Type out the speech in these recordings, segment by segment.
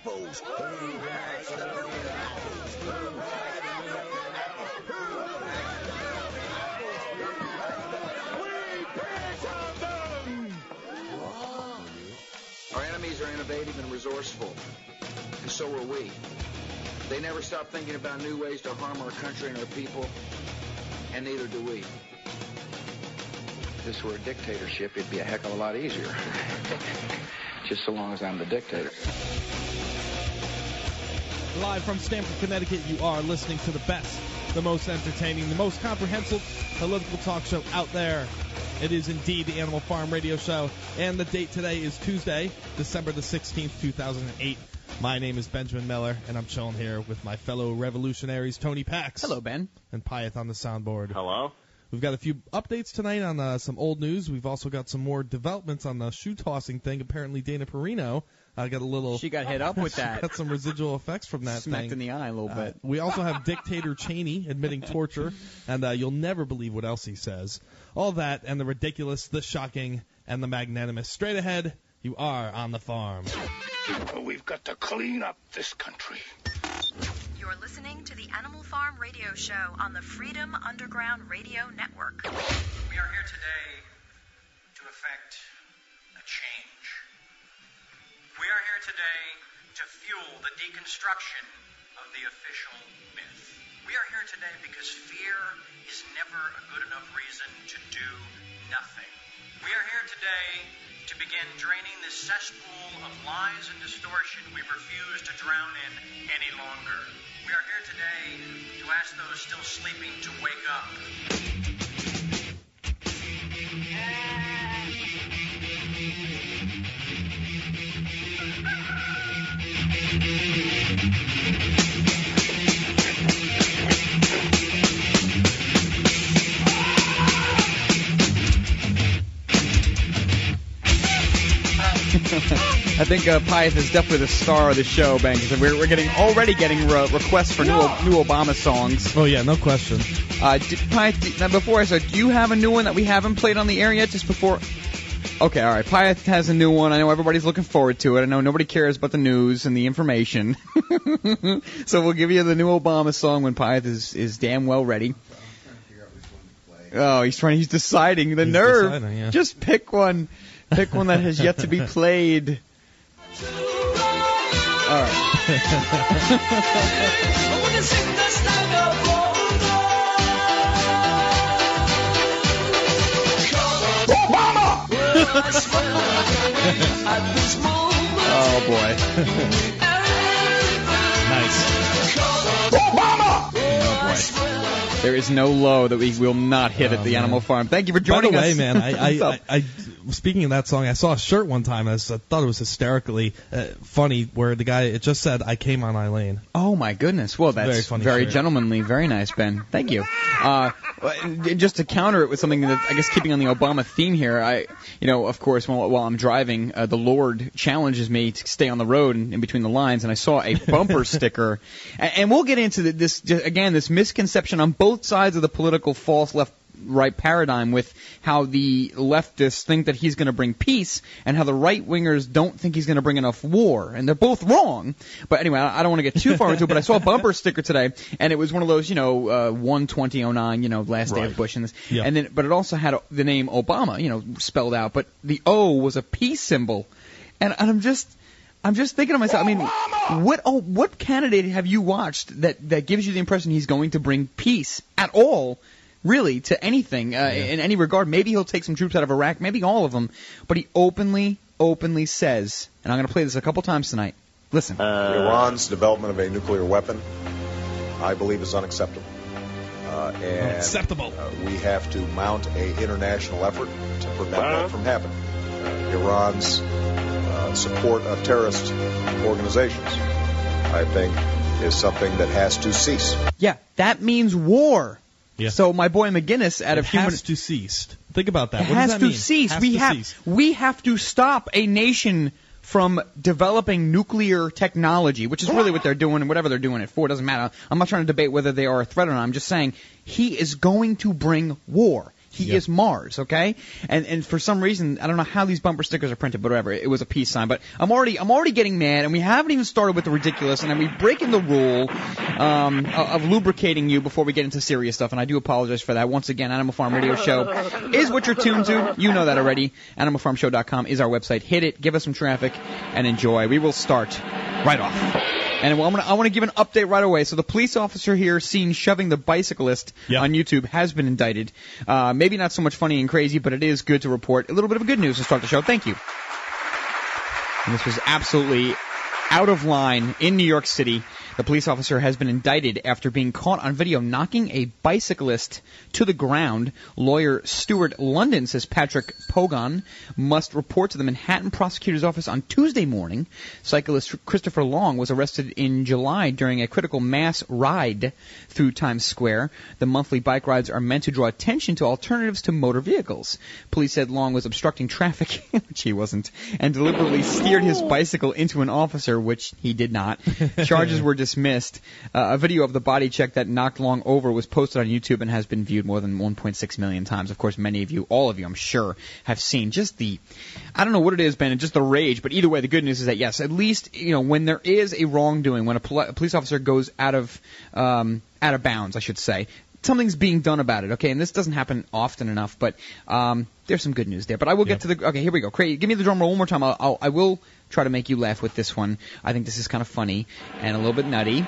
apples? Who has the apples? Who has the apples? Who has the apples? Who has the We piss on them! Our enemies are innovative and resourceful, and so are we. They never stop thinking about new ways to harm our country and our people, and neither do we. If this were a dictatorship, it'd be a heck of a lot easier. Just so long as I'm the dictator. Live from Stamford, Connecticut, you are listening to the best, the most entertaining, the most comprehensive political talk show out there. It is indeed the Animal Farm Radio Show, and the date today is Tuesday, December the 16th, 2008. My name is Benjamin Miller, and I'm chilling here with my fellow revolutionaries, Tony Pax. Hello, Ben. And Pyeth on the soundboard. Hello. We've got a few updates tonight on uh, some old news. We've also got some more developments on the shoe tossing thing. Apparently, Dana Perino uh, got a little. She got hit up with that. got some residual effects from that Smacked thing. in the eye a little Uh, bit. we also have Dictator Cheney admitting torture, and uh, you'll never believe what else he says. All that and the ridiculous, the shocking, and the magnanimous. Straight ahead, you are on the farm. We've got to clean up this country. You're listening to the Animal Farm Radio Show on the Freedom Underground Radio Network. We are here today to effect a change. We are here today to fuel the deconstruction of the official myth. We are here today because fear is never a good enough reason to do nothing. We are here today to begin draining this cesspool of lies and distortion we refuse to drown in any longer. We are here today to ask those still sleeping to wake up. I think uh, Pyeth is definitely the star of the show, Ben. 'cause we're, we're getting already getting re- requests for new new Obama songs. Oh yeah, no question. Uh, d Pyeth, d- now before I start, do you have a new one that we haven't played on the air yet? Just before. Okay, all right. Pyeth has a new one. I know everybody's looking forward to it. I know nobody cares about the news and the information. so we'll give you the new Obama song when Pyeth is, is damn well ready. Oh, he's trying. He's deciding. The He's nerve. deciding, yeah. Just pick one. Pick one that has yet to be played. All right. oh boy. nice. Oh, There is no low that we will not hit at the Animal Farm. Thank you for joining us. By the way, us. man, I, I. I, I speaking of that song, I saw a shirt one time. I, thought it was hysterically uh, funny, where the guy it just said, "I came on Eileen." Oh my goodness! Well, that's very funny very shirt. gentlemanly, very nice, Ben. Thank you. Uh, just to counter it with something that I guess keeping on the Obama theme here, I, you know, of course, while, while I'm driving, uh, the Lord challenges me to stay on the road and in between the lines, and I saw a bumper sticker, and, and we'll get into the, this again, this misconception on both sides of the political false left right paradigm with how the leftists think that he's going to bring peace and how the right wingers don't think he's going to bring enough war. And they're both wrong. But anyway, I don't want to get too far into it, but I saw a bumper sticker today and it was one of those, you know, uh, 12009, you know, last day of Bush and this. Yeah. And then, but it also had the name Obama, you know, spelled out, but the O was a peace symbol. And, and I'm just, I'm just thinking to myself. I mean, what oh, what candidate have you watched that that gives you the impression he's going to bring peace at all? Really, to anything uh, in any regard. Maybe he'll take some troops out of Iraq, maybe all of them. But he openly, openly says, and I'm going to play this a couple times tonight. Listen. Iran's development of a nuclear weapon, I believe, is unacceptable. Uh, and Unacceptable. uh, we have to mount a international effort to prevent that from happening. Uh, Iran's uh, support of terrorist organizations, I think, is something that has to cease. Yeah, that means war. Yeah. So my boy McGinnis out It of human has to cease. Think about that. It what has does that to mean? cease. Has we to have cease. we have to stop a nation from developing nuclear technology, which is really what they're doing and whatever they're doing it for doesn't matter. I'm not trying to debate whether they are a threat or not. I'm just saying he is going to bring war. He Yep. is Mars, okay? And and for some reason, I don't know how these bumper stickers are printed, but whatever. It was a peace sign. But I'm already I'm already getting mad, and we haven't even started with the ridiculous, and then we breaking the rule um, of, of lubricating you before we get into serious stuff. And I do apologize for that. Once again, Animal Farm Radio Show is what you're tuned to. You know that already. AnimalFarmShow.com is our website. Hit it, give us some traffic, and enjoy. We will start right off. And I'm gonna, I want to give an update right away. So the police officer here seen shoving the bicyclist Yeah. on YouTube has been indicted. Uh, maybe not so much funny and crazy, but it is good to report. A little bit of good news to start the show. Thank you. And this was absolutely out of line in New York City. The police officer has been indicted after being caught on video knocking a bicyclist to the ground. Lawyer Stuart London says Patrick Pogan must report to the Manhattan prosecutor's office on Tuesday morning. Cyclist Christopher Long was arrested in July during a critical mass ride through Times Square. The monthly bike rides are meant to draw attention to alternatives to motor vehicles. Police said Long was obstructing traffic, which he wasn't, and deliberately steered his bicycle into an officer, which he did not. Charges were dismissed. Uh, a video of the body check that knocked Long over was posted on YouTube and has been viewed more than 1.6 million times. Of course, many of you, all of you, I'm sure, have seen just the, I don't know what it is, Ben, just the rage. But either way, the good news is that yes, at least you know when there is a wrongdoing, when a, poli- a police officer goes out of um, out of bounds, I should say. Something's being done about it, okay? And this doesn't happen often enough, but um, there's some good news there. But I will get to the. Okay, here we go. Craig, give me the drum roll one more time. I'll, I'll, I will try to make you laugh with this one. I think this is kind of funny and a little bit nutty.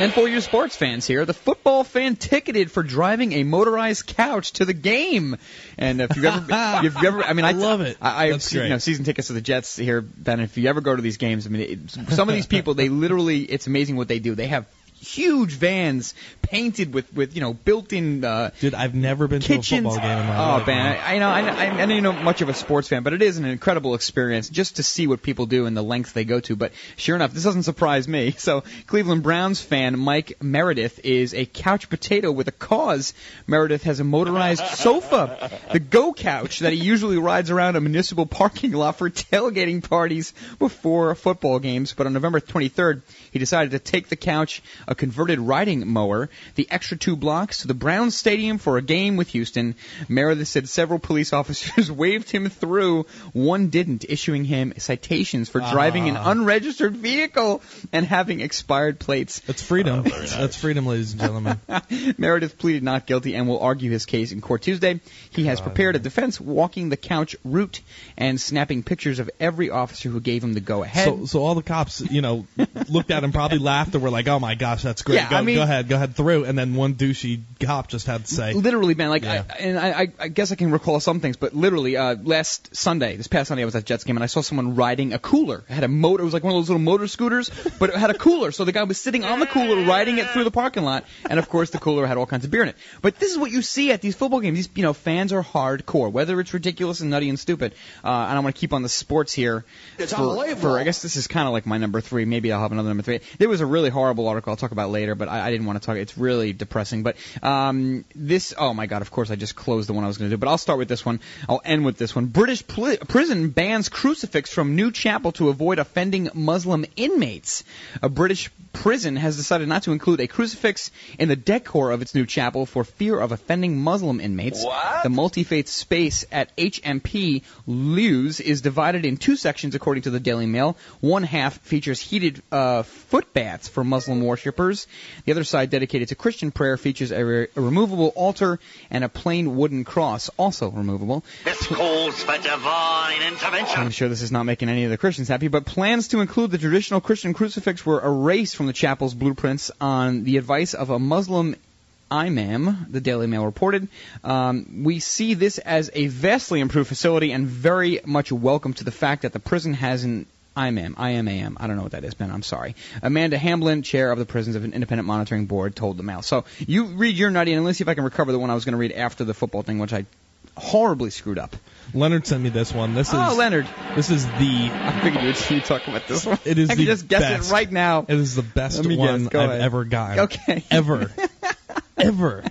And for you sports fans here, the football fan ticketed for driving a motorized couch to the game. And if you've ever, if you ever, I mean, I, I love it. I, I have That's se- you know, season tickets to the Jets here, Ben. If you ever go to these games, I mean, it, some of these people, they literally, it's amazing what they do. They have huge vans painted with, with you know, built-in uh, Dude, I've never been kitchens. to a football game in my oh, life. man, I, I know I, I, I know you're not much of a sports fan, but it is an incredible experience just to see what people do and the lengths they go to. But sure enough, this doesn't surprise me. So Cleveland Browns fan Mike Meredith is a couch potato with a cause. Meredith has a motorized sofa, the Go Couch that he usually rides around a municipal parking lot for tailgating parties before football games. But on November 23rd, he decided to take the couch, a converted riding mower, the extra two blocks to the Browns Stadium for a game with Houston. Meredith said several police officers waved him through. One didn't, issuing him citations for driving an ah. unregistered vehicle and having expired plates. That's freedom. Oh, That's freedom, ladies and gentlemen. Meredith pleaded not guilty and will argue his case in court Tuesday. He has prepared a defense walking the couch route and snapping pictures of every officer who gave him the go ahead. So, so all the cops, you know, looked at him, probably laughed, and were like, "Oh my gosh, that's great. Yeah, go, I mean- go ahead, go ahead through." And then one douchey cop just had to say, literally, man. Like, Yeah. I, and I, I, I guess I can recall some things, but literally, uh, last Sunday, this past Sunday, I was at Jets game and I saw someone riding a cooler. It had a motor. It was like one of those little motor scooters, but it had a cooler. So the guy was sitting on the cooler, riding it through the parking lot, and of course, the cooler had all kinds of beer in it. But this is what you see at these football games. These, you know, fans are hardcore, whether it's ridiculous and nutty and stupid. Uh, and I want to keep on the sports here. It's for, unbelievable. for I guess this is kind of like my number three. Maybe I'll have another number three. There was a really horrible article I'll talk about later, but I, I didn't want to talk. It's really depressing. But um, this, oh my god, of course I just closed the one I was going to do. But I'll start with this one. I'll end with this one. British pl- prison bans crucifix from new chapel to avoid offending Muslim inmates. A British prison has decided not to include a crucifix in the decor of its new chapel for fear of offending Muslim inmates. What? The multi-faith space at HMP Lewes is divided in two sections, according to the Daily Mail. One half features heated uh, foot baths for Muslim The other side, dedicated to Christian prayer, features a, re- a removable altar and a plain wooden cross, also removable. This calls for divine intervention. I'm sure this is not making any of the Christians happy, but plans to include the traditional Christian crucifix were erased from the chapel's blueprints on the advice of a Muslim imam, the Daily Mail reported. Um, we see this as a vastly improved facility and very much welcome to the fact that the prison has an IMAM, IMAM, I am AM. I don't know what that is, Ben, I'm sorry. Amanda Hamblin, chair of the Prisons of an Independent Monitoring Board, told the Mail. So you read your nutty, and let's see if I can recover the one I was going to read after the football thing, which I horribly screwed up. Leonard sent me this one. This oh, is Oh, Leonard. This is the. I figured you would you talk about this one. It is I the can just guess best. it right now. It is the best Let guess. one I've ahead. ever gotten. Okay. Ever. ever.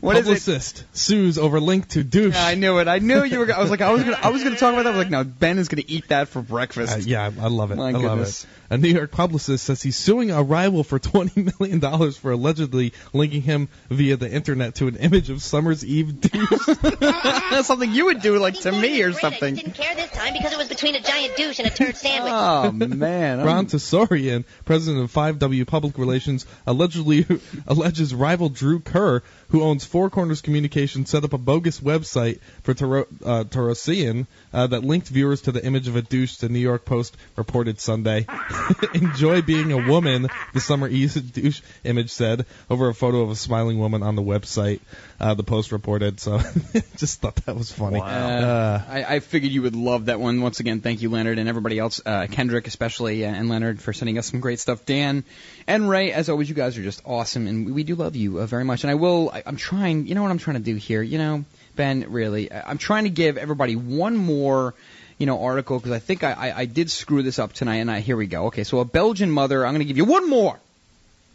What is it? Publicist sues over link to douche. Yeah, I knew it. I knew you were. I was like, I was gonna, I was gonna talk about that. I was like, no, Ben is gonna eat that for breakfast. Uh, yeah, I love it. My I love it. A New York publicist says he's suing a rival for $20 million for allegedly linking him via the internet to an image of Summer's Eve douche. That's something you would do, like to me or something. I Didn't care this time because it was between a giant douche and a turd sandwich. Oh man, I'm- Ron Torossian, president of 5W Public Relations, allegedly alleges rival Drew Kerr, who owns Four Corners Communications, set up a bogus website for Taro- uh, Torossian uh, that linked viewers to the image of a douche. The New York Post reported Sunday. Enjoy being a woman, the Summer Eve douche image said over a photo of a smiling woman on the website. Uh, the Post reported. So just thought that was funny. Uh, I, I figured you would love that one. Once again, thank you, Leonard, and everybody else, uh, Kendrick especially, uh, and Leonard for sending us some great stuff. Dan and Ray, as always, you guys are just awesome, and we, we do love you uh, very much. And I will, I, I'm trying, you know what I'm trying to do here? You know, Ben, really, I, I'm trying to give everybody one more. You know, article because I think I, I, I did screw this up tonight, and I, here we go. Okay, so a Belgian mother. I'm going to give you one more.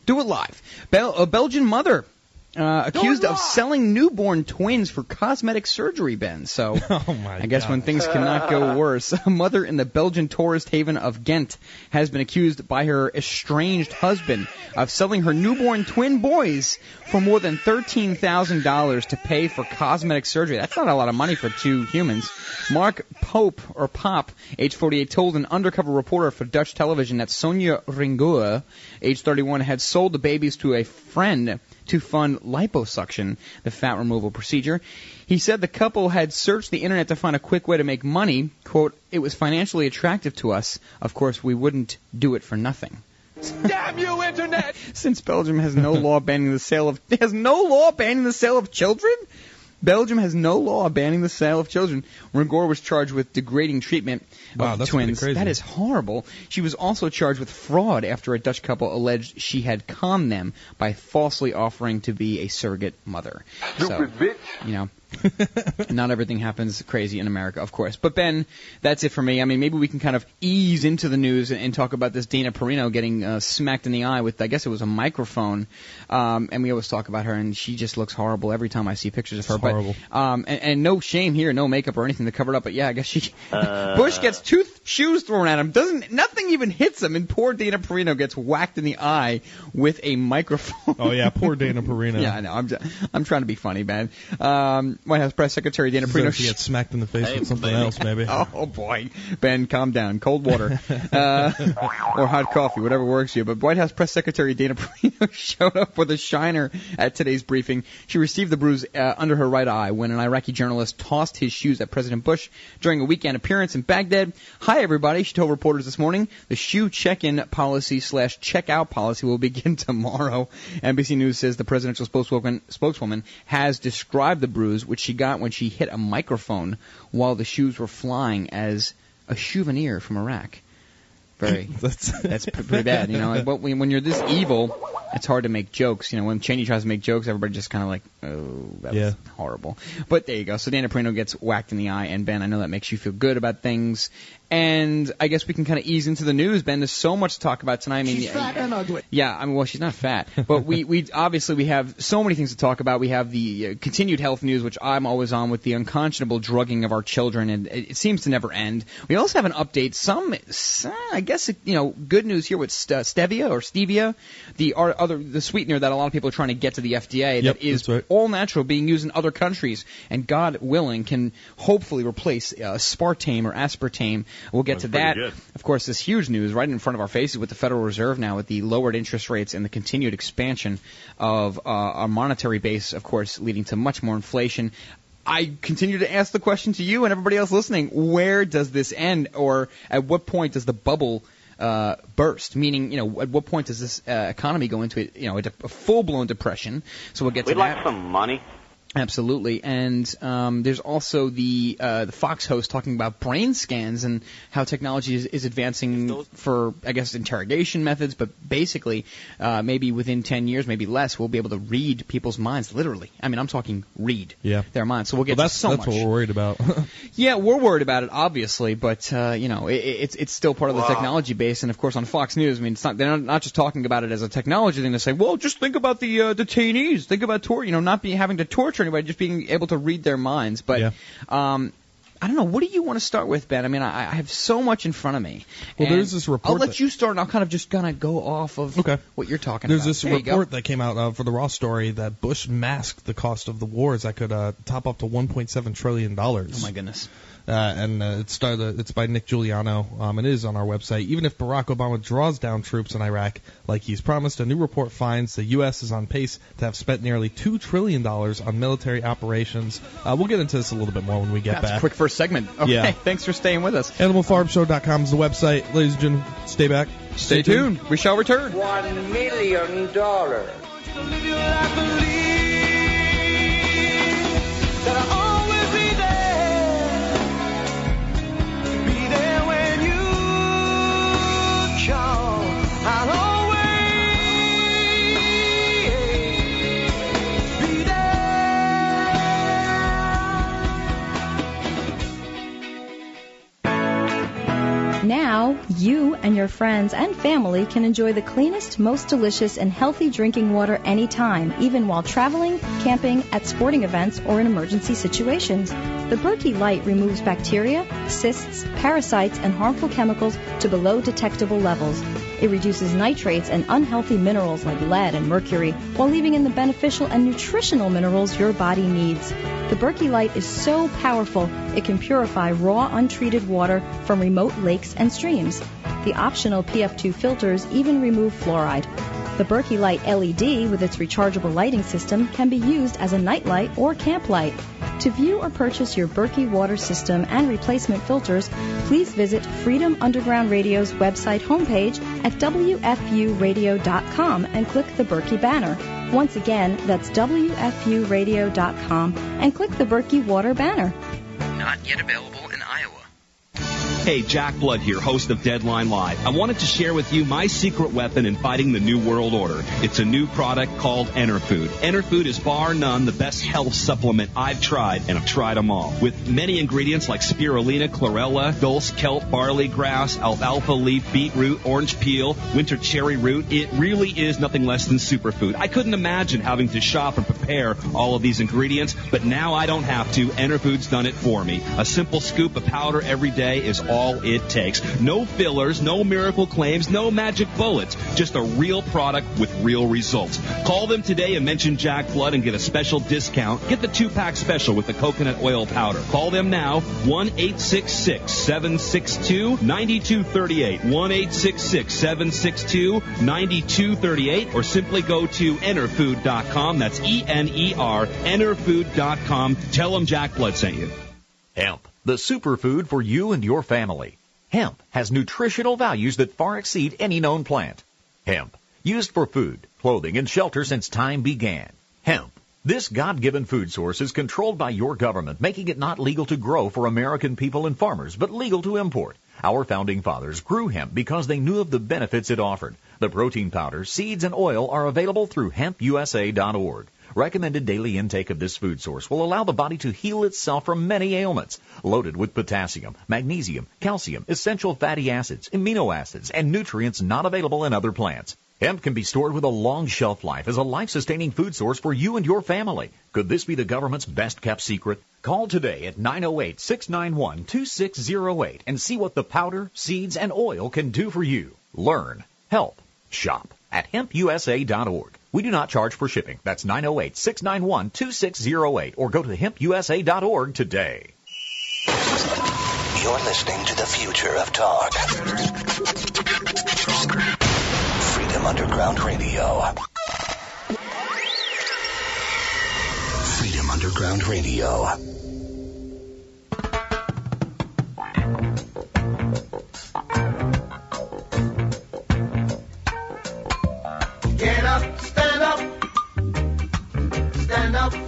Do it live. Bel- a Belgian mother uh, accused of selling newborn twins for cosmetic surgery, Ben. So Oh I guess God. when things cannot go worse, a mother in the Belgian tourist haven of Ghent has been accused by her estranged husband of selling her newborn twin boys for more than $13,000 to pay for cosmetic surgery. That's not a lot of money for two humans. Mark Pope, or Pop, age 48, told an undercover reporter for Dutch television that Sonia Ringoa, age 31, had sold the babies to a friend to fund liposuction, the fat removal procedure. He said the couple had searched the internet to find a quick way to make money. Quote, it was financially attractive to us. Of course, we wouldn't do it for nothing. Damn you, Internet! Since Belgium has no law banning the sale of has no law banning the sale of children, Belgium has no law banning the sale of children. Ringor was charged with degrading treatment Wow, of that's twins. crazy. That is horrible. She was also charged with fraud after a Dutch couple alleged she had conned them by falsely offering to be a surrogate mother. Stupid so, you know, not everything happens crazy in America, of course. But Ben, that's it for me. I mean, maybe we can kind of ease into the news and, and talk about this Dana Perino getting uh, smacked in the eye with, I guess it was a microphone. Um, and we always talk about her, and she just looks horrible every time I see pictures of her. It's horrible. But um, and, and no shame here, no makeup or anything to cover it up. But yeah, I guess she Bush gets two th- shoes thrown at him. Doesn't nothing even hits him, and poor Dana Perino gets whacked in the eye with a microphone. Oh yeah, poor Dana Perino. Yeah, I know. I'm just, I'm trying to be funny, man. Um, White House Press Secretary Dana So Perino. she gets smacked in the face with something else, maybe. Oh boy, Ben, calm down. Cold water uh, or hot coffee, whatever works for you. But White House Press Secretary Dana Perino showed up with a shiner at today's briefing. She received the bruise uh, under her right eye when an Iraqi journalist tossed his shoes at President Bush during a weekend appearance in Baghdad. Hi, everybody. She told reporters this morning the shoe check-in policy slash check-out policy will begin tomorrow. NBC News says the presidential spokeswoman, spokeswoman has described the bruise, which she got when she hit a microphone while the shoes were flying, as a souvenir from Iraq. Very. That's That's pretty bad, you know. Like, but when, when you're this evil, it's hard to make jokes. You know, when Cheney tries to make jokes, everybody just kind of like, oh, that Yeah. was horrible. But there you go. So Dana Perino gets whacked in the eye, and Ben, I know that makes you feel good about things. And I guess we can kind of ease into the news, Ben. There's so much to talk about tonight. I mean, she's fat and ugly. yeah, I mean, well, she's not fat, but we, we obviously we have so many things to talk about. We have the uh, continued health news, which I'm always on with the unconscionable drugging of our children, and it, it seems to never end. We also have an update. Some, s- I guess, you know, good news here with st- stevia or stevia, the our other the sweetener that a lot of people are trying to get to the FDA Yep, that is that's right. all natural, being used in other countries, and God willing, can hopefully replace uh, aspartame or aspartame. We'll get to that. Of course, this huge news right in front of our faces with the Federal Reserve now, with the lowered interest rates and the continued expansion of uh, our monetary base, of course, leading to much more inflation. I continue to ask the question to you and everybody else listening: Where does this end, or at what point does the bubble? Uh, burst, meaning, you know, at what point does this uh, economy go into, you know, a, de- a full-blown depression? So we'll get to that. We'd that. like some money. Absolutely, and um, there's also the uh, the Fox host talking about brain scans and how technology is, is advancing for I guess interrogation methods, but basically uh, maybe within 10 years, maybe less, we'll be able to read people's minds literally. I mean, I'm talking read Yeah. their minds. So we'll get Well, to that's so that's much. what we're worried about. Yeah, we're worried about it, obviously, but uh, you know, it, it's it's still part of the technology base, and of course on Fox News, I mean, it's not they're not, not just talking about it as a technology thing. They say, well, just think about the uh, detainees, think about tor, you know, not be having to torture anybody, just being able to read their minds. But um, I don't know. What do you want to start with, Ben? I mean, I, I have so much in front of me. Well, there's this report I'll let that- you start, and I'll kind of just gonna go off of what you're talking There's about. this There report that came out uh, for the Raw story that Bush masked the cost of the wars that could uh, top up to 1.7 trillion dollars. Oh my goodness. Uh, and uh, it's started, it's by Nick Juliano. Um, it is on our website. Even if Barack Obama draws down troops in Iraq like he's promised, a new report finds the U.S. is on pace to have spent nearly two trillion dollars on military operations. Uh, we'll get into this a little bit more when we get That's back. a quick first segment. Okay, Yeah. thanks for staying with us. AnimalFarmShow.com is the website. Ladies and gentlemen, stay back. Stay tuned. We shall return. One million dollars. Now, you and your friends and family can enjoy the cleanest, most delicious, and healthy drinking water anytime, even while traveling, camping, at sporting events, or in emergency situations. The Berkey Light removes bacteria, cysts, parasites, and harmful chemicals to below detectable levels. It reduces nitrates and unhealthy minerals like lead and mercury while leaving in the beneficial and nutritional minerals your body needs. The Berkey Light is so powerful it can purify raw, untreated water from remote lakes and streams. The optional PF2 filters even remove fluoride. The Berkey Light LED with its rechargeable lighting system can be used as a nightlight or camp light. To view or purchase your Berkey water system and replacement filters, please visit Freedom Underground Radio's website homepage at WFUradio.com and click the Berkey banner. Once again, that's WFUradio.com and click the Berkey water banner. Not yet available. Hey, Jack Blood here, host of Deadline Live. I wanted to share with you my secret weapon in fighting the New World Order. It's a new product called Enerfood. Enerfood is bar none the best health supplement I've tried, and I've tried them all. With many ingredients like spirulina, chlorella, dulse, kelp, barley grass, alfalfa leaf, beetroot, orange peel, winter cherry root, it really is nothing less than superfood. I couldn't imagine having to shop and prepare all of these ingredients, but now I don't have to. Enerfood's done it for me. A simple scoop of powder every day is all it takes. No fillers, no miracle claims, no magic bullets. Just a real product with real results. Call them today and mention Jack Blood and get a special discount. Get the two pack special with the coconut oil powder. Call them now 1 866 762 9238. 1 866 762 9238 or simply go to enerfood.com. That's E N E R, enerfood.com. Tell them Jack Blood sent you. Hemp, the superfood for you and your family. Hemp has nutritional values that far exceed any known plant. Hemp, used for food, clothing, and shelter since time began. Hemp. This God-given food source is controlled by your government, making it not legal to grow for American people and farmers, but legal to import. Our founding fathers grew hemp because they knew of the benefits it offered. The protein powder, seeds, and oil are available through hempusa.org. Recommended daily intake of this food source will allow the body to heal itself from many ailments. Loaded with potassium, magnesium, calcium, essential fatty acids, amino acids, and nutrients not available in other plants. Hemp can be stored with a long shelf life as a life-sustaining food source for you and your family. Could this be the government's best kept secret? Call today at 908-691-2608 and see what the powder, seeds, and oil can do for you. Learn, help, shop at hempusa.org. We do not charge for shipping. That's 908-691-2608 or go to hempusa.org today. You're listening to the future of talk. Freedom Underground Radio. Freedom Underground Radio.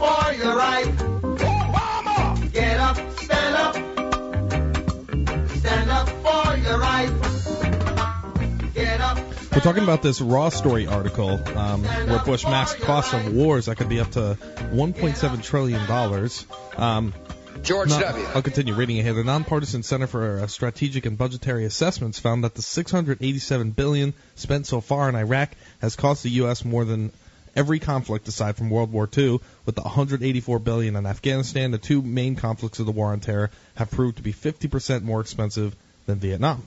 for your right. Obama! Get up, stand up. Stand up for your right. We're talking about this Raw Story article um, where Bush masked costs of wars that could be up to $1.7 trillion. Um, George Not, W. I'll continue reading it here. The nonpartisan Center for uh, Strategic and Budgetary Assessments found that the 687 billion spent so far in Iraq has cost the U.S. more than every conflict aside from World War II, with the 184 billion in Afghanistan. The two main conflicts of the war on terror have proved to be 50% more expensive than Vietnam.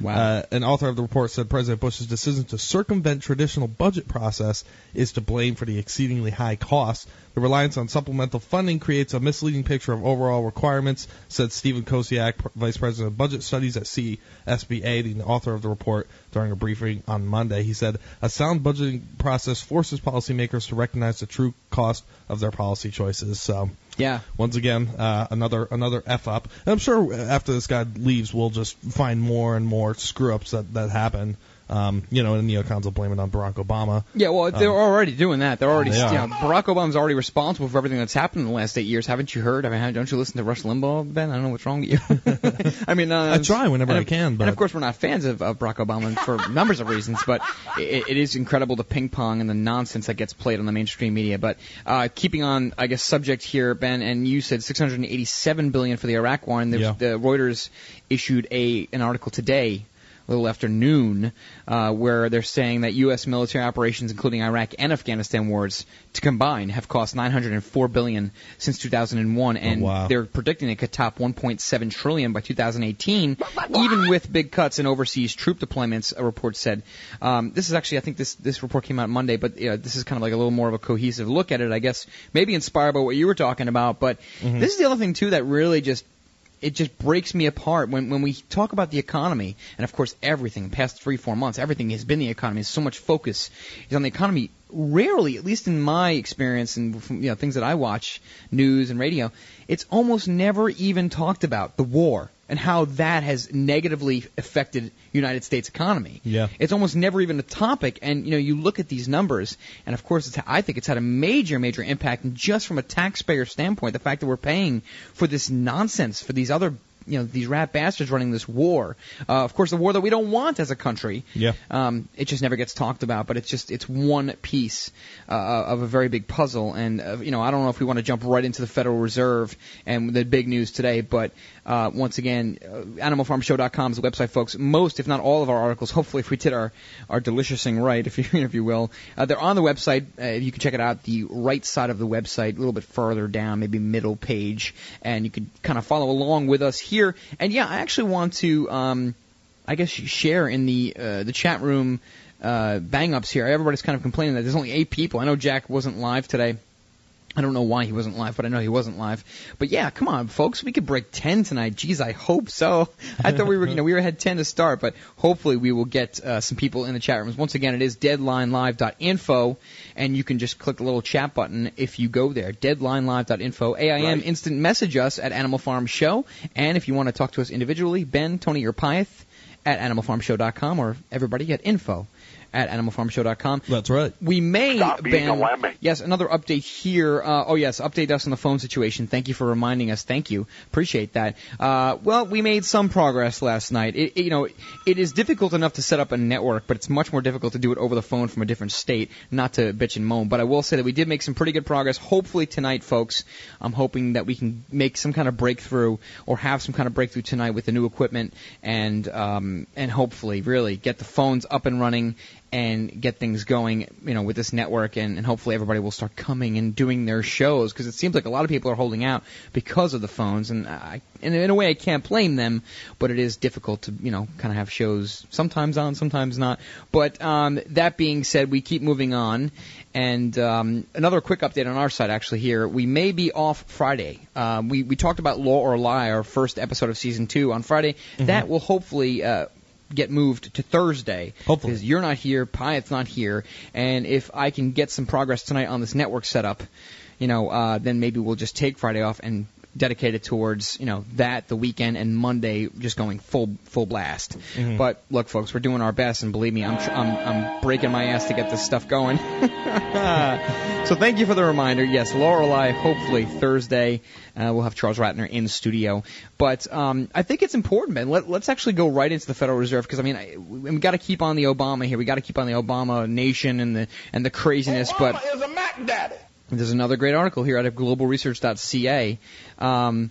Wow. Uh, an author of the report said President Bush's decision to circumvent traditional budget process is to blame for the exceedingly high costs. The reliance on supplemental funding creates a misleading picture of overall requirements, said Stephen Kosiak, Vice President of Budget Studies at CSBA, the author of the report, during a briefing on Monday. He said a sound budgeting process forces policymakers to recognize the true cost of their policy choices. So, Yeah. once again, uh, another another f up. And I'm sure after this guy leaves, we'll just find more and more screw ups that that happen. Um, you know, and neocons will blame it on Barack Obama. Yeah, well, they're Um, already doing that. They're already, They you know, Barack Obama's already responsible for everything that's happened in the last eight years. Haven't you heard? I mean, don't you listen to Rush Limbaugh, Ben? I don't know what's wrong with you. I mean, uh, I try whenever I can, but and of course we're not fans of, of Barack Obama for numbers of reasons, but it, it is incredible the ping pong and the nonsense that gets played on the mainstream media. But uh, keeping on, I guess, subject here, Ben, and you said 687 billion for the Iraq war, and the, Yeah. the Reuters issued a an article today little after noon, uh, where they're saying that U.S. military operations, including Iraq and Afghanistan wars, to combine, have cost 904 billion since 2001, and wow. they're predicting it could top 1.7 trillion by 2018, even with big cuts in overseas troop deployments. A report said. Um, this is actually, I think this this report came out Monday, but uh, this is kind of like a little more of a cohesive look at it, I guess. Maybe inspired by what you were talking about, but Mhm. this is the other thing too that really just it just breaks me apart when when we talk about the economy, and of course everything. Past three four months, everything has been the economy. So much focus is on the economy. Rarely, at least in my experience and from, you know things that I watch, news and radio, it's almost never even talked about the war and how that has negatively affected United States economy. Yeah. It's almost never even a topic, and you know you look at these numbers, and of course, it's, I think it's had a major, major impact. And just from a taxpayer standpoint, the fact that we're paying for this nonsense for these other, you know, these rat bastards running this war. Uh, of course, the war that we don't want as a country. Yeah. Um, it just never gets talked about, but it's just it's one piece uh, of a very big puzzle. And uh, you know, I don't know if we want to jump right into the Federal Reserve and the big news today, but uh, once again, uh, AnimalFarmShow.com is the website, folks. Most, if not all, of our articles. Hopefully, if we did our our deliciousing right, if you if you will, uh, they're on the website. Uh, you can check it out. The right side of the website, a little bit further down, maybe middle page, and you can kind of follow along with us here. And yeah, I actually want to. Um, I guess share in the uh, the chat room uh, bang ups here. Everybody's kind of complaining that there's only eight people. I know Jack wasn't live today. I don't know why he wasn't live, but I know he wasn't live. But yeah, come on, folks, we could break ten tonight. Jeez, I hope so. I thought we were, you know, we were had ten to start, but hopefully we will get uh, some people in the chat rooms. Once again, it is deadlinelive.info, and you can just click the little chat button if you go there. Deadlinelive.info. AIM instant message us at Animal Farm Show, and if you want to talk to us individually, Ben, Tony, or Pyth at animalfarmshow.com, or everybody at info at animalfarmshow.com. That's right. We may, Stop being Ben. a. Yes, another update here. Uh, oh, yes, update us on the phone situation. Thank you for reminding us. Thank you. Appreciate that. Uh, well, we made some progress last night. It, it- you know, it is difficult enough to set up a network, but it's much more difficult to do it over the phone from a different state. Not to bitch and moan, but I will say that we did make some pretty good progress. Hopefully tonight, folks, I'm hoping that we can make some kind of breakthrough or have some kind of breakthrough tonight with the new equipment and um, and hopefully really get the phones up and running and get things going, you know, with this network, and, and hopefully everybody will start coming and doing their shows because it seems like a lot of people are holding out because of the phones, and I, and in a way, I can't blame them, but it is difficult to, you know, kind of have shows sometimes on, sometimes not. But um, that being said, we keep moving on, and um, another quick update on our side, actually, here we may be off Friday. Um, we we talked about Law or Lie, our first episode of season two on Friday. That will hopefully. Uh, get moved to Thursday. Hopefully. Because you're not here, Pyatt's not here, and if I can get some progress tonight on this network setup, you know, uh, then maybe we'll just take Friday off and dedicated towards you know that the weekend and Monday just going full full blast. Mhm. But look, folks, we're doing our best, and believe me, I'm tr- I'm, I'm breaking my ass to get this stuff going. so thank you for the reminder. Yes, Lorelei. Hopefully Thursday uh, we'll have Charles Ratner in studio. But um, I think it's important, man. Let, let's actually go right into the Federal Reserve because I mean I, we, we got to keep on the Obama here. We got to keep on the Obama nation and the and the craziness. But is a Mac Daddy. There's another great article here out of globalresearch.ca. Um,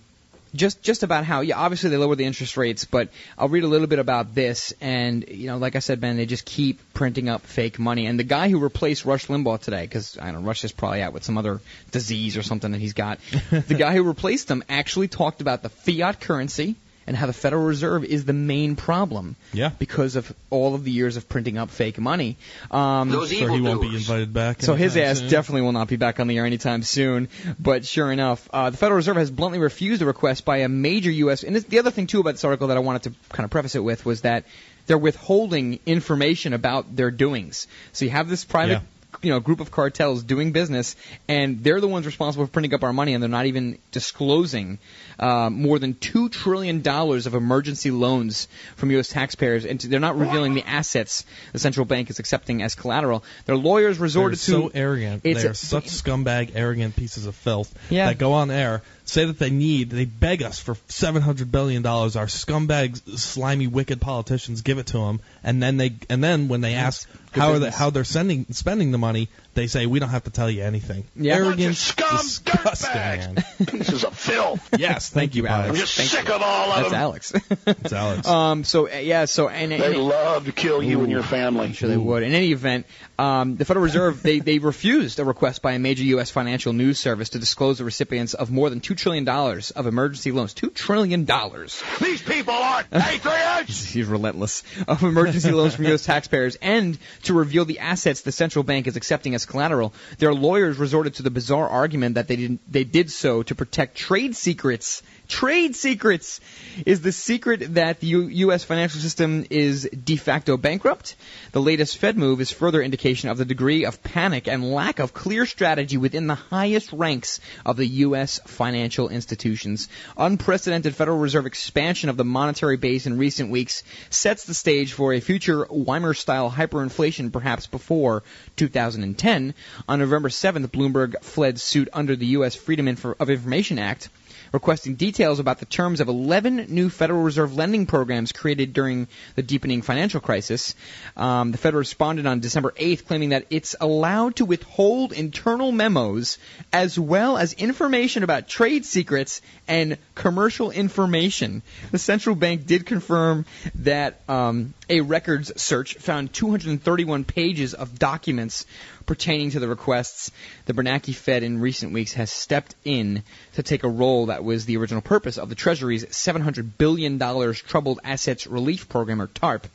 just just about how yeah obviously they lower the interest rates but I'll read a little bit about this and you know like I said Ben they just keep printing up fake money and the guy who replaced Rush Limbaugh today because I don't know Rush is probably out with some other disease or something that he's got the guy who replaced him actually talked about the fiat currency and how the Federal Reserve is the main problem Yeah. because of all of the years of printing up fake money. Um, Those sure he won't be invited back. so his ass soon. definitely will not be back on the air anytime soon. But sure enough, uh, the Federal Reserve has bluntly refused a request by a major U.S. And this, the other thing too about this article that I wanted to kind of preface it with was that they're withholding information about their doings. So you have this private. You know, group of cartels doing business, and they're the ones responsible for printing up our money, and they're not even disclosing uh, more than two trillion dollars of emergency loans from U.S. taxpayers, and they're not revealing the assets the central bank is accepting as collateral. Their lawyers They're resorted so to arrogant. It's They're a- such scumbag, arrogant pieces of filth Yeah. that go on air, say that they need, they beg us for seven hundred billion dollars. Our scumbag, slimy, wicked politicians give it to them, and then they, and then when they ask Good how are they, how they're sending, spending the money, they say we don't have to tell you anything. Yeah. Arrogant, Scum disgusting, man. Pieces of filth. Yes, thank you, Alex. I'm just Thank sick you. of all of That's them. Alex. It's Alex. um. So uh, yeah. So and, and They love to kill you and your family. I'm sure they would. In any event, um, the Federal Reserve they they refused a request by a major U.S. financial news service to disclose the recipients of more than two trillion dollars of emergency loans. Two trillion dollars. These people aren't patriots. He's relentless. Of emergency loans from U.S. taxpayers and to reveal the assets the central bank is accepting as collateral. Their lawyers resorted to the bizarre argument that they did they did so to protect trade secrets. Trade secrets is the secret that the U- U.S. financial system is de facto bankrupt. The latest Fed move is further indication of the degree of panic and lack of clear strategy within the highest ranks of the U.S. financial institutions. Unprecedented Federal Reserve expansion of the monetary base in recent weeks sets the stage for a future Weimar-style hyperinflation perhaps before 2010. On November 7th, Bloomberg fled suit under the U.S. Freedom of Information Act requesting details about the terms of 11 new Federal Reserve lending programs created during the deepening financial crisis. Um, the Fed responded on December 8th, claiming that it's allowed to withhold internal memos as well as information about trade secrets and commercial information. The central bank did confirm that um, a records search found 231 pages of documents pertaining to the requests. The Bernanke Fed in recent weeks has stepped in to take a role that was the original purpose of the Treasury's $700 billion Troubled Assets Relief Program, or TARP.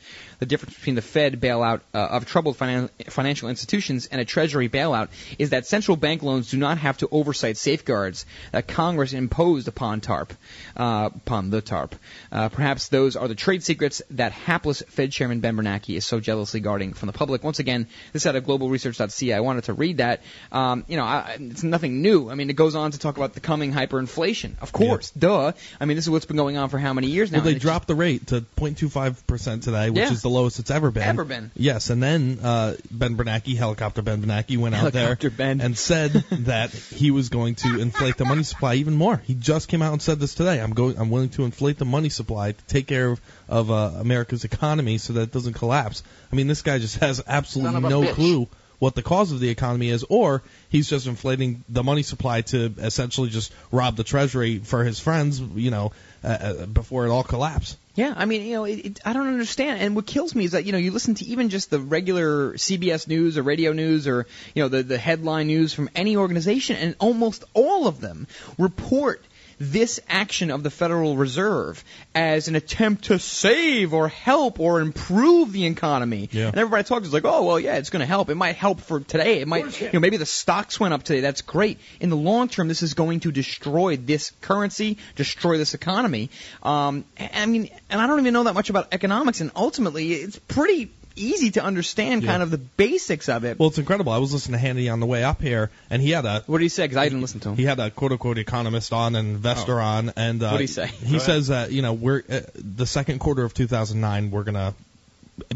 The difference between the Fed bailout uh, of troubled finan- financial institutions and a Treasury bailout is that central bank loans do not have to oversight safeguards that Congress imposed upon TARP, uh, upon the TARP. Uh, perhaps those are the trade secrets that hapless Fed Chairman Ben Bernanke is so jealously guarding from the public. Once again, this is out of globalresearch.ca. I wanted to read that. Um, you know, I, it's nothing new. I mean, it goes on to talk about the coming hyperinflation. Of course, duh. I mean, this is what's been going on for how many years now? Well, they dropped the rate to 0.25% today, which Yeah. is the lowest it's ever been. Ever been. Yes, and then uh, Ben Bernanke, helicopter Ben Bernanke, went out there Ben. and said that he was going to inflate the money supply even more. He just came out and said this today. I'm going. I'm willing to inflate the money supply to take care of, of uh, America's economy so that it doesn't collapse. I mean, this guy just has absolutely Son of a no bitch. clue what the cause of the economy is, or he's just inflating the money supply to essentially just rob the treasury for his friends, you know, uh, uh, before it all collapses. Yeah, I mean, you know, it, it, I don't understand. And what kills me is that you know you listen to even just the regular CBS News or radio news or you know the the headline news from any organization, and almost all of them report this action of the Federal Reserve as an attempt to save or help or improve the economy. Yeah. And everybody talks is like, oh well, yeah, it's going to help. It might help for today. It might, you know, maybe the stocks went up today. That's great. In the long term, this is going to destroy this currency, destroy this economy. Um, I mean, and I don't even know that much about economics, and ultimately, it's pretty easy to understand, kind of the basics of it. Well, it's incredible. I was listening to Hannity on the way up here, and he had a. What did he say? Because I didn't listen to him. He had a quote unquote economist on and investor Oh. on, and uh, What'd he say? He Go says that you know we're uh, the second quarter of 2009 we're gonna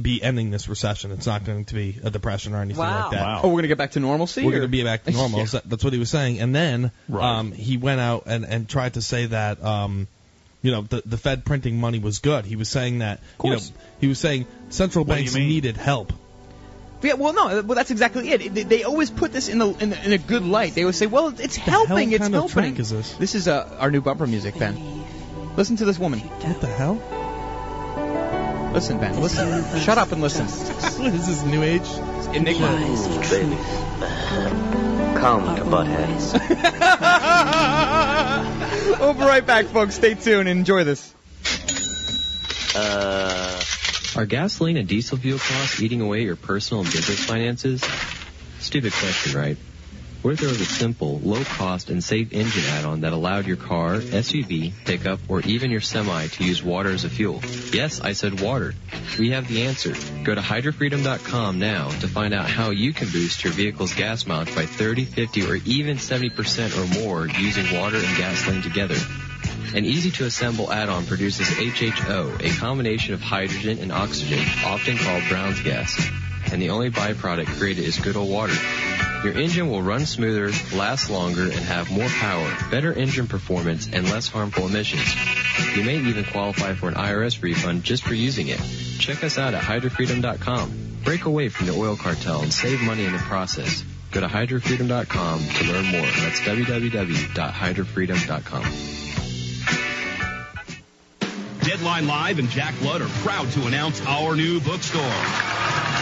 be ending this recession. It's not going to be a depression or anything like that. Wow. Oh, we're gonna get back to normalcy. We're or- going to be back to normal. Yeah. That's what he was saying. And then Right. um, he went out and, and tried to say that um, you know the the Fed printing money was good. He was saying that you know course. he was saying central What banks needed help. Yeah, well, no, well, that's exactly it. They, they always put this in the, in the in a good light. They always say, "Well, it's helping. hell it's kind of helping." trick is this? This is uh, our new bumper music, Ben. Listen to this woman. What the hell? Listen, Ben. Listen. Shut up and listen. what is this new age? Enigma. baby. Come to Butthead. we'll be right back, folks. Stay tuned and enjoy this. Uh, are gasoline and diesel fuel costs eating away your personal and business finances? Stupid question, right? What if there was a simple, low-cost, and safe engine add-on that allowed your car, SUV, pickup, or even your semi to use water as a fuel? Yes, I said water. We have the answer. Go to hydrofreedom.com now to find out how you can boost your vehicle's gas mileage by 30, 50, or even 70% or more using water and gasoline together. An easy-to-assemble add-on produces HHO, a combination of hydrogen and oxygen, often called Brown's gas. And the only byproduct created is good old water. Your engine will run smoother, last longer, and have more power, better engine performance, and less harmful emissions. You may even qualify for an IRS refund just for using it. Check us out at hydrofreedom.com. Break away from the oil cartel and save money in the process. Go to hydrofreedom.com to learn more. That's www.hydrofreedom.com. Deadline Live and Jack Blood are proud to announce our new bookstore.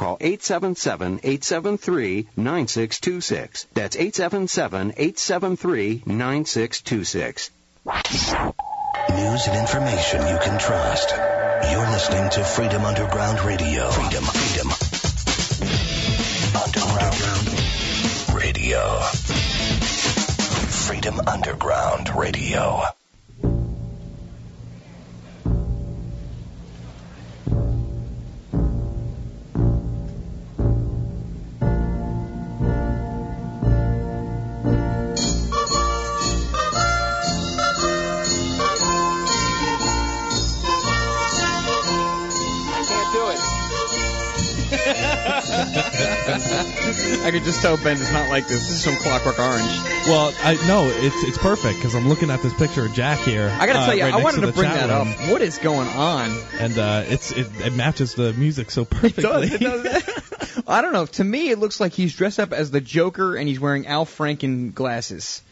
Call 877-873-9626. That's 877-873-9626. News and information you can trust. You're listening to Freedom Underground Radio. Freedom, freedom. Underground Radio. Freedom Underground Radio. Could just tell Ben does not like this. This is some Clockwork Orange. Well, I no, it's it's perfect because I'm looking at this picture of Jack here. I gotta uh, tell you, right I wanted to the bring that room. up. What is going on? And uh, it's it, it matches the music so perfectly. It does. I don't know. To me, it looks like he's dressed up as the Joker and he's wearing Al Franken glasses.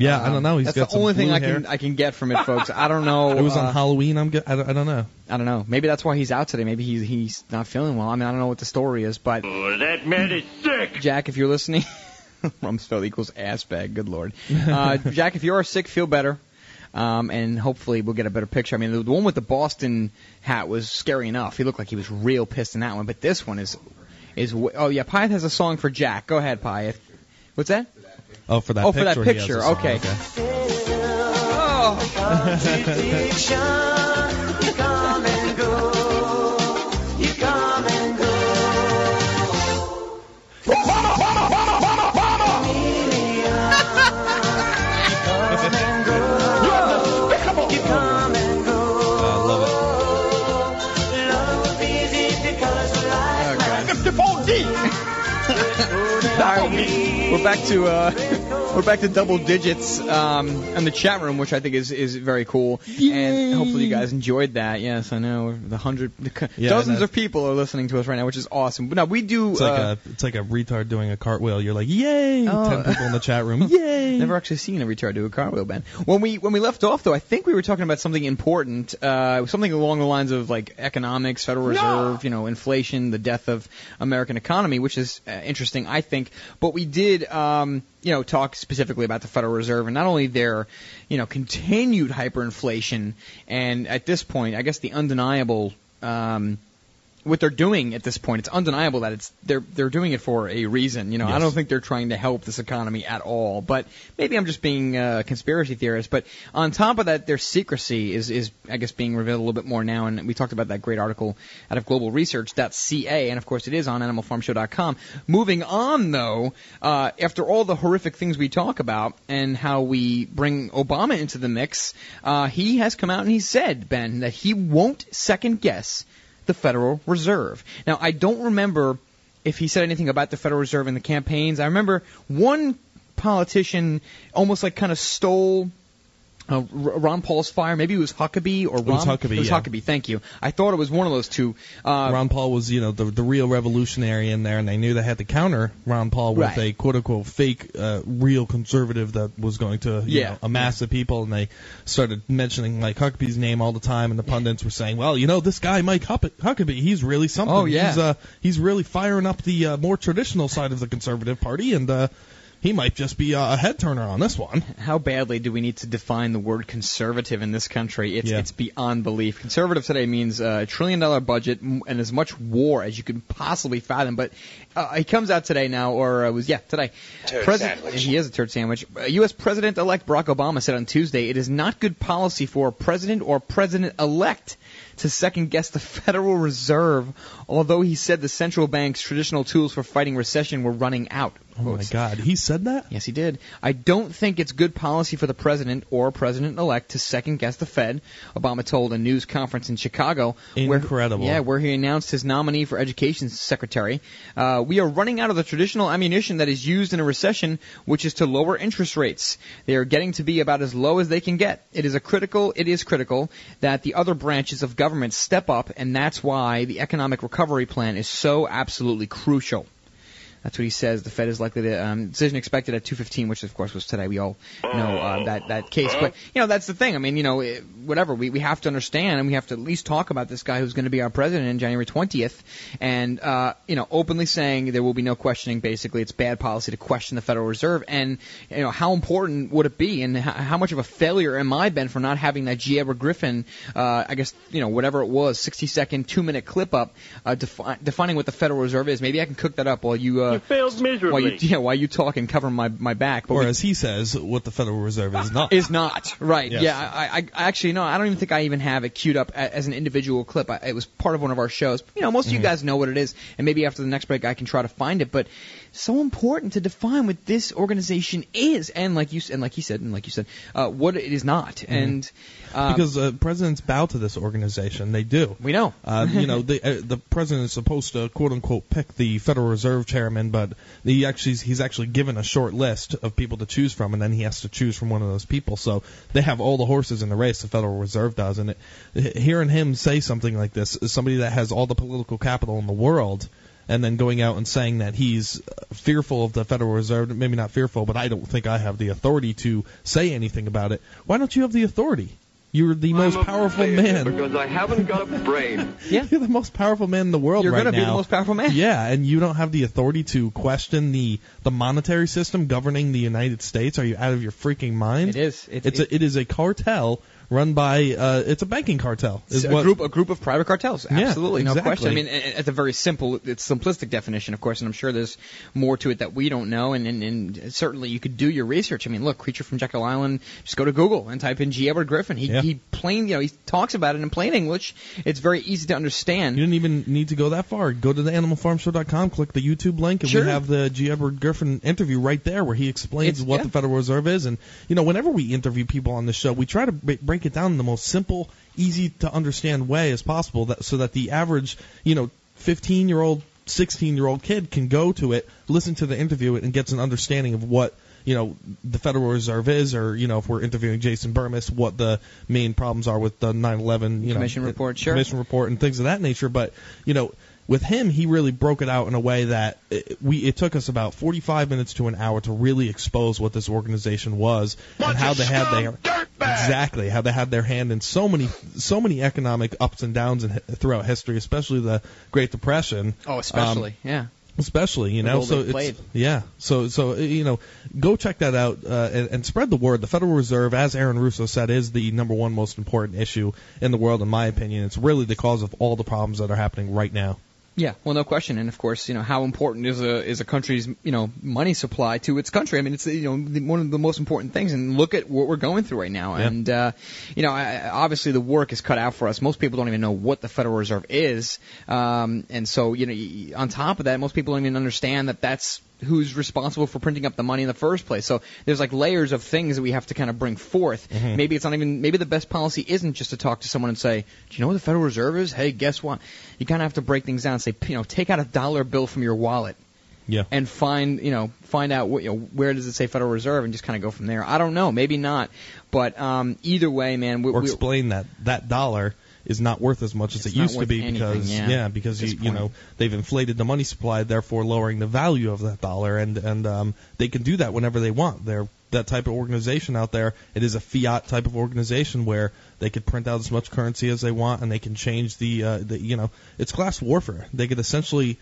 Yeah, I don't know. He's That's got the some only thing blue I can. I can get from it, folks. I don't know. It was uh, on Halloween. I'm. Go- I, don't, I don't know. I don't know. Maybe that's why he's out today. Maybe he's he's not feeling well. I mean, I don't know what the story is, but Oh, that man is sick. Jack, if you're listening, Rumsfeld equals ass bag. Good lord, uh, Jack, if you are sick, feel better. Um, and hopefully we'll get a better picture. I mean, the, the one with the Boston hat was scary enough. He looked like he was real pissed in that one. But this one is, is w- oh yeah, Pyeth has a song for Jack. Go ahead, Pyeth. What's that? Oh, for that. Oh, for picture, that picture. song, Okay. You oh. right, we're back to uh, we're back to double digits um, in the chat room, which I think is is very cool. And hopefully you guys enjoyed that. Yes, I know the hundred, the, Yeah, dozens of people are listening to us right now, which is awesome. But now we do. It's like uh, a it's like a retard doing a cartwheel. You're like, yay! Oh. Ten people in the chat room. Yay! Never actually seen a retard do a cartwheel, Ben. When we when we left off, though, I think we were talking about something important, uh, something along the lines of like economics, Federal Reserve, you know, inflation, the death of American economy, which is uh, interesting, I think. But we did, um, you know, talk specifically about the Federal Reserve and not only their, you know, continued hyperinflation, and at this point, I guess the undeniable. Um, what they're doing at this point, it's undeniable that it's they're they're doing it for a reason. You know, I don't think they're trying to help this economy at all. But maybe I'm just being a conspiracy theorist. But on top of that, their secrecy is is I guess being revealed a little bit more now. And we talked about that great article out of Global Research.ca, and of course it is on AnimalFarmShow.com. Moving on though, uh, after all the horrific things we talk about and how we bring Obama into the mix, uh, he has come out and he said Ben that he won't second guess the Federal Reserve. Now, I don't remember if he said anything about the Federal Reserve in the campaigns. I remember one politician almost like kind of stole uh, Ron Paul's fire. Maybe it was Huckabee or Ron. was Huckabee, It was yeah. Huckabee. Thank you. I thought it was one of those two. Uh, Ron Paul was, you know, the the real revolutionary in there, and they knew they had to counter Ron Paul with Right. a quote unquote fake uh, real conservative that was going to, you Yeah. know, amass the people, and they started mentioning like Huckabee's name all the time, and the pundits were saying, well, you know, this guy Mike Huckabee, he's really something. Oh, yeah. He's uh he's really firing up the uh, more traditional side of the conservative party, and uh, he might just be a head turner on this one. How badly do we need to define the word conservative in this country? It's Yeah. it's beyond belief. Conservative today means uh, a trillion dollar budget and as much war as you can possibly fathom. But uh, he comes out today now, or uh, was yeah today. Turd President- sandwich. He is a turd sandwich. Uh, U.S. President-elect Barack Obama said on Tuesday, "It is not good policy for a president or president-elect." To second guess the Federal Reserve, although he said the central bank's traditional tools for fighting recession were running out. Oh my God, he said that. Yes, he did. I don't think it's good policy for the president or president-elect to second guess the Fed. Obama told a news conference in Chicago. Incredible. Where, yeah, where he announced his nominee for education secretary. Uh, Uh, we are running out of the traditional ammunition that is used in a recession, which is to lower interest rates. They are getting to be about as low as they can get. It is a critical. It is critical that the other branches of government step up, and that's why the economic recovery plan is so absolutely crucial. That's what he says. The Fed is likely to um, decision expected at 2:15, which of course was today. We all know uh, that that case, but you know that's the thing. I mean, you know, eh, whatever we we have to understand, and we have to at least talk about this guy who's going to be our president in January 20th, and uh, you know, openly saying there will be no questioning. Basically, it's bad policy to question the Federal Reserve, and you know, how important would it be, and how, how much of a failure am I been for not having that G. Edward Griffin, uh, I guess you know, whatever it was, 60 second, two minute clip up uh, defi- defining what the Federal Reserve is. Maybe I can cook that up while you. Uh, You failed miserably. while you, yeah, while you talk and cover my my back. But Or we- as he says, what the Federal Reserve is not. is not right. Yes. Yeah, I, I, I actually no, I don't even think I even have it queued up as an individual clip. I, it was part of one of our shows. You know, most of you Mhm. guys know what it is, and maybe after the next break I can try to find it. But so important to define what this organization is, and like you and like he said, and like you said, uh, what it is not. And uh, because uh, presidents bow to this organization. They do. We know. Uh, you know, the uh, the president is supposed to quote unquote pick the Federal Reserve chairman, but he actually he's actually given a short list of people to choose from, and then he has to choose from one of those people. So they have all the horses in the race. The Federal Reserve does, and it, hearing him say something like this, somebody that has all the political capital in the world. And then going out and saying that he's uh, fearful of the Federal Reserve. Maybe not fearful, but I don't think I have the authority to say anything about it. Why don't you have the authority? You're the most I'm a powerful man. Because I haven't got a brain. Yeah. You're the most powerful man in the world You're right gonna now. be the most powerful man. Yeah, and you don't have the authority to question the the monetary system governing the United States. Are you out of your freaking mind? It is. It's, It's a, it is a cartel run by uh, it's a banking cartel. Is a what, group a group of private cartels. Yeah, Absolutely, no exactly. question. I mean, a- at the very simple, it's simplistic definition, of course, and I'm sure there's more to it that we don't know. And, and, and certainly, you could do your research. I mean, look, Creature from Jekyll Island. Just go to Google and type in G. Edward Griffin. He Yeah. he plain, you know, he talks about it in plain English. It's very easy to understand. You didn't even need to go that far. Go to the animalfarmshow.com, click the YouTube link, and Sure. we have the G. Edward Griffin interview right there where he explains It's- what yeah. the Federal Reserve is. And, you know, whenever we interview people on the show, we try to b- break it down in the most simple, easy to understand way as possible that, so that the average, you know, 15 year old, 16 year old kid can go to it, listen to the interview, and gets an understanding of what you know the Federal Reserve is, or you know if we're interviewing Jason Bermas, what the main problems are with the 9/11 you Commission know report, sure. commission report and things of that nature. But you know with him, he really broke it out in a way that it, we it took us about 45 minutes to an hour to really expose what this organization was and how they had their exactly how they had their hand in so many so many economic ups and downs in, throughout history, especially the Great Depression. Oh, Um, especially, yeah. Especially, you The know, so it's, played. yeah, so so you know, go check that out uh, and, and spread the word. The Federal Reserve, as Aaron Russo said, is the number one most important issue in the world, in my opinion. It's really the cause of all the problems that are happening right now. Yeah, well, no question, and of course, you know how important is a is a country's you know money supply to its country. I mean, it's you know the, one of the most important things. And look at what we're going through right now. Yeah. And uh, you know, I, obviously the work is cut out for us. Most people don't even know what the Federal Reserve is, um, and so you know, y- on top of that, most people don't even understand that that's who's responsible for printing up the money in the first place. So there's like layers of things that we have to kind of bring forth. Mhm. Maybe it's not even maybe the best policy isn't just to talk to someone and say, "Do you know what the Federal Reserve is?" Hey, guess what? You kind of have to break things down and say, you know, take out a dollar bill from your wallet Yeah. and find you know find out what, you know, where does it say Federal Reserve and just kind of go from there. I don't know, maybe not, but um, either way, man, we, or we, explain that that dollar is not worth as much as It's it used to be anything, because yeah, because you you know they've inflated the money supply, therefore lowering the value of that dollar, and and um, they can do that whenever they want. They're that type of organization out there. It is a fiat type of organization where they could print out as much currency as they want, and they can change the uh, the you know it's class warfare. They could essentially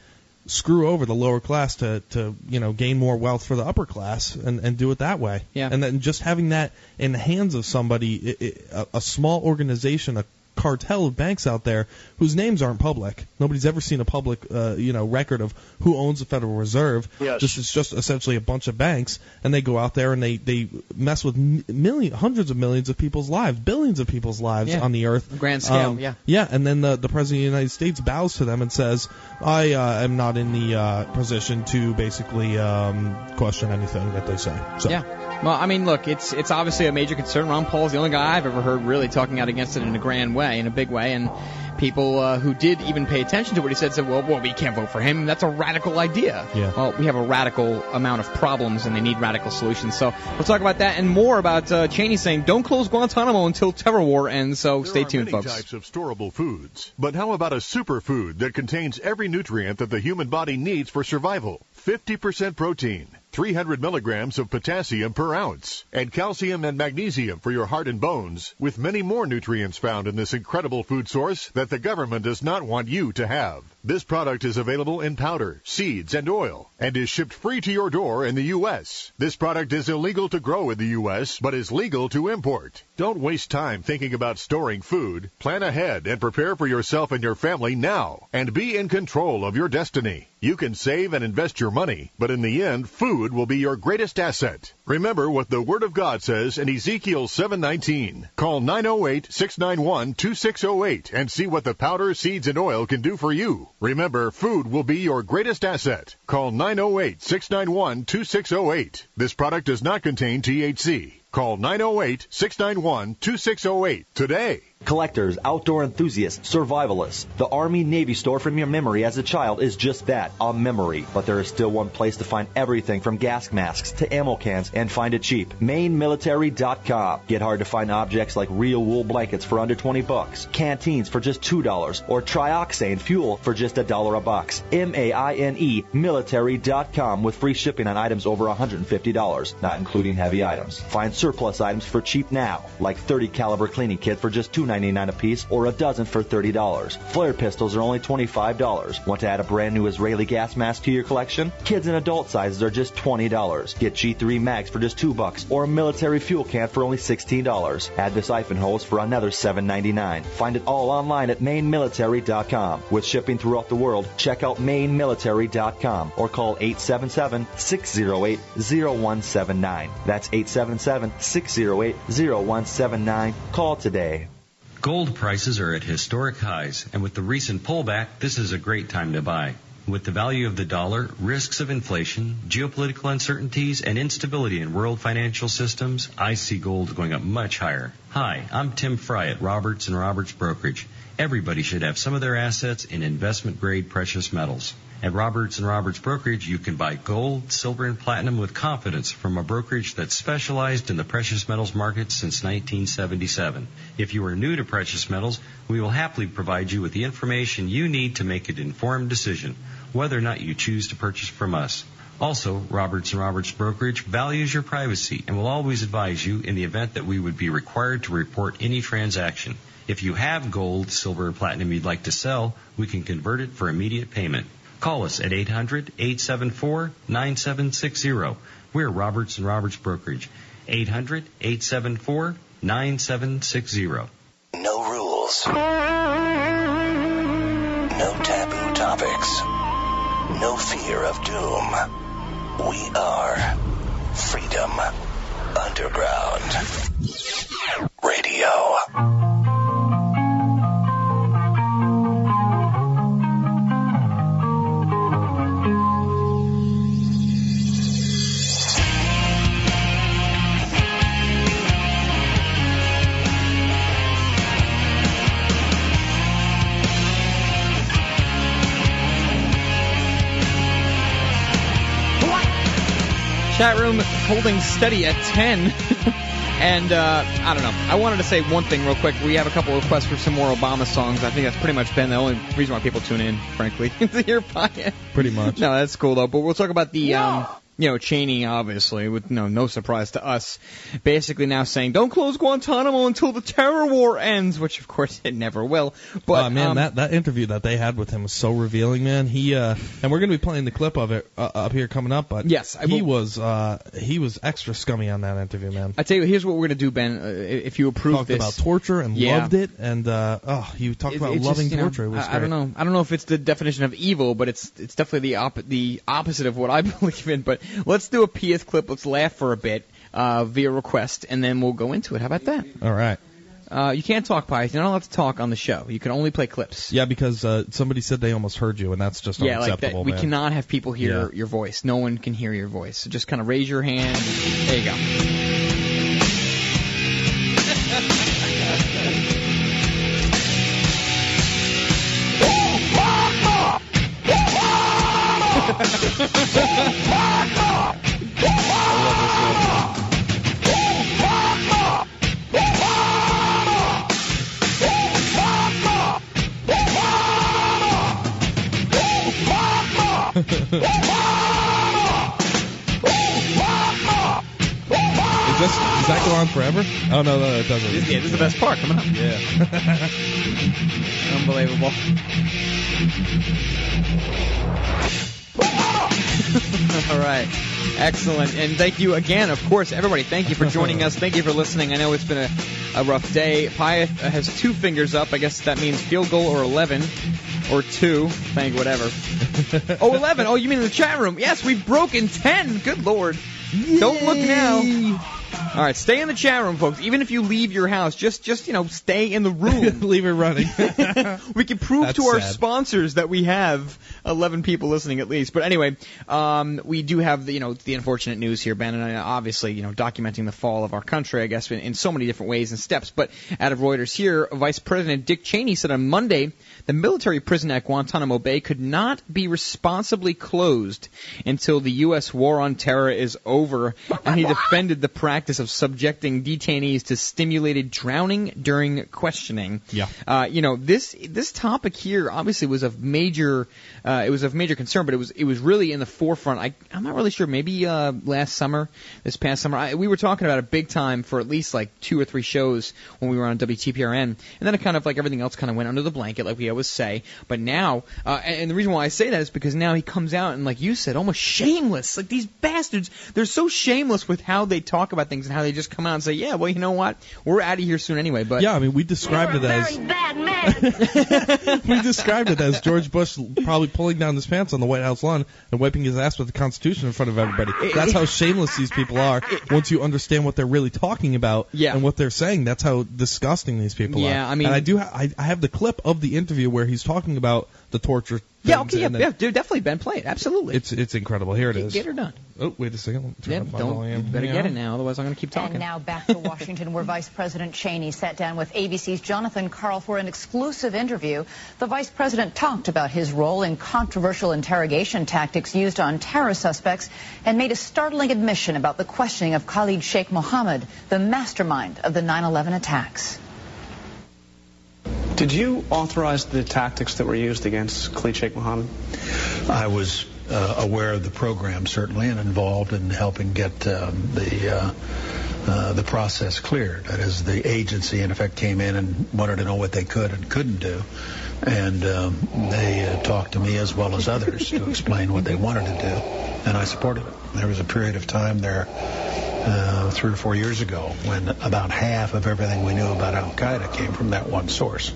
screw over the lower class to to you know gain more wealth for the upper class and and do it that way. Yeah. And then just having that in the hands of somebody, i i a, a small organization, a cartel of banks out there whose names aren't public. Nobody's ever seen a public, uh, you know, record of who owns the Federal Reserve. Yes. Just it's just essentially a bunch of banks, and they go out there and they they mess with m- million, hundreds of millions of people's lives, billions of people's lives Yeah. on the earth. Grand scale, Um, yeah. Yeah, and then the the president of the United States bows to them and says, "I uh, am not in the uh, position to basically um, question anything that they say." So. Yeah. Well, I mean, look, it's it's obviously a major concern. Ron Paul's the only guy I've ever heard really talking out against it in a grand way, in a big way, and people uh, who did even pay attention to what he said said, well, well, we can't vote for him. That's a radical idea. Yeah. Well, we have a radical amount of problems, and they need radical solutions. So we'll talk about that and more about uh, Cheney saying, don't close Guantanamo until terror war ends. So stay There are tuned, many folks. types of storable foods, but how about a superfood that contains every nutrient that the human body needs for survival? 50% protein, 300 milligrams of potassium per ounce, and calcium and magnesium for your heart and bones, with many more nutrients found in this incredible food source that the government does not want you to have. This product is available in powder, seeds, and oil, and is shipped free to your door in the U.S. This product is illegal to grow in the U.S., but is legal to import. Don't waste time thinking about storing food. Plan ahead and prepare for yourself and your family now, and be in control of your destiny. You can save and invest your money, but in the end, food will be your greatest asset. Remember what the Word of God says in Ezekiel 7:19. Call 908-691-2608 and see what the powder, seeds, and oil can do for you. Remember, food will be your greatest asset. Call 908-691-2608. This product does not contain THC. Call 908-691-2608 today. Collectors, outdoor enthusiasts, survivalists. The Army Navy store from your memory as a child is just that, a memory. But there is still one place to find everything from gas masks to ammo cans and find it cheap. MaineMilitary.com. Get hard to find objects like real wool blankets for under 20 bucks, canteens for just $2, or trioxane fuel for just a dollar a box. M-A-I-N-E military.com with free shipping on items over $150, not including heavy items. Find surplus items for cheap now, like 30 caliber cleaning kit for just $2.99 a piece or a dozen for $30. Flare pistols are only $25. Want to add a brand new Israeli gas mask to your collection? Kids and adult sizes are just $20. Get G3 mags for just 2 bucks or a military fuel can for only $16. Add the siphon hose for another $7.99. Find it all online at mainemilitary.com. With shipping throughout the world, check out mainemilitary.com or call 877-608-0179. That's 877-608-0179. Call today. Gold prices are at historic highs, and with the recent pullback, this is a great time to buy. With the value of the dollar, risks of inflation, geopolitical uncertainties, and instability in world financial systems, I see gold going up much higher. Hi, I'm Tim Fry at Roberts and Roberts Brokerage. Everybody should have some of their assets in investment grade precious metals. At Roberts and Roberts Brokerage, you can buy gold, silver, and platinum with confidence from a brokerage that's specialized in the precious metals market since 1977. If you are new to precious metals, we will happily provide you with the information you need to make an informed decision whether or not you choose to purchase from us. Also, Roberts and Roberts Brokerage values your privacy and will always advise you in the event that we would be required to report any transaction. If you have gold, silver, or platinum you'd like to sell, we can convert it for immediate payment. Call us at 800-874-9760. We're Roberts and Roberts Brokerage. 800-874-9760. No rules. No taboo topics. No fear of doom. We are Freedom Underground Radio. Chat room holding steady at 10. and uh, I don't know. I wanted to say one thing real quick. We have a couple of requests for some more Obama songs. I think that's pretty much been the only reason why people tune in, frankly, to hear Pyatt. Pretty much. No, that's cool though. But we'll talk about the um, you know, Cheney, obviously, with no no surprise to us, basically now saying, "Don't close Guantanamo until the terror war ends," which of course it never will. But uh, man, um, that that interview that they had with him was so revealing, man. He uh, and we're gonna be playing the clip of it uh, up here coming up, but Yes, I he was uh, he was extra scummy on that interview, man. I tell you, here's what we're gonna do, Ben. Uh, if you approve Talked this, about torture and Yeah. loved it, and uh, oh, he talked It- about loving just, you know, torture. It was I, I don't know. I don't know if it's the definition of evil, but it's it's definitely the op- the opposite of what I believe in. But let's do a PS clip. Let's laugh for a bit uh, via request, and then we'll go into it. How about that? All right. Uh, you can't talk, Pius. You're not allowed to talk on the show. You can only play clips. Yeah, because uh, somebody said they almost heard you, and that's just yeah, like that. unacceptable, We man. cannot have people hear Yeah. your voice. No one can hear your voice. So just kind of raise your hand. There you go. Is this does that go on forever? Oh no, no, it doesn't. Yeah, this is the best part. Come on. Yeah. Unbelievable. All right. Excellent. And thank you again, of course, everybody. Thank you for joining us. Thank you for listening. I know it's been a, a rough day. Pyeth has two fingers up. I guess that means field goal or 11 or two. Thank whatever. oh, 11. Oh, you mean in the chat room? Yes, we've broken 10. Good lord. Don't look now. All right, stay in the chat room, folks. Even if you leave your house, just just you know, stay in the room. Leave it running. we can prove That's to our sad. sponsors that we have 11 people listening at least. But anyway, um, we do have the you know the unfortunate news here, Ben, and I obviously you know documenting the fall of our country, I guess, in, in so many different ways and steps. But out of Reuters here, Vice President Dick Cheney said on Monday the military prison at Guantanamo Bay could not be responsibly closed until the U.S. war on terror is over, and he defended the practice of subjecting detainees to stimulated drowning during questioning. Yeah. Uh, you know this this topic here obviously was of major uh, it was of major concern, but it was it was really in the forefront. I I'm not really sure. Maybe uh, last summer, this past summer, I, we were talking about it big time for at least like two or three shows when we were on WTPRN, and then it kind of like everything else kind of went under the blanket, like we always say. But now, uh, and, and the reason why I say that is because now he comes out and like you said, almost shameless. Like these bastards, they're so shameless with how they talk about things and how they just come out and say, yeah, well, you know what, we're out of here soon anyway. But yeah, I mean, we described it as bad man. we described it as George Bush probably pulling down his pants on the White House lawn and wiping his ass with the Constitution in front of everybody. That's how shameless these people are. Once you understand what they're really talking about Yeah. and what they're saying, that's how disgusting these people are. Yeah, I mean- and I do. Ha- I, I have the clip of the interview where he's talking about the torture. yeah, okay, yeah, yeah, dude, definitely Ben, play it, absolutely. It's it's incredible. Here it is. Get her done. Oh, wait a second. Turn Yeah, don't volume. you better Yeah. get it now, otherwise I'm going to keep talking. And now back to Washington, where Vice President Cheney sat down with ABC's Jonathan Karl for an exclusive interview. The Vice President talked about his role in controversial interrogation tactics used on terror suspects and made a startling admission about the questioning of Khalid Sheikh Mohammed, the mastermind of the 9-11 attacks. Did you authorize the tactics that were used against Khalid Sheikh Mohammed? I was uh, aware of the program certainly and involved in helping get um, the uh, uh, the process cleared. That is, the agency in effect came in and wanted to know what they could and couldn't do, and um, they uh, talked to me as well as others to explain what they wanted to do, and I supported it. There was a period of time there. Uh, three or four years ago, when about half of everything we knew about Al Qaeda came from that one source.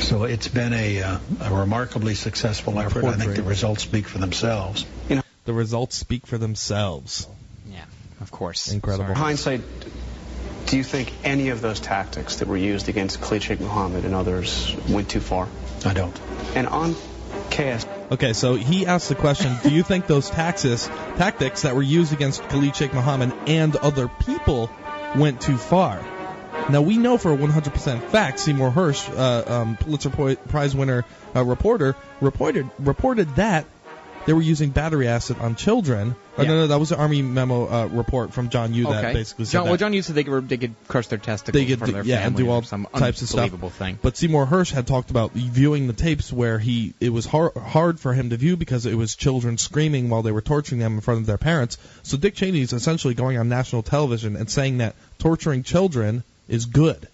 So it's been a, uh, a remarkably successful effort. I think the results speak for themselves. You know, The results speak for themselves. Yeah, of course. Incredible. In hindsight, do you think any of those tactics that were used against Khalid Sheikh Mohammed and others went too far? I don't. And on KS. Okay, so he asked the question: Do you think those taxes, tactics that were used against Khalid Sheikh Mohammed and other people went too far? Now we know for a 100% fact, Seymour Hersh, uh, um, Pulitzer Prize winner uh, reporter, reported reported that they were using battery acid on children. Oh, Yeah. no, no, that was an Army memo uh, report from John Yoo that okay. basically said John, that well, John used to they could they could crush their testicles they in could of their yeah and do all some types of stuff. unbelievable thing. But Seymour Hersh had talked about viewing the tapes where he it was hard hard for him to view because it was children screaming while they were torturing them in front of their parents. So Dick Cheney is essentially going on national television and saying that torturing children is good,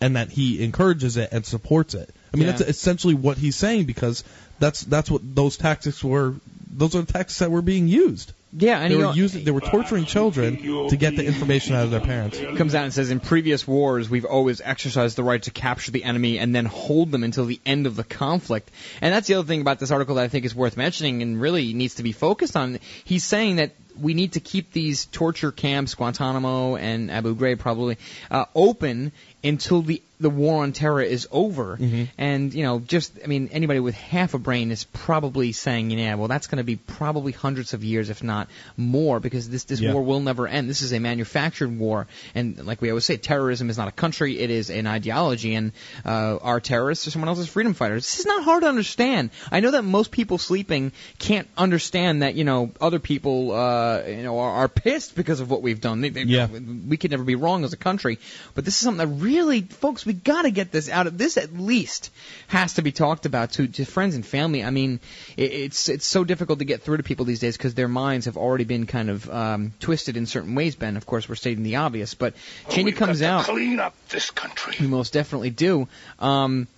and that he encourages it and supports it. I mean Yeah. that's essentially what he's saying because that's that's what those tactics were. Those are the tactics that were being used. Yeah, and they were using they were torturing children to get the information out of their parents. comes out and says in previous wars we've always exercised the right to capture the enemy and then hold them until the end of the conflict. And that's the other thing about this article that I think is worth mentioning and really needs to be focused on. He's saying that we need to keep these torture camps, Guantanamo and Abu Ghraib probably, uh, open until the the war on terror is over. And you know, just I mean, anybody with half a brain is probably saying, yeah, well, that's going to be probably hundreds of years, if not more, because this this Yeah. war will never end. This is a manufactured war, and like we always say, terrorism is not a country; it is an ideology. And uh, our terrorists are someone else's freedom fighters. This is not hard to understand. I know that most people sleeping can't understand that you know other people uh, you know are, are pissed because of what we've done. They, they, Yeah. we could never be wrong as a country, but this is something that really, folks, we got to get this out of this. At least has to be talked about to, to friends and family. I mean, it, it's it's so difficult to get through to people these days because their minds have already been kind of um, twisted in certain ways. Ben, of course, we're stating the obvious, but Cheney We've comes got out. to clean up this country. We most definitely do. Um,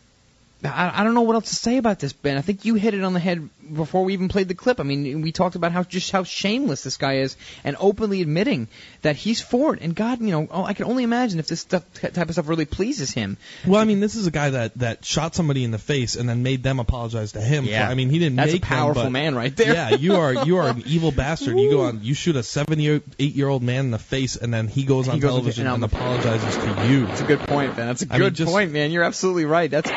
I, I don't know what else to say about this, Ben. I think you hit it on the head before we even played the clip. I mean, we talked about how just how shameless this guy is, and openly admitting that he's for it. And God, you know, oh, I can only imagine if this stuff, type of stuff really pleases him. Well, I mean, this is a guy that that shot somebody in the face and then made them apologize to him. Yeah. For, I mean, he didn't That's a make them, powerful man right there. Yeah, you are you are an evil bastard. You go on, you shoot a seventy-eight year old man in the face, and then he goes on He goes television and and, um, apologizes to you. That's a good point, Ben. That's a good mean, just- point, man. You're absolutely right. That's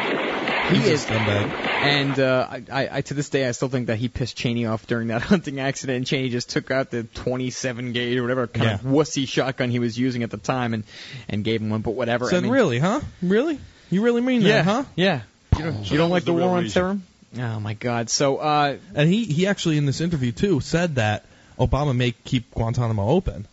He's a is. scumbag. And uh, I, I, I, to this day, I still think that he pissed Cheney off during that hunting accident. And Cheney just took out the 27 gauge or whatever kind of wussy shotgun he was using at the time, and and gave him one. But whatever. Said, I mean, really, huh? Really? You really mean Yeah, that, huh? Yeah. You don't, So you don't like the the war on reason. terror? Oh my God. So, uh, And he he actually in this interview too said that Obama may keep Guantanamo open.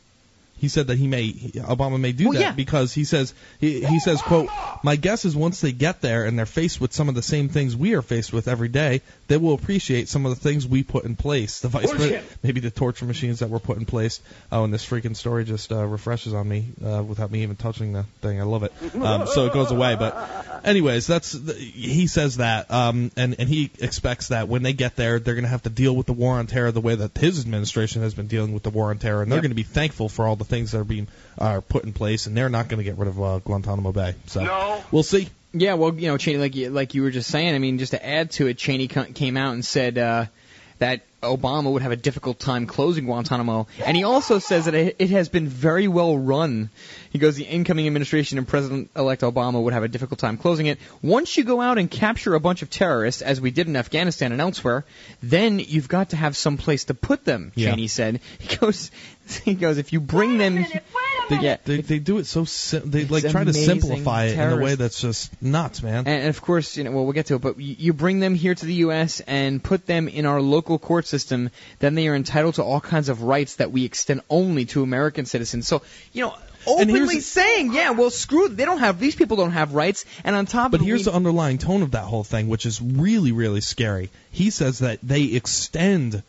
He said that he may Obama may do Well, that yeah. because he says he, he says quote my guess is once they get there and they're faced with some of the same things we are faced with every day they will appreciate some of the things we put in place. The vice president maybe the torture machines that were put in place. Oh and this freaking story just uh, refreshes on me uh, without me even touching the thing. I love it. Um, so it goes away but anyways that's the, he says that um, and and he expects that when they get there they're going to have to deal with the war on terror the way that his administration has been dealing with the war on terror and they're Yep. going to be thankful for all the things that are being are put in place and they're not going to get rid of uh, Guantanamo Bay so we'll see Yeah, well, you know, Cheney, like you, like you were just saying. I mean, just to add to it, Cheney came out and said uh, that Obama would have a difficult time closing Guantanamo, and he also says that it, it has been very well run. He goes, the incoming administration and President-elect Obama would have a difficult time closing it. Once you go out and capture a bunch of terrorists, as we did in Afghanistan and elsewhere, then you've got to have some place to put them. Yeah. Cheney said. He goes, he goes, if you bring them, they, yeah, they, they do it so sim- they like try to simplify it in a way that's just nuts man And, of course, you know, well, we'll get to it, but you, you bring them here to the U.S. and put them in our local court system, then they are entitled to all kinds of rights that we extend only to American citizens. So, you know, openly saying, yeah, well, screw, they don't have, these people don't have rights, and on top But of it, here's we- the underlying tone of that whole thing, which is really, really scary. He says that they extend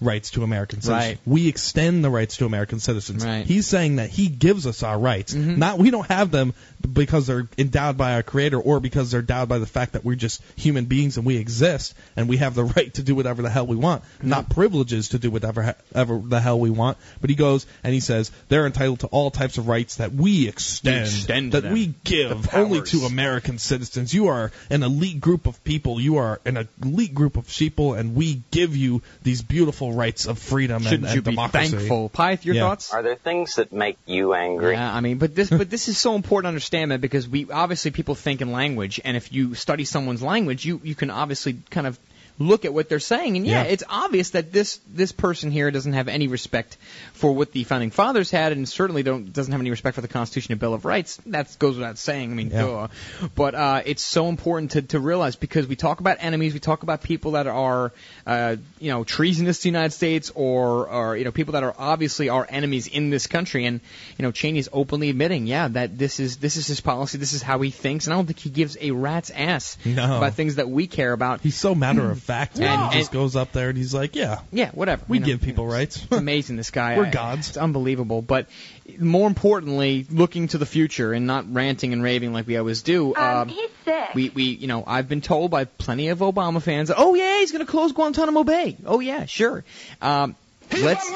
rights to American citizens. Right. We extend the rights to American citizens. Right. Mm-hmm. He's saying that he gives us our rights. Not we don't have them because they're endowed by our creator or because they're endowed by the fact that we're just human beings and we exist and we have the right to do whatever the hell we want. Mm-hmm. Not privileges to do whatever ever the hell we want. But he goes and he says they're entitled to all types of rights that we extend, extend that them. we give The only to American citizens. You are an elite group of people. You are an elite group of sheeple, and we give you these beautiful rights of freedom and, Shouldn't and you be thankful? Pyth, your Yeah. thoughts? Are there things that make you angry? Yeah, I mean, but this, but this is so important to understand that because we obviously people think in language, and if you study someone's language, you you can obviously kind of look at what they're saying, and yeah, Yeah. it's obvious that this this person here doesn't have any respect for what the founding fathers had, and certainly don't doesn't have any respect for the Constitution and Bill of Rights. That goes without saying. I mean, Yeah. duh. But uh, it's so important to, to realize because we talk about enemies, we talk about people that are, uh, you know, treasonous to the United States, or, or you know, people that are obviously our enemies in this country. And you know, Cheney's openly admitting, yeah, that this is this is his policy, this is how he thinks, and I don't think he gives a rat's ass No. about things that we care about. He's so matter of fact. man. And- he just goes up there and he's like, "Yeah, Yeah, whatever. we you know. give people rights." It's amazing, this guy. We're I- gods. It's unbelievable. But more importantly, looking to the future and not ranting and raving like we always do. um, he's sick. we, we, you know, I've been told by plenty of Obama fans, oh yeah, he's going to close Guantanamo Bay. Oh yeah, sure. Um, let's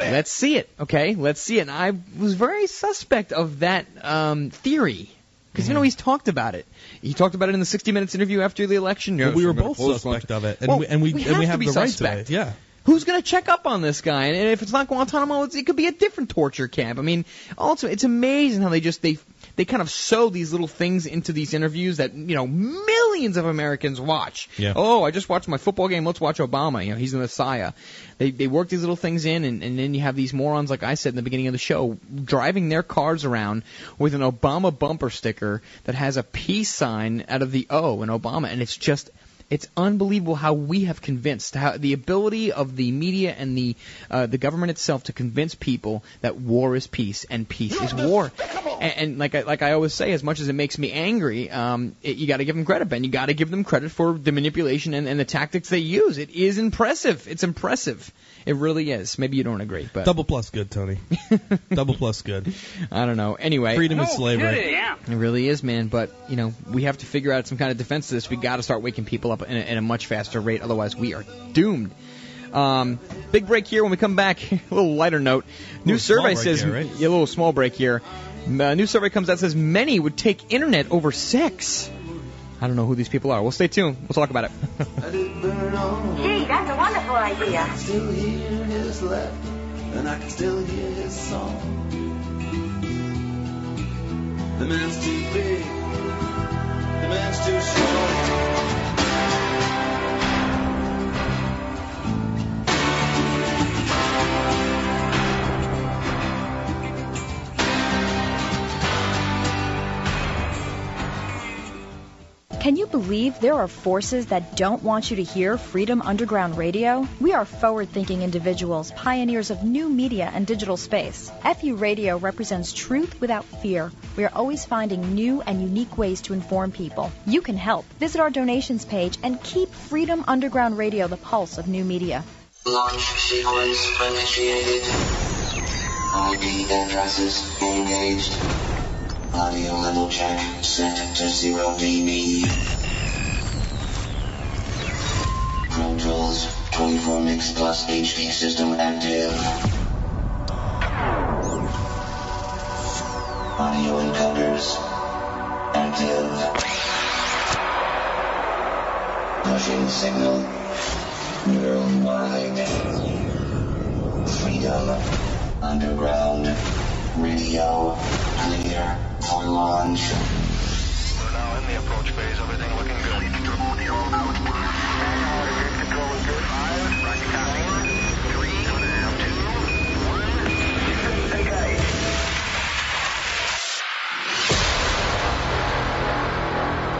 let's see it, okay? Let's see it. And I was very suspect of that um, theory. Because you mm-hmm. know he's talked about it. He talked about it in the 60 Minutes interview after the election. Yes, we were both suspect of it, and Well, we and we, we and we have have to be the right suspect. to it. Yeah. Who's going to check up on this guy? And if it's not Guantanamo, it's, it could be a different torture camp. I mean, also it's amazing how they just they they kind of sew these little things into these interviews that you know millions of Americans watch. Yeah. Oh, I just watched my football game. Let's watch Obama. You know, he's the Messiah. They they work these little things in, and, and then you have these morons, like I said in the beginning of the show, driving their cars around with an Obama bumper sticker that has a peace sign out of the O in Obama, and it's just It's unbelievable how we have convinced how the ability of the media and the uh, the government itself to convince people that war is peace and peace is war. And, and like I, like I always say, as much as it makes me angry, um, it, you got to give them credit, Ben. You got to give them credit for the manipulation and, and the tactics they use. It is impressive. It's impressive. It really is. Maybe you don't agree, but Double plus good, Tony. Double plus good. I don't know. Anyway, Freedom is slavery. It really is, man. But you know, we have to figure out some kind of defense to this. We got to start waking people up in a, in a much faster rate. Otherwise, we are doomed. Um, big break here. When we come back, a little lighter note. New Little survey says here, right? yeah, a little small break here. A new survey comes out says many would take internet over sex. I don't know who these people are. We'll stay tuned. We'll talk about it. Gee, that's a wonderful idea. Still hear his left, and I can still hear his song. The man's too big, the man's too short. Can you believe there are forces that don't want you to hear Freedom Underground Radio? We are forward thinking individuals, pioneers of new media and digital space. FU Radio represents truth without fear. We are always finding new and unique ways to inform people. You can help. Visit our donations page and keep Freedom Underground Radio the pulse of new media. Launch sequence initiated. Addresses engaged. Audio level check set to 0 dB. Controls 24 mix plus HD system active. Audio encoders active. Pushing signal worldwide. Freedom Underground Radio clear for launch. We're now in the approach phase. Everything looking good. Control is good. Five. Roger copy. Three. Two. One. Okay.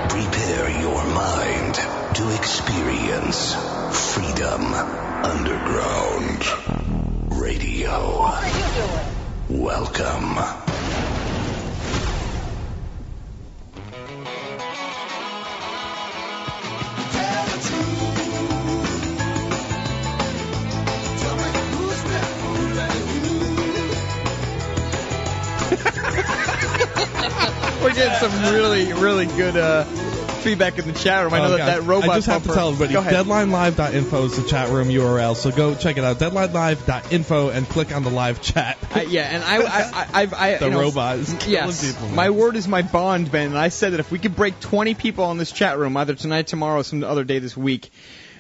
Prepare your mind to experience Freedom Underground Radio. Welcome. some really, really good uh, feedback in the chat room. I know Oh, that God. that robot. I just have to tell everybody. DeadlineLive.info is the chat room URL, so go check it out. DeadlineLive.info and click on the live chat. Uh, yeah, and I, I, I, I've, I the you know, robot is Yes, people. my word is my bond, Ben. And I said that if we could break 20 people on this chat room, either tonight, tomorrow, or some other day this week,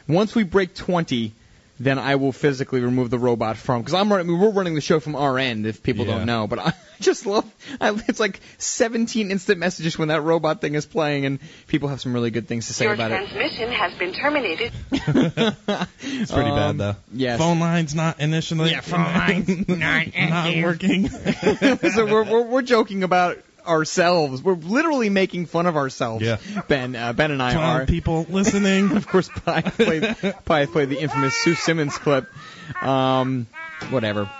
once we break 20, then I will physically remove the robot from. Because I'm running, we're running the show from our end, if people Yeah. don't know. But I just love. I, it's like 17 instant messages when that robot thing is playing, and people have some really good things to say Your about it. Your transmission has been terminated. It's pretty bad Um, though. yes. Phone lines not initially. Yeah, phone lines not not working. so we're, we're, we're joking about ourselves. We're literally making fun of ourselves. Yeah. Ben, uh, Ben and I are. people listening. of course, Pi played, Pi played the infamous Sue Simmons clip. Um, whatever.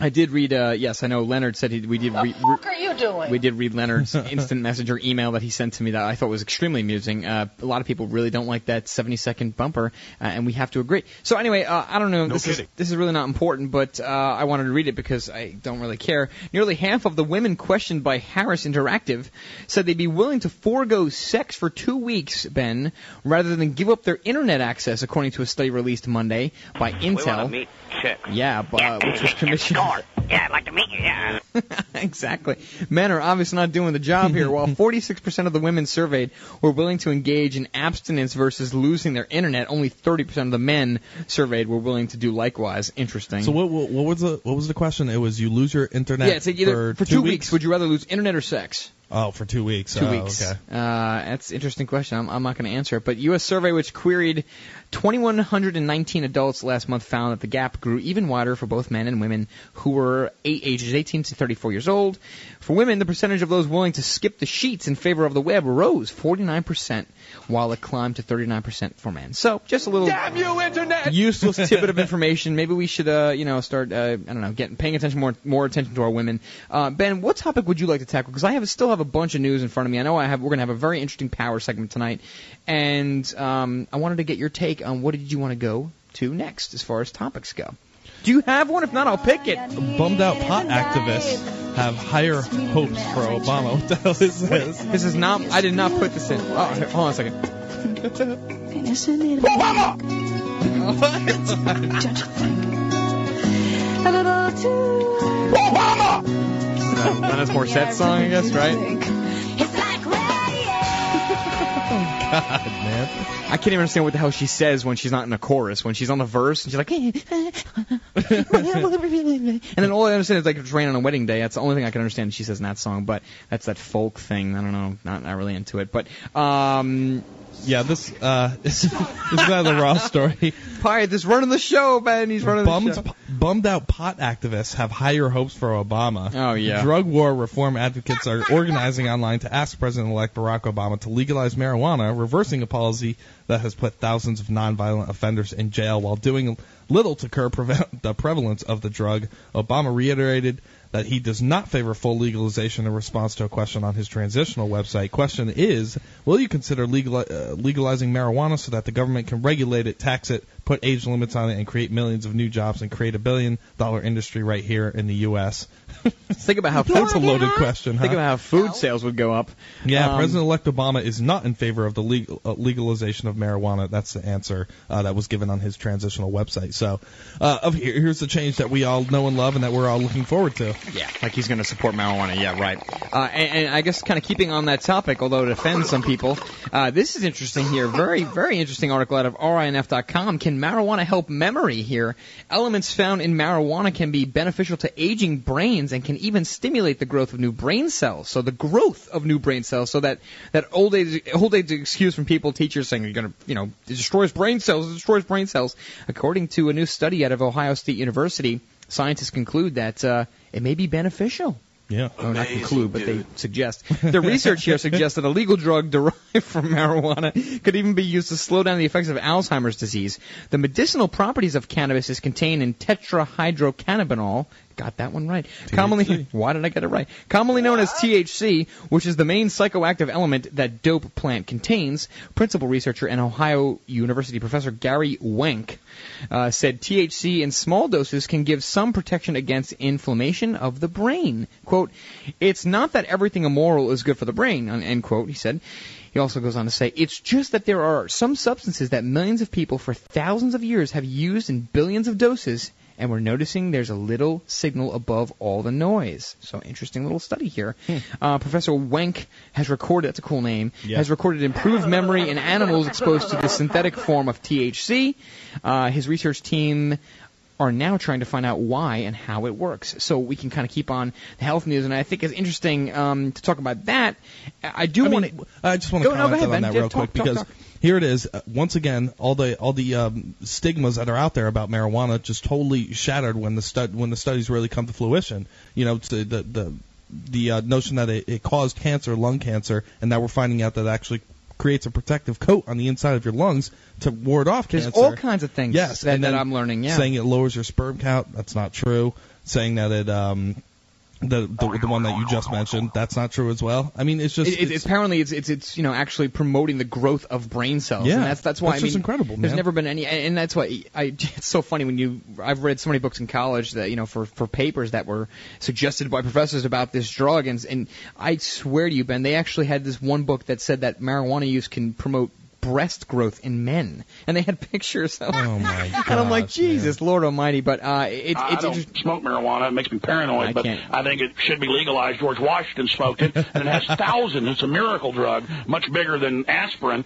I did read. Uh, yes, I know Leonard said he, we did. Re- re- What are you doing? we did read Leonard's instant messenger email that he sent to me that I thought was extremely amusing. Uh, a lot of people really don't like that 70 second bumper, uh, and we have to agree. So anyway, uh, I don't know. No this is kidding. this is really not important, but uh, I wanted to read it because I don't really care. Nearly half of the women questioned by Harris Interactive said they'd be willing to forego sex for two weeks, Ben, rather than give up their internet access, according to a study released Monday by Intel. We meet chick. Yeah, b- uh, which was commissioned. Yeah, I'd like to meet you. Yeah. exactly. Men are obviously not doing the job here. While 46% of the women surveyed were willing to engage in abstinence versus losing their internet, only 30% of the men surveyed were willing to do likewise. Interesting. So what, what what was the what was the question? It was you lose your internet yeah, it's like either for, for two, weeks. Would you rather lose internet or sex? Oh, for two weeks. Two Oh, weeks. Okay. Uh, that's an interesting question. I'm, I'm not going to answer it. But U.S. survey which queried 2,119 adults last month found that the gap grew even wider for both men and women who were ages 18 to 34 years old. For women, the percentage of those willing to skip the sheets in favor of the web rose 49%, while it climbed to 39% for men. So just a little Damn you, Internet! useless tidbit of information. Maybe we should, uh, you know, start, uh, I don't know, getting paying attention more, more attention to our women. Uh, ben, what topic would you like to tackle? Because I have still have a bunch of news in front of me. I know I have. We're going to have a very interesting power segment tonight, and um, I wanted to get your take on what did you want to go to next as far as topics go. Do you have one? If not, I'll pick it. Bummed out pot activists have higher hopes for Obama. What the hell is this? This is not. I did not put this in. Oh, here, hold on a second. Obama! Obama! Alanis Morissette song, I guess, right? Oh, God, man. I can't even understand what the hell she says when she's not in a chorus. When she's on the verse, and she's like, and then all I understand is like it's rain on a wedding day. That's the only thing I can understand she says in that song. But that's that folk thing. I don't know. Not not really into it. But um, Yeah, this uh, this, this is not the raw story. Pirate is running the show, Ben. He's running Bummed, the show. bummed out pot activists have higher hopes for Obama. Oh, yeah. Drug war reform advocates are organizing online to ask President-elect Barack Obama to legalize marijuana, reversing a policy that has put thousands of nonviolent offenders in jail while doing little to curb prevent the prevalence of the drug. Obama reiterated that he does not favor full legalization in response to a question on his transitional website. Question is, will you consider legal, uh, legalizing marijuana so that the government can regulate it, tax it, put age limits on it, and create millions of new jobs and create a billion dollar industry right here in the U.S.? Think about how That's a loaded question, huh? Think about how food sales would go up. Yeah, Um, President-elect Obama is not in favor of the legal, uh, legalization of marijuana. That's the answer uh, that was given on his transitional website. So, uh, of here, here's the change that we all know and love, and that we're all looking forward to. Yeah, like he's going to support marijuana. Yeah, right. Uh, and, and I guess kind of keeping on that topic, although it offends some people, uh, this is interesting here. Very, very interesting article out of RINF.com. Can marijuana help memory here? Elements found in marijuana can be beneficial to aging brains and can even stimulate the growth of new brain cells. So the growth of new brain cells, so that that old age old age excuse from people, teachers saying you're to, you know, it destroys brain cells, it destroys brain cells. According to a new study out of Ohio State University, scientists conclude that uh, it may be beneficial. Yeah. Oh, not conclude, but they suggest. The research here suggests that a legal drug derived from marijuana could even be used to slow down the effects of Alzheimer's disease. The medicinal properties of cannabis is contained in tetrahydrocannabinol. Got that one right. Commonly, why did I get it right? Commonly known as THC, which is the main psychoactive element that dope plant contains. Principal researcher and Ohio University professor Gary Wenk uh, said THC in small doses can give some protection against inflammation of the brain. Quote, it's not that everything immoral is good for the brain, end quote, he said. He also goes on to say, it's just that there are some substances that millions of people for thousands of years have used in billions of doses, and we're noticing there's a little signal above all the noise. So interesting little study here. Uh, Professor Wenk has recorded, that's a cool name, Yeah. has recorded improved memory in animals exposed to the synthetic form of THC. Uh, his research team are now trying to find out why and how it works. So we can kind of keep on the health news, and I think it's interesting um, to talk about that. I do want mean, I just want to Go- no, go comment ahead, on Ben. that Yeah, real talk, quick talk, because talk. Here it is. Uh, once again, all the all the um, stigmas that are out there about marijuana just totally shattered when the stud when the studies really come to fruition. You know, to the the the uh, notion that it, it caused cancer, lung cancer, and now we're finding out that it actually creates a protective coat on the inside of your lungs to ward off There's cancer. all kinds of things Yes, that, and that then I'm learning. Yeah. saying it lowers your sperm count. That's not true. Saying that it um the the, the one that you just mentioned that's not true as well. I mean, it's just It, it, apparently, it's, it's it's you know actually promoting the growth of brain cells. Yeah, and that's that's why that's I mean just incredible, There's never been any, and and that's why I. It's so funny when you. I've read so many books in college that you know for for papers that were suggested by professors about this drug, and and I swear to you, Ben, they actually had this one book that said that marijuana use can promote breast growth in men, and they had pictures of. Oh my And I'm like, Jesus, Lord Almighty! But uh, it, I it's don't interesting. smoke marijuana. It makes me paranoid, I but can't. I think it should be legalized. George Washington smoked it, and it has thousands. It's a miracle drug, much bigger than aspirin.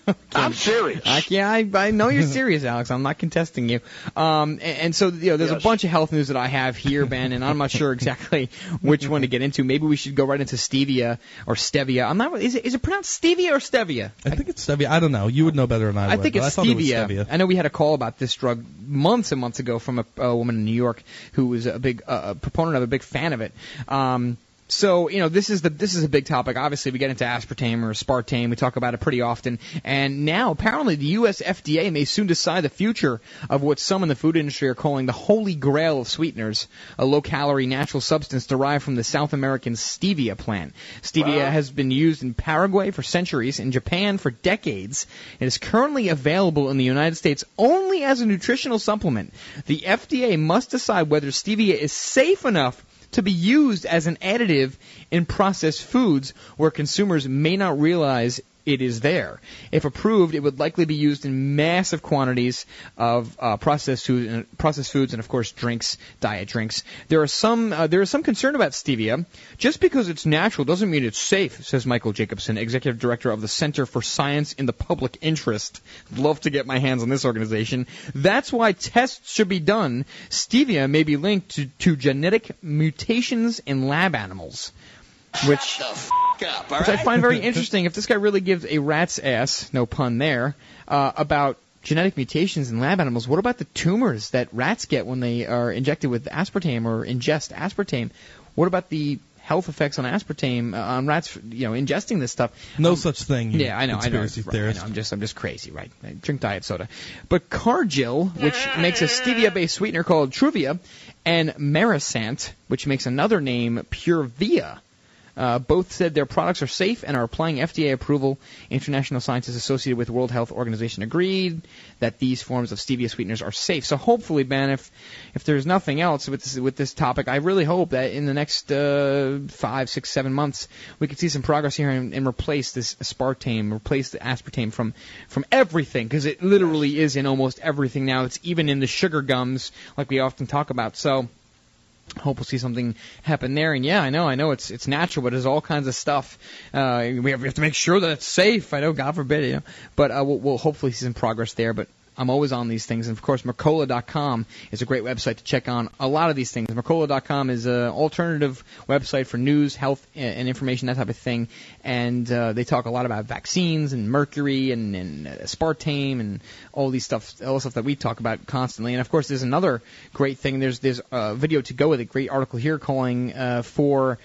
I'm serious. I, yeah, I, I know you're serious, Alex. I'm not contesting you. Um, and, and so you know, there's a bunch of health news that I have here, Ben, and I'm not sure exactly which one to get into. Maybe we should go right into stevia or stevia. I'm not. Is it is it pronounced stevia or stevia? I think it's stevia. I don't know. You would know better than I I would. I think but it's I thought it was stevia. stevia. I know we had a call about this drug months and months ago from a, a woman in New York who was a big uh, a proponent of, a big fan of it. Um, so you know this is the this is a big topic. Obviously, we get into aspartame or aspartame. We talk about it pretty often. And now, apparently, the U.S. FDA may soon decide the future of what some in the food industry are calling the holy grail of sweeteners, a low-calorie natural substance derived from the South American stevia plant. Stevia has been used in Paraguay for centuries, in Japan for decades. It is currently available in the United States only as a nutritional supplement. The FDA must decide whether stevia is safe enough to be used as an additive in processed foods where consumers may not realize it is there. If approved, it would likely be used in massive quantities of uh, processed food, uh, processed foods, and of course drinks, diet drinks. There are some uh, there is some concern about stevia. Just because it's natural doesn't mean it's safe, says Michael Jacobson, executive director of the Center for Science in the Public Interest. Love to get my hands on this organization. That's why tests should be done. Stevia may be linked to, to genetic mutations in lab animals, which which I find very interesting. If this guy really gives a rat's ass, no pun there, uh, about genetic mutations in lab animals, what about the tumors that rats get when they are injected with aspartame or ingest aspartame? What about the health effects on aspartame uh, on rats? You know, ingesting this stuff. No such thing. you Yeah, I know, I know. Conspiracy Right, I theorist. know. I'm just, I'm just crazy, right? I drink diet soda. But Cargill, which makes a stevia-based sweetener called Truvia, and Merisant, which makes another name, Pure Via. Uh, both said their products are safe and are applying FDA approval. International scientists associated with World Health Organization agreed that these forms of stevia sweeteners are safe. So hopefully, Ben, if if there's nothing else with this with this topic, I really hope that in the next uh, five, six, seven months we can see some progress here and, and replace this aspartame, replace the aspartame from from everything because it literally is in almost everything now. It's even in the sugar gums, like we often talk about. So hope we'll see something happen there. And yeah, I know, I know it's it's natural, but there's all kinds of stuff. Uh, we, have, we have to make sure that it's safe. I know, God forbid, you know. But uh, we'll, we'll hopefully see some progress there. But I'm always on these things. And of course, Mercola.com is a great website to check on a lot of these things. Mercola.com is an alternative website for news, health, and information, that type of thing. And uh, they talk a lot about vaccines and mercury and, and aspartame and all these stuff, all the stuff that we talk about constantly. And of course, there's another great thing. There's there's a video to go with it. Great article here calling uh, for,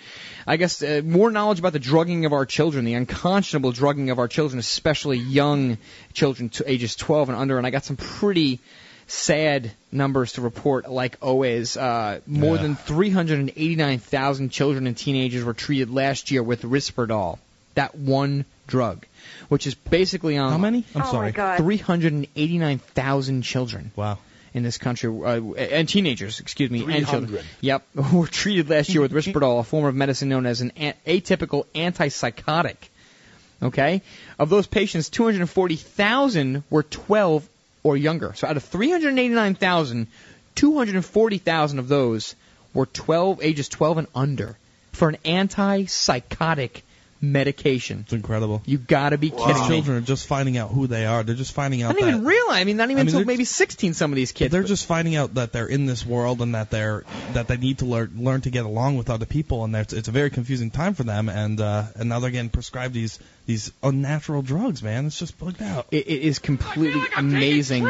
I guess, uh, more knowledge about the drugging of our children, the unconscionable drugging of our children, especially young children to ages 12 and under. And I got some pretty sad numbers to report, like always. Uh, more Yeah. than 389,000 children and teenagers were treated last year with Risperdal, that one drug, which is basically on How many? I'm Oh, sorry. 389,000 children Wow. in this country, uh, and teenagers, excuse me, and children. Yep, were treated last year with Risperdal, a form of medicine known as an a- atypical antipsychotic. Okay, of those patients, 240,000 were 12 or younger. So out of 389,000, 240,000 of those were 12, ages 12 and under, for an antipsychotic medication. It's incredible. You gotta be kidding These me. children are just finding out who they are. They're just finding I out don't that even realize. I mean, not even I mean, until they're- maybe 16. Some of these kids. they're but- just finding out that they're in this world and that they're that they need to learn learn to get along with other people and that's it's a very confusing time for them and uh, and now they're getting prescribed these these unnatural drugs man it's just bugged out it, it is completely amazing.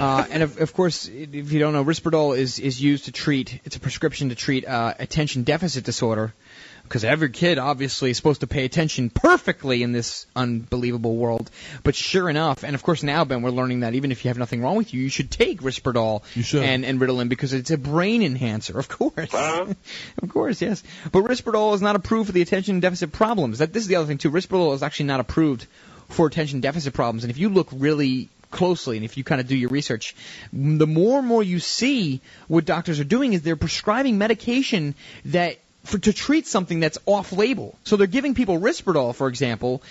Uh, and of, of course, if you don't know, Risperdal is is used to treat. It's a prescription to treat uh, attention deficit disorder. Because every kid obviously is supposed to pay attention perfectly in this unbelievable world. But sure enough, and of course now, Ben, we're learning that even if you have nothing wrong with you, you should take Risperdal You should. and, and Ritalin because it's a brain enhancer, of course. Uh-huh. of course, yes. But Risperdal is not approved for the attention deficit problems. That This is the other thing, too. Risperdal is actually not approved for attention deficit problems. And if you look really closely and if you kind of do your research, the more and more you see what doctors are doing is they're prescribing medication that for, to treat something that's off label. So they're giving people Risperdal, for example,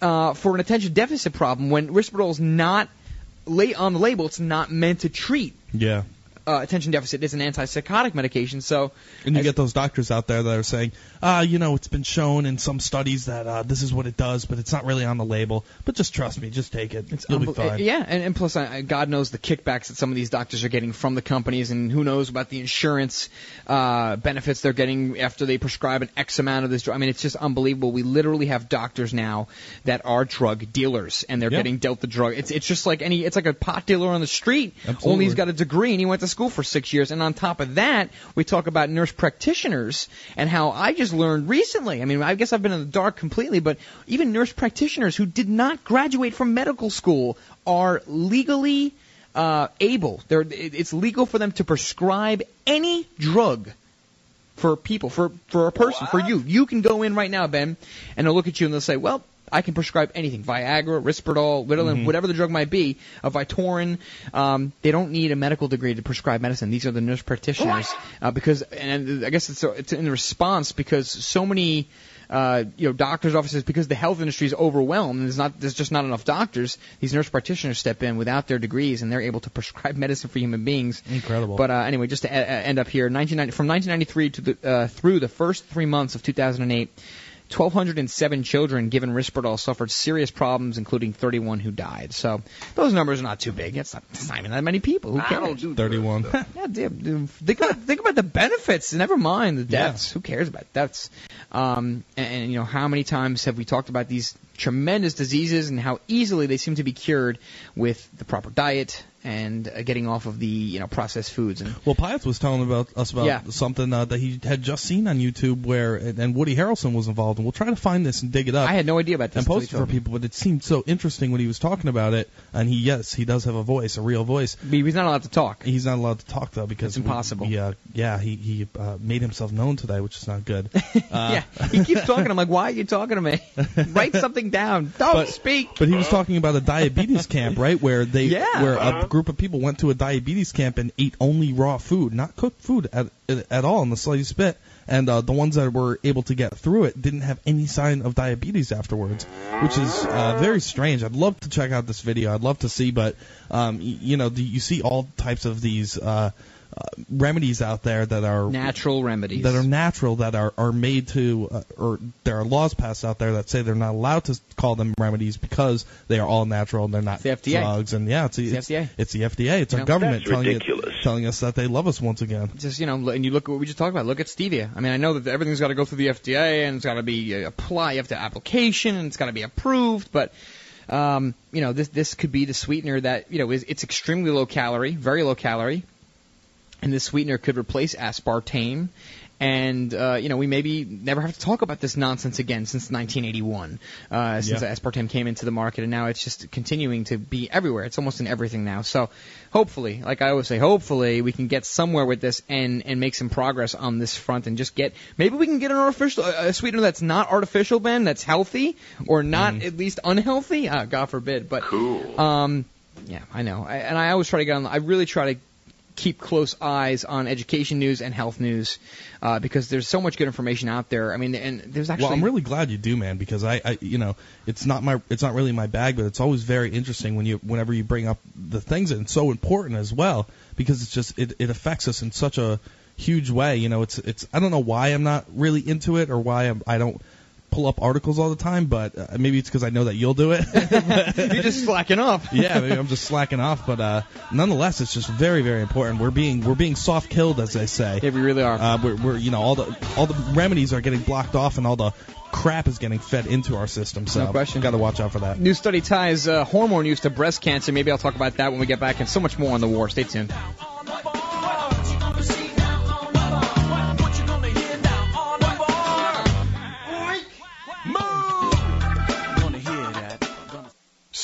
uh, for an attention deficit problem when Risperdal is not la- on the label. It's not meant to treat yeah uh, attention deficit is an antipsychotic medication. So And you get those doctors out there that are saying, ah, you know, it's been shown in some studies that uh, this is what it does, but it's not really on the label. But just trust me, just take it. You'll be fine. Yeah, and, and plus, uh, God knows the kickbacks that some of these doctors are getting from the companies, and who knows about the insurance uh, benefits they're getting after they prescribe an X amount of this drug. I mean, it's just unbelievable. We literally have doctors now that are drug dealers, and they're Yeah. getting dealt the drug. It's it's just like any. It's like a pot dealer on the street. Absolutely. Only he's got a degree and he went to school for six years. And on top of that, we talk about nurse practitioners and how I just learned recently. I mean, I guess I've been in the dark completely, but even nurse practitioners who did not graduate from medical school are legally uh, able. They're, it's legal for them to prescribe any drug for people, for for a person, for you. You can go in right now, Ben, and they'll look at you and they'll say, "Well, I can prescribe anything: Viagra, Risperdal, Ritalin, Mhm. whatever the drug might be, a Vytorin. Um, they don't need a medical degree to prescribe medicine. These are the nurse practitioners uh, because, and I guess it's it's in response because so many. Uh, you know, doctors' offices because the health industry is overwhelmed. And there's not, there's just not enough doctors. These nurse practitioners step in without their degrees, and they're able to prescribe medicine for human beings. Incredible. But uh, anyway, just to a- a- end up here, 1990, from 1993 to the, uh, through the first three months of 2008, 1,207 children given Risperdal suffered serious problems, including 31 who died. So those numbers are not too big. It's not, it's not even that many people. Who cares? 31. yeah, dude, dude, think about think about the benefits. Never mind the deaths. Who cares about deaths? Um, and, and you know how many times have we talked about these tremendous diseases and how easily they seem to be cured with the proper diet and uh, getting off of the you know processed foods and Well, Piath was telling about us about Yeah. something uh, that he had just seen on YouTube where, and and Woody Harrelson was involved, and we'll try to find this and dig it up. I had no idea about this and until post it for me. people, but it seemed so interesting when he was talking about it. And he, yes, he does have a voice, a real voice. But he's not allowed to talk. He's not allowed to talk though because It's impossible. We, yeah, yeah, he he uh, made himself known today, which is not good. Uh, yeah, he keeps talking. I'm like, why are you talking to me? Write something down. Don't But- speak. But he was talking about a diabetes camp, right? Where they, Yeah. where a group of people went to a diabetes camp and ate only raw food, not cooked food at at all in the slightest bit. And uh, the ones that were able to get through it didn't have any sign of diabetes afterwards, which is uh, very strange. I'd love to check out this video. I'd love to see, but um, you know, do you see all types of these uh, uh, remedies out there that are Natural remedies. that are natural that are are made to uh, or there are laws passed out there that say they're not allowed to call them remedies because they are all natural and they're not It's the FDA. drugs and yeah it's, It's the it's, FDA. it's the FDA it's You our know? government telling it- telling us that they love us once again just you know, and you look at what we just talked about. Look at stevia. I mean, I know that everything's got to go through the FDA and it's got to be uh, apply. You have to application and it's got to be approved. But um, you know, this this could be the sweetener that you know is it's extremely low calorie, very low calorie, and this sweetener could replace aspartame. And uh, you know, we maybe never have to talk about this nonsense again since 1981, uh, since Yeah. aspartame came into the market, and now it's just continuing to be everywhere. It's almost in everything now. So, hopefully, like I always say, hopefully we can get somewhere with this and and make some progress on this front, and just get maybe we can get an artificial a a sweetener that's not artificial, Ben, that's healthy or not at least unhealthy. Uh, God forbid. But cool. Um, yeah, I know, I, and I always try to get on. I really try to keep close eyes on education news and health news uh, because there's so much good information out there. I mean, and there's actually well I'm really glad you do man because I, I you know it's not my it's not really my bag but it's always very interesting when you whenever you bring up the things and it's so important as well because it's just it, it affects us in such a huge way you know it's it's I don't know why I'm not really into it or why I'm, I don't pull up articles all the time but uh, maybe it's because I know that you'll do it you're just slacking off. yeah, maybe I'm just slacking off, but uh, nonetheless, it's just very, very important. We're being we're being soft killed, as they say. Yeah, we really are. Uh, we're, we're you know all the all the remedies are getting blocked off, and all the crap is getting fed into our system. So No question. got to watch out for that. New study ties uh, hormone use to breast cancer. Maybe I'll talk about that when we get back, and so much more on the war. Stay tuned.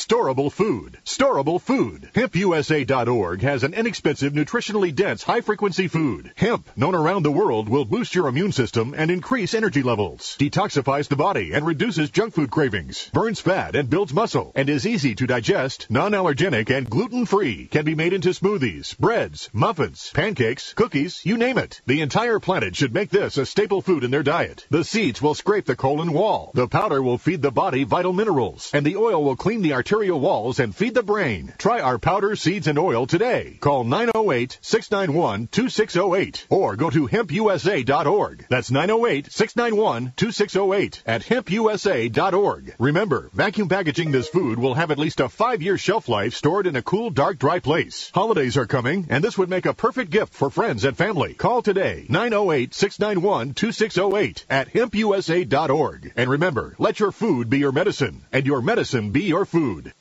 Storable food. Storable food. HempUSA.org has an inexpensive, nutritionally dense, high-frequency food. Hemp, known around the world, will boost your immune system and increase energy levels, detoxifies the body and reduces junk food cravings, burns fat and builds muscle, and is easy to digest, non-allergenic, and gluten-free. Can be made into smoothies, breads, muffins, pancakes, cookies, you name it. The entire planet should make this a staple food in their diet. The seeds will scrape the colon wall. The powder will feed the body vital minerals, and the oil will clean the arterial walls and feed the brain. Try our powder, seeds, and oil today. Call 908-691-2608 or go to hempusa.org. That's 908-691-2608 at hempusa.org. Remember, vacuum packaging this food will have at least a five-year shelf life stored in a cool, dark, dry place. Holidays are coming, and this would make a perfect gift for friends and family. Call today, 908-691-2608 at hempusa.org. And remember, let your food be your medicine, and your medicine be your food.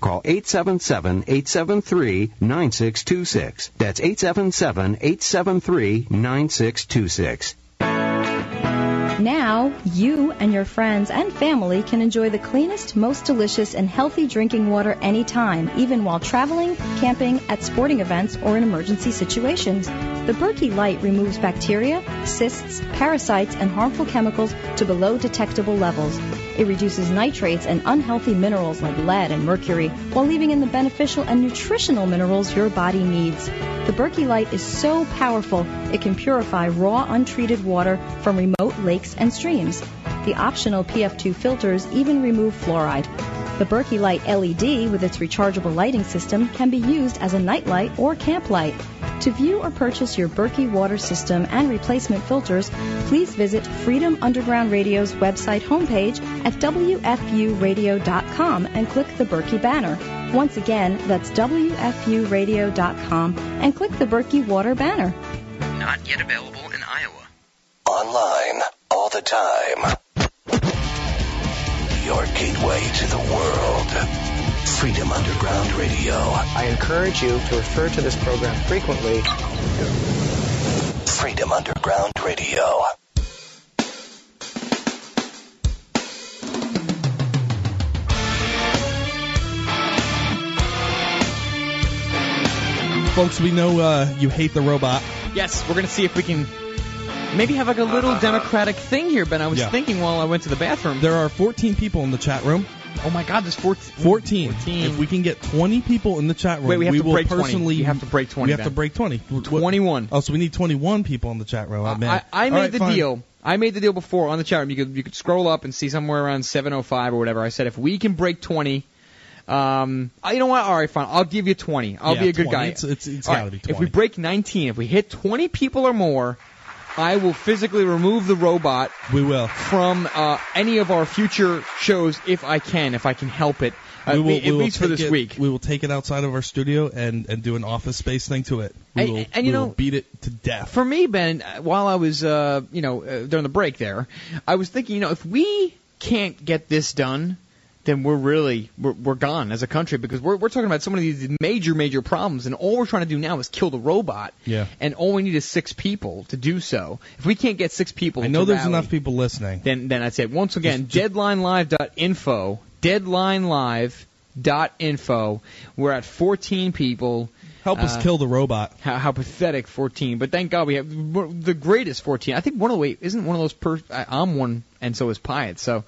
Call 877-873-9626. That's 877-873-9626. Now, you and your friends and family can enjoy the cleanest, most delicious, and healthy drinking water anytime, even while traveling, camping, at sporting events, or in emergency situations. The Berkey Light removes bacteria, cysts, parasites, and harmful chemicals to below detectable levels. It reduces nitrates and unhealthy minerals like lead and mercury, while leaving in the beneficial and nutritional minerals your body needs. The Berkey Light is so powerful, it can purify raw, untreated water from remote lakes and streams. The optional PF2 filters even remove fluoride. The Berkey Light LED with its rechargeable lighting system can be used as a nightlight or camp light. To view or purchase your Berkey water system and replacement filters, please visit Freedom Underground Radio's website homepage at WFUradio.com and click the Berkey banner. Once again, that's WFUradio.com and click the Berkey water banner. Not yet available in Iowa. Online, all the time. Your gateway to the world. Freedom Underground Radio. I encourage you to refer to this program frequently. Freedom Underground Radio. Folks, we know uh, you hate the robot. Yes, we're gonna see if we can maybe have like a little democratic thing here. Ben, I was Yeah. thinking while I went to the bathroom. There are 14 people in the chat room. Oh my God, there's 14. 14. If we can get 20 people in the chat room, Wait, we have to will break 20. personally. We have to break 20, We have Ben. to break 20. 21. Oh, so we need 21 people in the chat room. Man. I, I All made right, the fine. deal. I made the deal before on the chat room. You could you could scroll up and see somewhere around 7:05 or whatever. I said if we can break 20. Um, uh, you know what? All right, fine. I'll give you 20. I'll Yeah, be a good 20. guy. It's- it's- it's All gotta be If we 20. break 19, if we hit 20 people or more, I will physically remove the robot. We will from uh, any of our future shows if I can, if I can help it. Uh, we will, at we will least for take this it- week. We will take it outside of our studio and, and do an office space thing to it. We And- will, and you we will know- beat it to death. For me, Ben, uh, while I was, uh, you know, uh, during the break there, I was thinking, you know, if we can't get this done, then we're really we're, we're gone as a country because we're we're talking about so many of these major major problems, and all we're trying to do now is kill the robot. Yeah. And all we need is six people to do so. If we can't get six people, I know there's rally, enough people listening. Then then that's it. Once again, deadlinelive.info, deadlinelive.info. We're at 14 people. Help us Uh, kill the robot. How, how pathetic 14. But thank God we have the greatest 14. I think one of the wait isn't one of those per. I, I'm one, and so is Pyatt. So.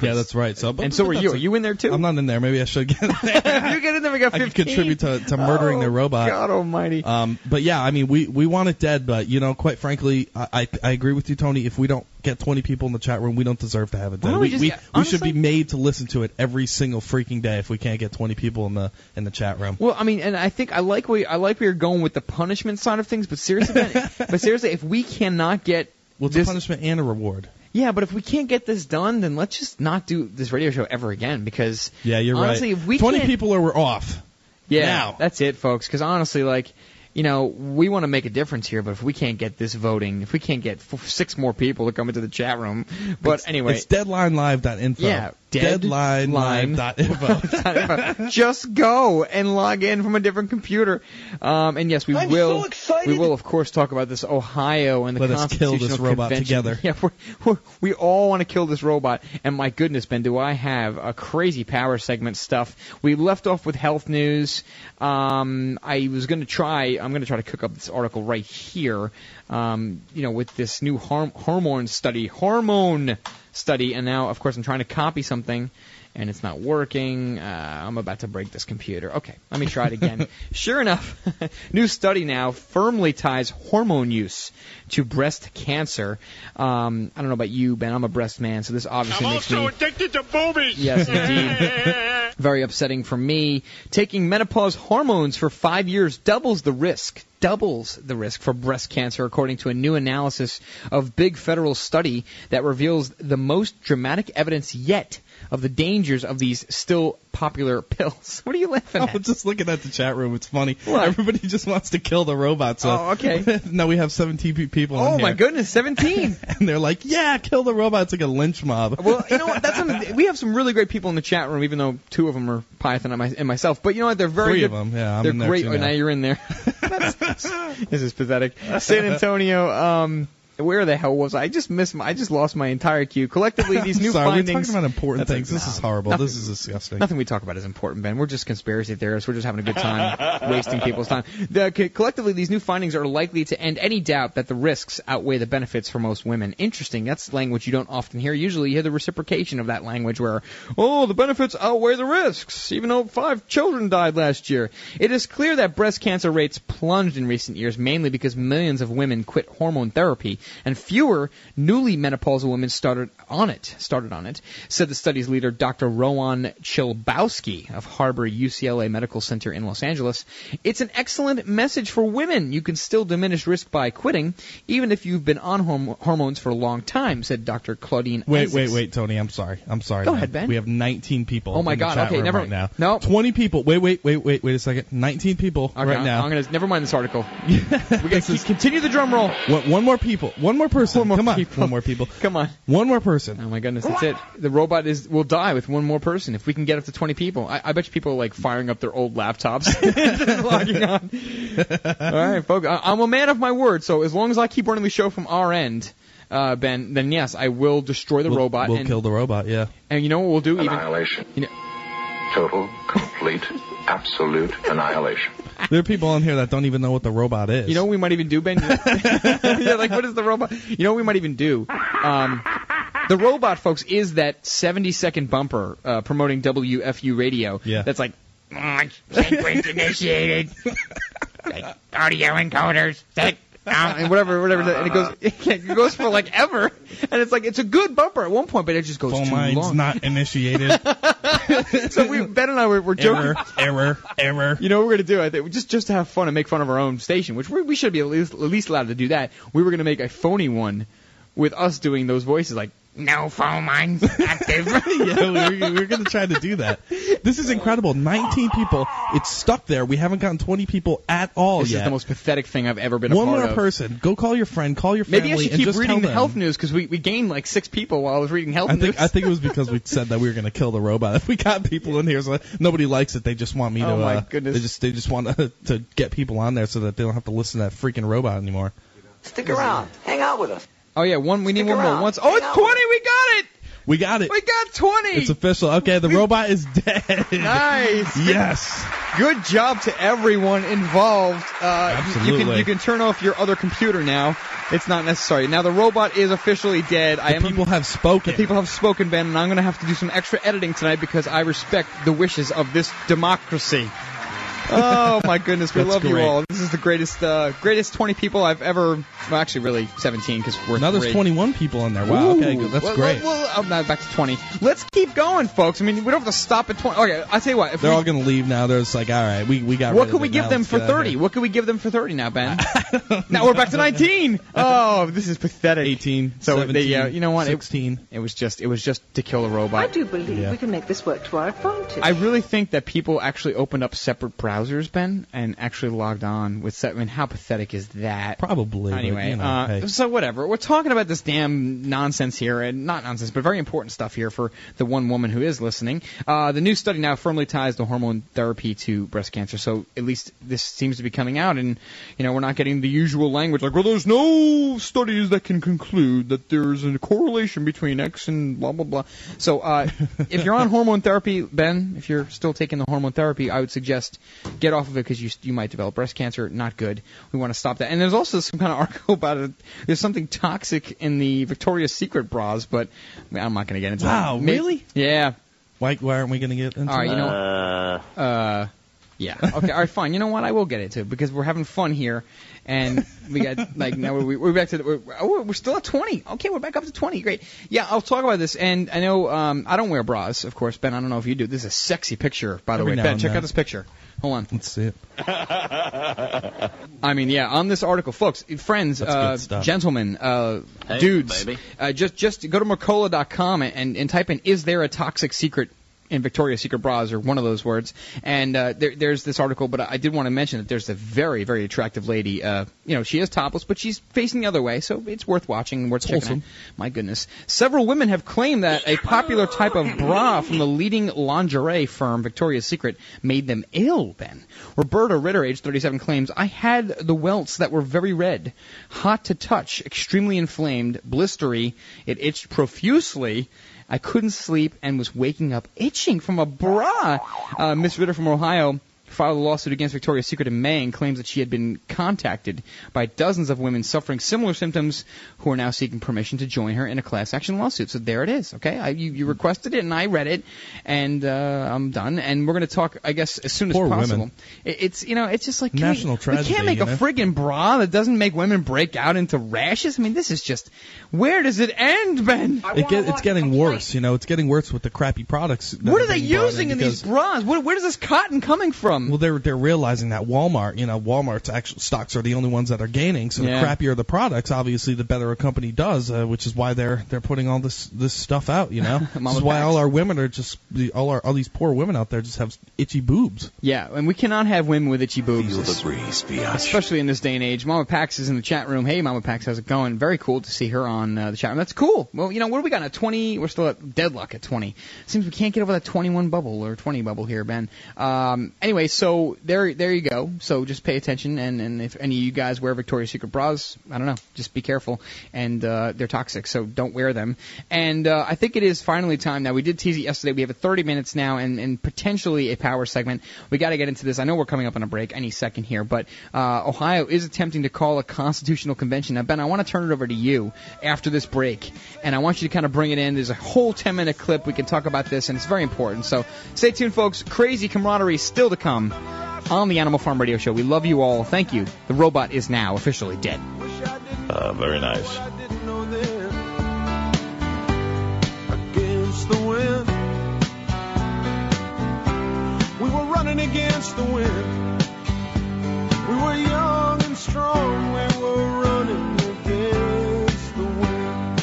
Yeah, that's right. So, but, and so are you. Are you in there too? I'm not in there. Maybe I should get in there. you get in there. We got I 15. could contribute to, to murdering Oh, their robot. God Almighty. Um, but yeah, I mean, we we want it dead. But you know, quite frankly, I I, I agree with you, Tony. If we don't get 20 people in the chat room, we don't deserve to have it dead. don't we just- we, yeah, we should be made to listen to it every single freaking day. If we can't get 20 people in the in the chat room. Well, I mean, and I think I like where I like where you're going with the punishment side of things. But seriously, but seriously, if we cannot get well, it's this, a punishment and a reward. Yeah, but if we can't get this done, then let's just not do this radio show ever again. Because Yeah, you're honestly, right. if we 20 can't- people or we're off. Yeah, Now. that's it, folks. Because honestly, like, you know, we want to make a difference here, but if we can't get this voting, if we can't get f- six more people to come into the chat room, but anyway, It's deadlinelive.info. Yeah, Deadlinelive.info. just go and log in from a different computer. Um, and yes, we I'm will. so excited. We will, of course, talk about this Ohio and the Let us kill Constitutional this robot Convention. together. Yeah, we're, we're, we all want to kill this robot. And my goodness, Ben, do I have a crazy power segment stuff? We left off with health news. Um, I was going to try. I'm going to try to cook up this article right here. Um, you know, with this new horm- hormone study, hormone study, and now, of course, I'm trying to copy something and it's not working. Uh, I'm about to break this computer. Okay, let me try it again. sure enough, new study now firmly ties hormone use to breast cancer. Um, I don't know about you, Ben. I'm a breast man, so this obviously I'm makes also me. addicted to boobies. Yes, indeed. Very upsetting for me. Taking menopause hormones for five years doubles the risk. Doubles the risk for breast cancer, according to a new analysis of big federal study that reveals the most dramatic evidence yet of the dangers of these still popular pills. What are you laughing at? I'm just looking at the chat room. It's funny. What? Everybody just wants to kill the robots. So Oh, okay. now we have 17 pe- people. Oh my here. goodness, 17. and they're like, "Yeah, kill the robot." It's like a lynch mob. Well, you know what? That's some, we have some really great people in the chat room, even though two of them are Python and, my, and myself. But you know what? They're very Three good. of 'em, yeah, I'm they're there great. too oh, now now. you're in there. this is pathetic. San Antonio. Um, where the hell was I? I just missed. My, I just lost my entire queue. Collectively, these new Sorry, findings. we're talking about important things. like- this is horrible. nothing- This is disgusting. Nothing we talk about is important, Ben. We're just conspiracy theorists. We're just having a good time, wasting people's time. The, co- collectively, these new findings are likely to end any doubt that the risks outweigh the benefits for most women. Interesting. That's language you don't often hear. Usually, you hear the reciprocation of that language, where oh, the benefits outweigh the risks, even though five children died last year. It is clear that breast cancer rates plunged in recent years, mainly because millions of women quit hormone therapy, and fewer newly menopausal women started on it. Started on it, said the study's leader, Dr. Rowan Chlebowski of Harbor UCLA Medical Center in Los Angeles. It's an excellent message for women. You can still diminish risk by quitting, even if you've been on horm- hormones for a long time, said Dr. Claudine. Wait, Isaacs. wait, wait, Tony. I'm sorry. I'm sorry. Go man. ahead, Ben. We have 19 people. Oh my God, okay, never- right now. no. 20 people. Wait, wait, wait, wait, wait a second. 19 people Okay, right I'm- now. I'm gonna never mind this article. we gotta keep, continue the drum roll. One, one more people. One more person. One more Come on. people. One more people. Come on. One more person. Oh my goodness, that's it. The robot is will die with one more person if we can get up to 20 people. I, I bet you people are like firing up their old laptops, just logging on. All right, folks. I, I'm a man of my word, so as long as I keep running the show from our end, uh, Ben, then yes, I will destroy the We'll- robot. We'll and, kill the robot. Yeah. and you know what we'll do? Even Annihilation. you know, Total, complete, absolute annihilation. There are people on here that don't even know what the robot is. You know what we might even do, Ben? yeah, like what is the robot? You know what we might even do? Um, the robot, folks, is that 70 second bumper uh, promoting WFU radio. Yeah. That's like, Sequence initiated. like, Audio encoders. Set. And whatever, whatever, and it goes, uh-huh. it goes for like ever, and it's like it's a good bumper at one point, but it just goes Phone too line's long. not initiated. so we, Ben and I were, were joking. error, error, error. You know what we're gonna do? I think just just to have fun and make fun of our own station, which we, we should be at least at least allowed to do that. We were gonna make a phony one with us doing those voices, like No phone lines active. yeah, we're, we were going to try to do that. This is incredible. 19 people. It's stuck there. We haven't gotten 20 people at all this yet. is the most pathetic thing I've ever been a One part more of. person. Go call your friend. Call your family. Maybe I should and keep just reading the them. health news because we, we gained like six people while I was reading health I news. think I think it was because we said that we were going to kill the robot. If we got people in here, so nobody likes it. They just want me to. Oh, my uh, goodness. They just they just want to, to get people on there so that they don't have to listen to that freaking robot anymore. Stick around. Hang out with us. Oh yeah, one. We need Stick one more. Once. Oh, it's twenty. We got it. We got it. We got twenty. It's official. Okay, the robot is dead. Nice. Yes. Good job to everyone involved. Uh, You can Absolutely. you can turn off your other computer now. It's not necessary. Now the robot is officially dead. I am people have spoken. The people have spoken, Ben, and I'm going to have to do some extra editing tonight because I respect the wishes of this democracy. Oh my goodness, we That's love you all. This is the greatest, uh, greatest 20 people I've ever. Well, actually, really 17 because we're Now there's three. 21 people in there. Wow. okay, Ooh. good. That's well, great. Well, well, now back to 20. Let's keep going, folks. I mean, we don't have to stop at 20. Okay, I tell you what. If They're we, all going to leave now. There's like, all right, we we got. what rid can of we it. give Now them let's for get out 30? What can we give them for 30 now, Ben? now we're back to 19. Oh, this is pathetic. 18, So 17, they, uh, you know what? 16. It, was just, it was just to kill a robot. I do believe Yeah. we can make this work to our advantage. I really think that people actually opened up separate browsers browsers, Ben, and actually logged on with. set. I mean, how pathetic is that? Probably. but, Anyway, you know, uh, hey. so whatever. We're talking about this damn nonsense here, and not nonsense, but very important stuff here for the one woman who is listening. Uh, the new study now firmly ties the hormone therapy to breast cancer. So at least this seems to be coming out, and you know we're not getting the usual language like, well, there's no studies that can conclude that there's a correlation between X and blah blah blah. So uh, if you're on hormone therapy, Ben, if you're still taking the hormone therapy, I would suggest get off of it because you you might develop breast cancer. Not good. We want to stop that. And there's also some kind of article about it. There's something toxic in the Victoria's Secret bras, but I mean, I'm not going to get into Wow, that. May- really? Yeah. Why, why aren't we going to get into All right, you that? know. Uh, yeah. Okay. All right. Fine. You know what? I will get into it because we're having fun here, and we got like now we're, we're back to the, we're, oh, we're still at 20. Okay, we're back up to 20. Great. Yeah, I'll talk about this. And I know um, I don't wear bras, of course, Ben. I don't know if you do. This is a sexy picture, by the Every way. Ben, check then. out this picture. Hold on. Let's see it. I mean, yeah, on this article, folks, friends, uh, gentlemen, uh, Hey, dudes, baby. Uh, just just go to Mercola.com and, and type in "Is there a toxic secret?" In Victoria's Secret bras or one of those words, and uh, there, there's this article. But I did want to mention that there's a very very attractive lady. Uh, you know, she is topless, but she's facing the other way, so it's worth watching and worth checking. wholesome. out. My goodness, several women have claimed that a popular type of bra from the leading lingerie firm Victoria's Secret made them ill. Ben Roberta Ritter, age 37, claims I had the welts that were very red, hot to touch, extremely inflamed, blistery. It itched profusely. I couldn't sleep and was waking up itching from a bra. Uh, Miss Ritter from Ohio filed a lawsuit against Victoria's Secret in May and claims that she had been contacted by dozens of women suffering similar symptoms who are now seeking permission to join her in a class action lawsuit. So there it is. Okay, I, you, you requested it and I read it, and uh, I'm done. And we're going to talk, I guess, as soon as Poor possible. women. It, it's you know, it's just like can National we, tragedy, We can't make a know? friggin' bra that doesn't make women break out into rashes. I mean, this is just where does it end, Ben? It get, it's getting worse, you know. It's getting worse with the crappy products. What are they using in because- these bras? Where, where is this cotton coming from? Well, they're they're realizing that Walmart, you know, Walmart's actual stocks are the only ones that are gaining. So Yeah. the crappier the products, obviously, the better a company does, uh, which is why they're they're putting all this this stuff out. You know, this is why packs. all our women are just all our all these poor women out there just have itchy boobs. Yeah, and we cannot have women with itchy boobs. Feel the breeze. Especially in this day and age. Mama Pax is in the chat room. Hey, Mama Pax, how's it going? Very cool to see her on uh, the chat room. That's cool. Well, you know, what do we got? A 20? We're still at deadlock at 20. Seems we can't get over that 21 bubble or 20 bubble here, Ben. Um, anyway, so there, there you go. So just pay attention, and, and if any of you guys wear Victoria's Secret bras, I don't know, just be careful. And uh, they're toxic, so don't wear them. And uh, I think it is finally time now. We did tease it yesterday. We have a 30 minutes now, and, and potentially a power segment. We got to get into this. I know we're coming up on a break any second here, but uh, Ohio is attempting to call a constitutional convention. Now, Ben, I want to turn it over to you after this break, and I want you to kind of bring it in. There's a whole 10 minute clip. We can talk about this, and it's very important. So stay tuned, folks. Crazy camaraderie still to come on the Animal Farm Radio Show. We love you all. Thank you. The robot is now officially dead. Uh, very nice. against the wind. We were running against the wind. We were young and strong. We were running against the wind.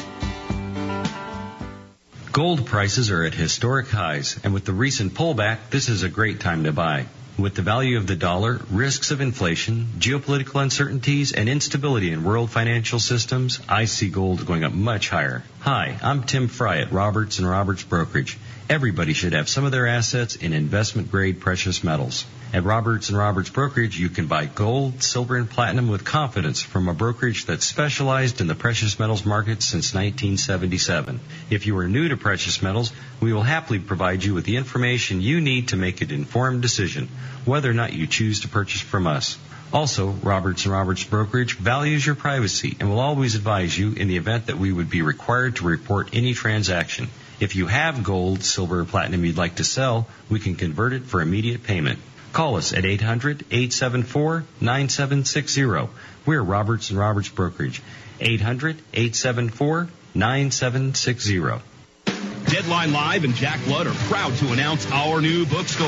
Gold prices are at historic highs, and with the recent pullback, this is a great time to buy. With the value of the dollar, risks of inflation, geopolitical uncertainties, and instability in world financial systems, I see gold going up much higher. Hi, I'm Tim Fry at Roberts and Roberts Brokerage. Everybody should have some of their assets in investment grade precious metals. At Roberts and Roberts Brokerage, you can buy gold, silver, and platinum with confidence from a brokerage that's specialized in the precious metals market since 1977. If you are new to precious metals, we will happily provide you with the information you need to make an informed decision whether or not you choose to purchase from us. Also, Roberts and Roberts Brokerage values your privacy and will always advise you in the event that we would be required to report any transaction. If you have gold, silver, or platinum you'd like to sell, we can convert it for immediate payment. Call us at 800-874-9760. We're Roberts and Roberts Brokerage. 800-874-9760. Deadline Live and Jack Blood are proud to announce our new bookstore.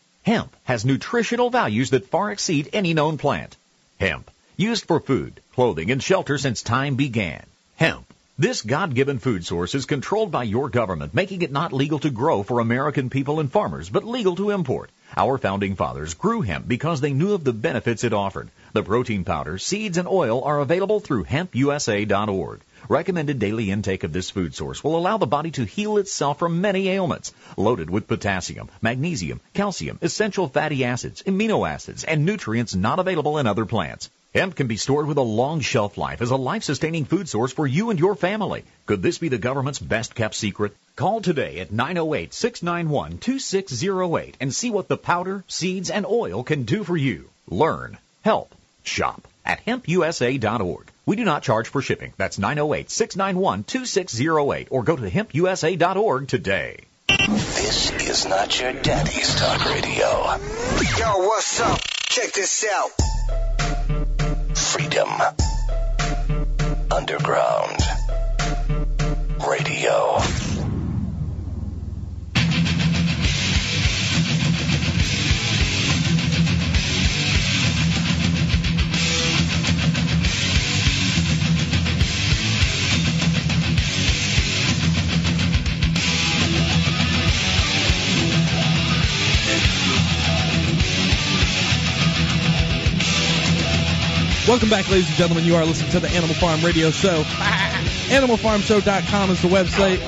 Hemp has nutritional values that far exceed any known plant. Hemp, used for food, clothing, and shelter since time began. Hemp. This God-given food source is controlled by your government, making it not legal to grow for American people and farmers, but legal to import. Our founding fathers grew hemp because they knew of the benefits it offered. The protein powder, seeds, and oil are available through hempusa.org. Recommended daily intake of this food source will allow the body to heal itself from many ailments. Loaded with potassium, magnesium, calcium, essential fatty acids, amino acids, and nutrients not available in other plants. Hemp can be stored with a long shelf life as a life-sustaining food source for you and your family. Could this be the government's best kept secret? Call today at 908-691-2608 and see what the powder, seeds, and oil can do for you. Learn, help, shop at hempusa.org. We do not charge for shipping. That's 908-691-2608 or go to hempusa.org today. This is not your daddy's talk radio. Yo, what's up? Check this out. Freedom. Underground. Radio. Welcome back, ladies and gentlemen. You are listening to the Animal Farm Radio Show. AnimalFarmShow.com is the website.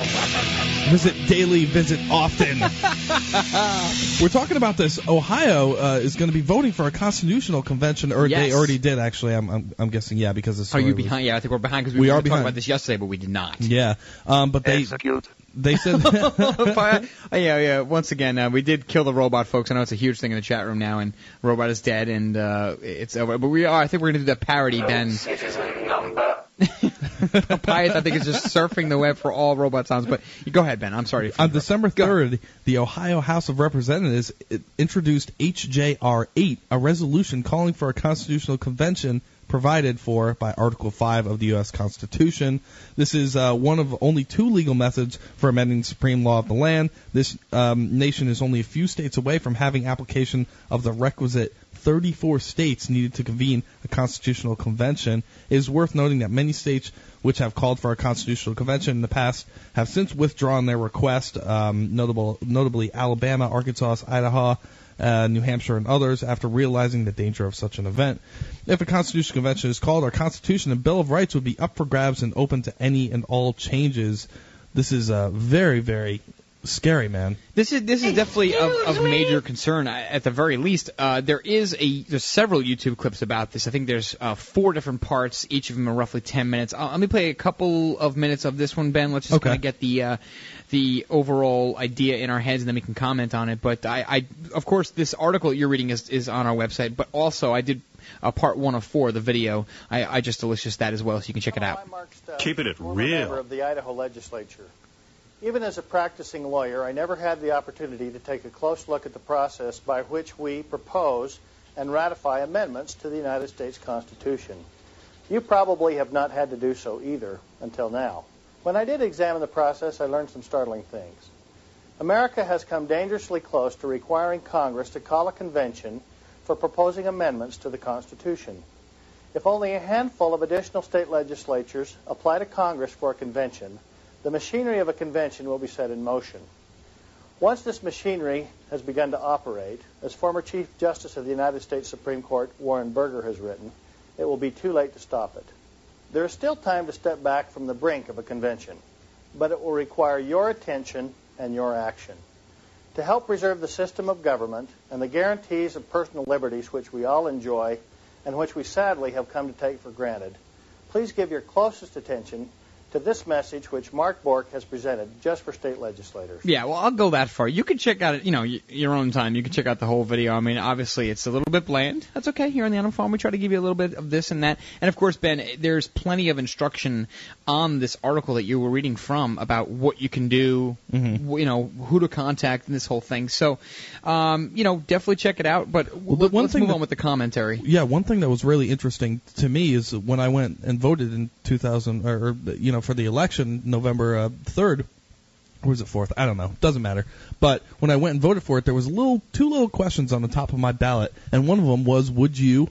Visit daily, visit often. We're talking about this. Ohio uh, is going to be voting for a constitutional convention, or they already did, actually. I'm, I'm, I'm guessing, yeah, because this Are you behind? Yeah, I think we're behind because we, We were are talking about this yesterday, but we did not. Yeah, um, but they they said uh, yeah, yeah. Once again, uh, we did kill the robot, folks. I know it's a huge thing in the chat room now, and robot is dead, and uh, it's over. But we are. I think we're going to do that parody, Ben. Pious, I think, is just surfing the web for all robot sounds. But go ahead, Ben. I'm sorry. On December 3rd, the Ohio House of Representatives introduced H.J.R. 8, a resolution calling for a constitutional convention provided for by Article 5 of the U.S. Constitution. This is uh, one of only two legal methods for amending the supreme law of the land. This um, nation is only a few states away from having application of the requisite 34 states needed to convene a constitutional convention. It is worth noting that many states which have called for a constitutional convention in the past have since withdrawn their request, um, notable, notably Alabama, Arkansas, Idaho, uh, New Hampshire, and others, after realizing the danger of such an event. If a constitutional convention is called, our Constitution and Bill of Rights would be up for grabs and open to any and all changes. This is a very, very scary, man. This is this is definitely of, of major concern. At the very least, uh, there is a there's several YouTube clips about this. I think there's uh, four different parts. Each of them are roughly ten minutes. Uh, let me play a couple of minutes of this one, Ben. Let's just Okay. kind of get the uh, the overall idea in our heads, and then we can comment on it. But I, I of course, this article you're reading is is on our website. But also, I did. Uh, part one of four, the video. I, I just delicious that as well, so you can check it out. Keeping it former member of the Idaho legislature. Even as a practicing lawyer, I never had the opportunity to take a close look at the process by which we propose and ratify amendments to the United States Constitution. You probably have not had to do so either until now. When I did examine the process, I learned some startling things. America has come dangerously close to requiring Congress to call a convention for proposing amendments to the Constitution. If only a handful of additional state legislatures apply to Congress for a convention, the machinery of a convention will be set in motion. Once this machinery has begun to operate, as former Chief Justice of the United States Supreme Court Warren Burger has written, it will be too late to stop it. There is still time to step back from the brink of a convention, but it will require your attention and your action. To help preserve the system of government and the guarantees of personal liberties which we all enjoy and which we sadly have come to take for granted, please give your closest attention to this message which Mark Bork has presented just for state legislators. Yeah, well, I'll go that far. You can check out you know, your own time. You can check out the whole video. I mean, obviously, it's a little bit bland. That's okay. Here on the Animal Farm, we try to give you a little bit of this and that. And of course, Ben, there's plenty of instruction on this article that you were reading from about what you can do, wh- you know, who to contact, and this whole thing. So, um, you know, definitely check it out. But Well, the let- one let's thing move that- on with the commentary. Yeah, one thing that was really interesting to me is when I went and voted in 2000, or, or you know, for the election, November uh, 3rd, or was it 4th? I don't know. Doesn't matter. But when I went and voted for it, there was a little two little questions on the top of my ballot, and one of them was, would you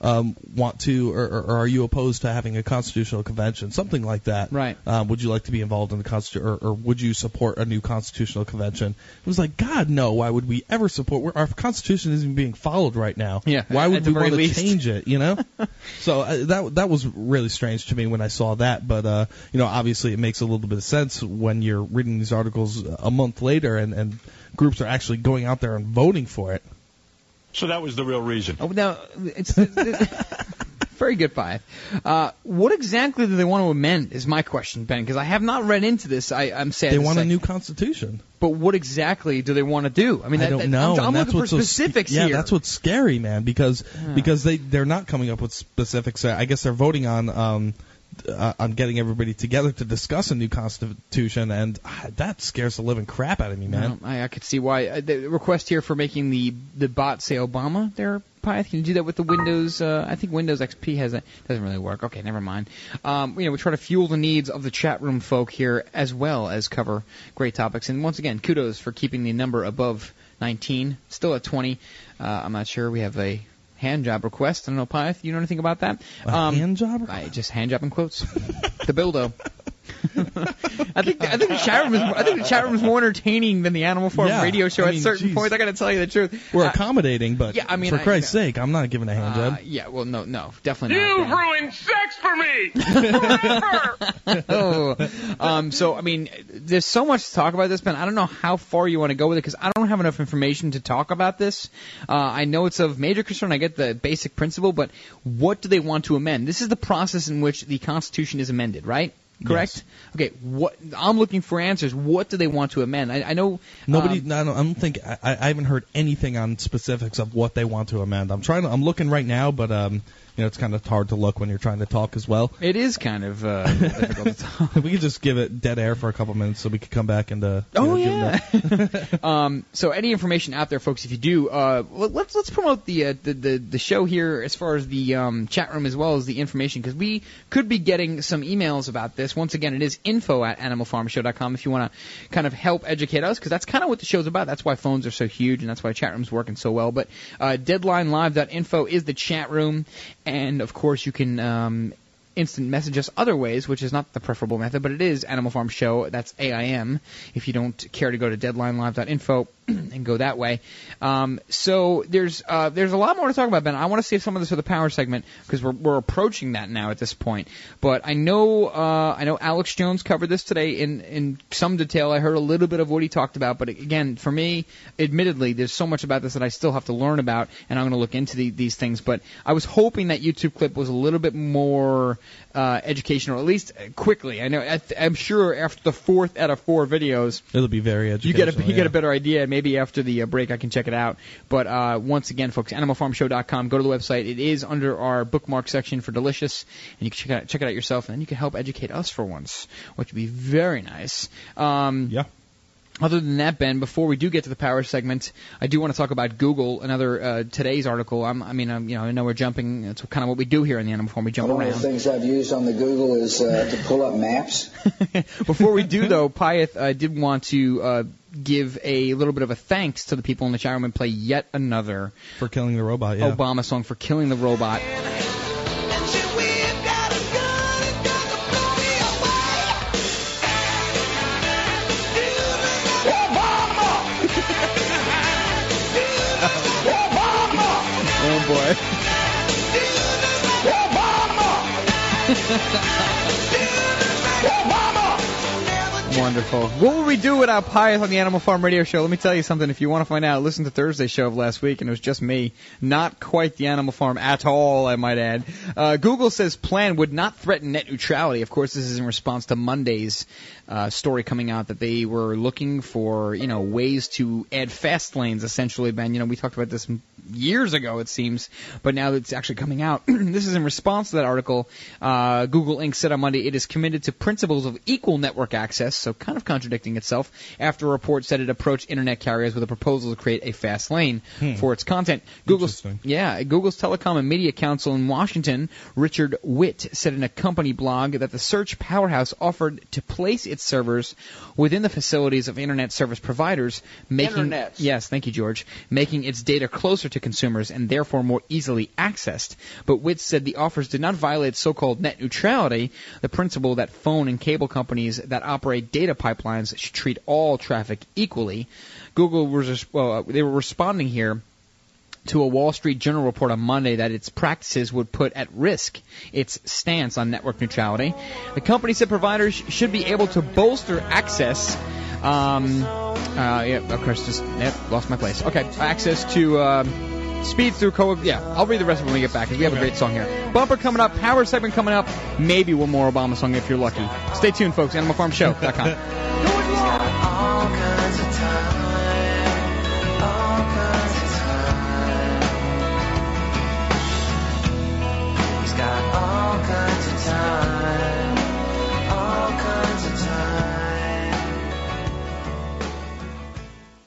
um, want to, or, or, are you opposed to having a constitutional convention, something like that? Right. Um, would you like to be involved in the constitution, or, or would you support a new constitutional convention? It was like, God, no. Why would we ever support? we're- Our constitution isn't being followed right now. Yeah, Why would we want to change it? You know. so uh, that that was really strange to me when I saw that. But uh, you know, obviously, it makes a little bit of sense when you're reading these articles a month later, and and groups are actually going out there and voting for it. So that was the real reason. Oh, now it's very good, Five. Uh, what exactly do they want to amend? Is my question, Ben? Because I have not read into this. I, I'm sad. They to want a new constitution. But what exactly do they want to do? I mean, I that, don't that- know. I'm, I'm and that's looking for what's so sc- specifics yeah, that's what's scary, man. Because Yeah. because they they're not coming up with specifics. I guess they're voting on um uh, on getting everybody together to discuss a new constitution, and ah, that scares the living crap out of me, man. I, I could see why. Uh, the request here for making the the bot say Obama there, Pyth. Can you do that with the Windows? Uh, I think Windows XP has that. Doesn't really work. Okay, never mind. Um, you know, we try to fuel the needs of the chat room folk here as well as cover great topics. And once again, kudos for keeping the number above 19, still at 20. Uh, I'm not sure. We have a hand job request. I don't know, Pyth. You know anything about that? Um, hand job? I just hand job in quotes. the Bildo. I think I think the chat room is I think the chat room is more entertaining than the Animal Farm Yeah, radio show I at mean, certain geez. points. I got to tell you the truth. We're Uh, accommodating, but yeah, I mean, for I- Christ's you know. sake, I'm not giving a hand uh, job. yeah, well, no, no, definitely not. You've ruined sex for me. oh, um, so I mean, there's so much to talk about this, Ben. I don't know how far you want to go with it because I don't have enough information to talk about this. Uh, I know it's of major concern. I get the basic principle, but what do they want to amend? This is the process in which the Constitution is amended, right? Correct. Okay. What I'm looking for answers. What do they want to amend? I, I know Nobody, um, I, don't, I don't think I, I haven't heard anything on specifics of what they want to amend. I'm trying to, I'm looking right now, but um, you know, it's kind of hard to look when you're trying to talk as well. it is kind of uh, difficult to talk. we could just give it dead air for a couple minutes so we could come back and uh, Oh know, yeah. um, so any information out there, folks, if you do, uh, let- let's let's promote the, uh, the the the show here as far as the um, chat room as well as the information because we could be getting some emails about this. Once again, it is info at animalfarmshow.com if you want to kind of help educate us because that's kind of what the show's about. That's why phones are so huge and that's why chat room's working so well. But uh, deadlinelive.info is the chat room, and of course you can. Um, instant message us other ways, which is not the preferable method, but it is Animal Farm Show. That's AIM. If you don't care to go to deadlinelive.info and go that way. Um, so there's uh, there's a lot more to talk about, Ben. I want to save some of this for the power segment because we're we're approaching that now at this point. But I know uh, I know Alex Jones covered this today in in some detail. I heard a little bit of what he talked about, but again, for me, admittedly, there's so much about this that I still have to learn about, and I'm going to look into the, these things. But I was hoping that YouTube clip was a little bit more uh, educational, at least quickly. I know I I'm sure after the fourth out of four videos, It'll be very you get a you yeah. get a better idea. Maybe after the uh, break, I can check it out. But uh, once again, folks, animalfarmshow.com. Go to the website. It is under our bookmark section for Delicious, and you can check it out, check it out yourself, and then you can help educate us for once, which would be very nice. Um, yeah. Other than that, Ben, before we do get to the power segment, I do want to talk about Google. Another uh, today's article. I'm, I mean, I'm, you know, I know we're jumping. It's kind of what we do here in the Animal Farm. We jump One of the things I've used on the Google is uh, to pull up maps. Before we do, though, Pyeth uh, did want to uh, give a little bit of a thanks to the people in the chat room and play yet another for killing the robot. Yeah. Obama song for killing the robot. Oh, Wonderful. What would we do without Pius on the Animal Farm Radio Show? Let me tell you something. If you want to find out, listen to Thursday's show of last week, and it was just me. Not quite the Animal Farm at all, I might add. Uh, Google says plan would not threaten net neutrality. Of course, this is in response to Monday's uh, story coming out that they were looking for, you know, ways to add fast lanes. Essentially, Ben. You know, we talked about this years ago, it seems, but now it's actually coming out. this is in response to that article. Uh, Google Inc. said on Monday it is committed to principles of equal network access, so kind of contradicting itself, after a report said it approached internet carriers with a proposal to create a fast lane Hmm. for its content. Google's, yeah, Google's Telecom and Media Counsel in Washington, Richard Whitt, said in a company blog that the search powerhouse offered to place its servers within the facilities of internet service providers, making Internets. yes, thank you, George, making its data closer to consumers and therefore more easily accessed. But Whitt said the offers did not violate so-called net neutrality, the principle that phone and cable companies that operate data pipelines should treat all traffic equally. Google was well, uh, they were responding here to a Wall Street Journal report on Monday that its practices would put at risk its stance on network neutrality. The company said providers should be able to bolster access. Um, uh, yeah, of course, just yep, lost my place. Okay, access to um, speed through co. Yeah, I'll read the rest of it when we get back because we have a great song here. Bumper coming up, power segment coming up, maybe one more Obama song if you're lucky. Stay tuned, folks. AnimalFarmShow.com.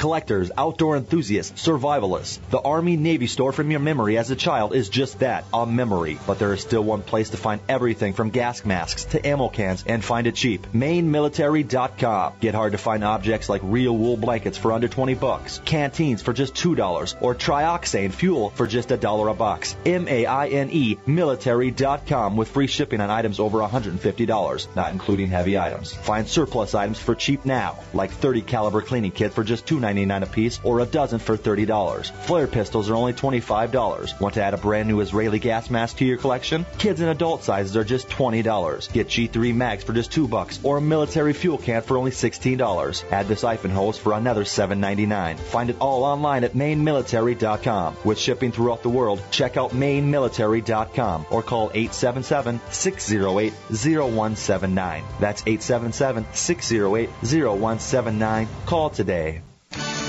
Collectors, outdoor enthusiasts, survivalists. The Army Navy store from your memory as a child is just that, a memory. But there is still one place to find everything from gas masks to ammo cans and find it cheap. MaineMilitary.com. Get hard to find objects like real wool blankets for under 20 bucks, canteens for just $2, or trioxane fuel for just a dollar a box. M-A-I-N-E military.com with free shipping on items over $150, not including heavy items. Find surplus items for cheap now, like 30 caliber cleaning kit for just $2.99 a piece or a dozen for $30. Flare pistols are only $25. Want to add a brand new Israeli gas mask to your collection? Kids and adult sizes are just $20. Get G3 mags for just 2 bucks or a military fuel can for only $16. Add the siphon hose for another $7.99. Find it all online at mainemilitary.com. With shipping throughout the world, check out mainemilitary.com or call 877-608-0179. That's 877-608-0179. Call today.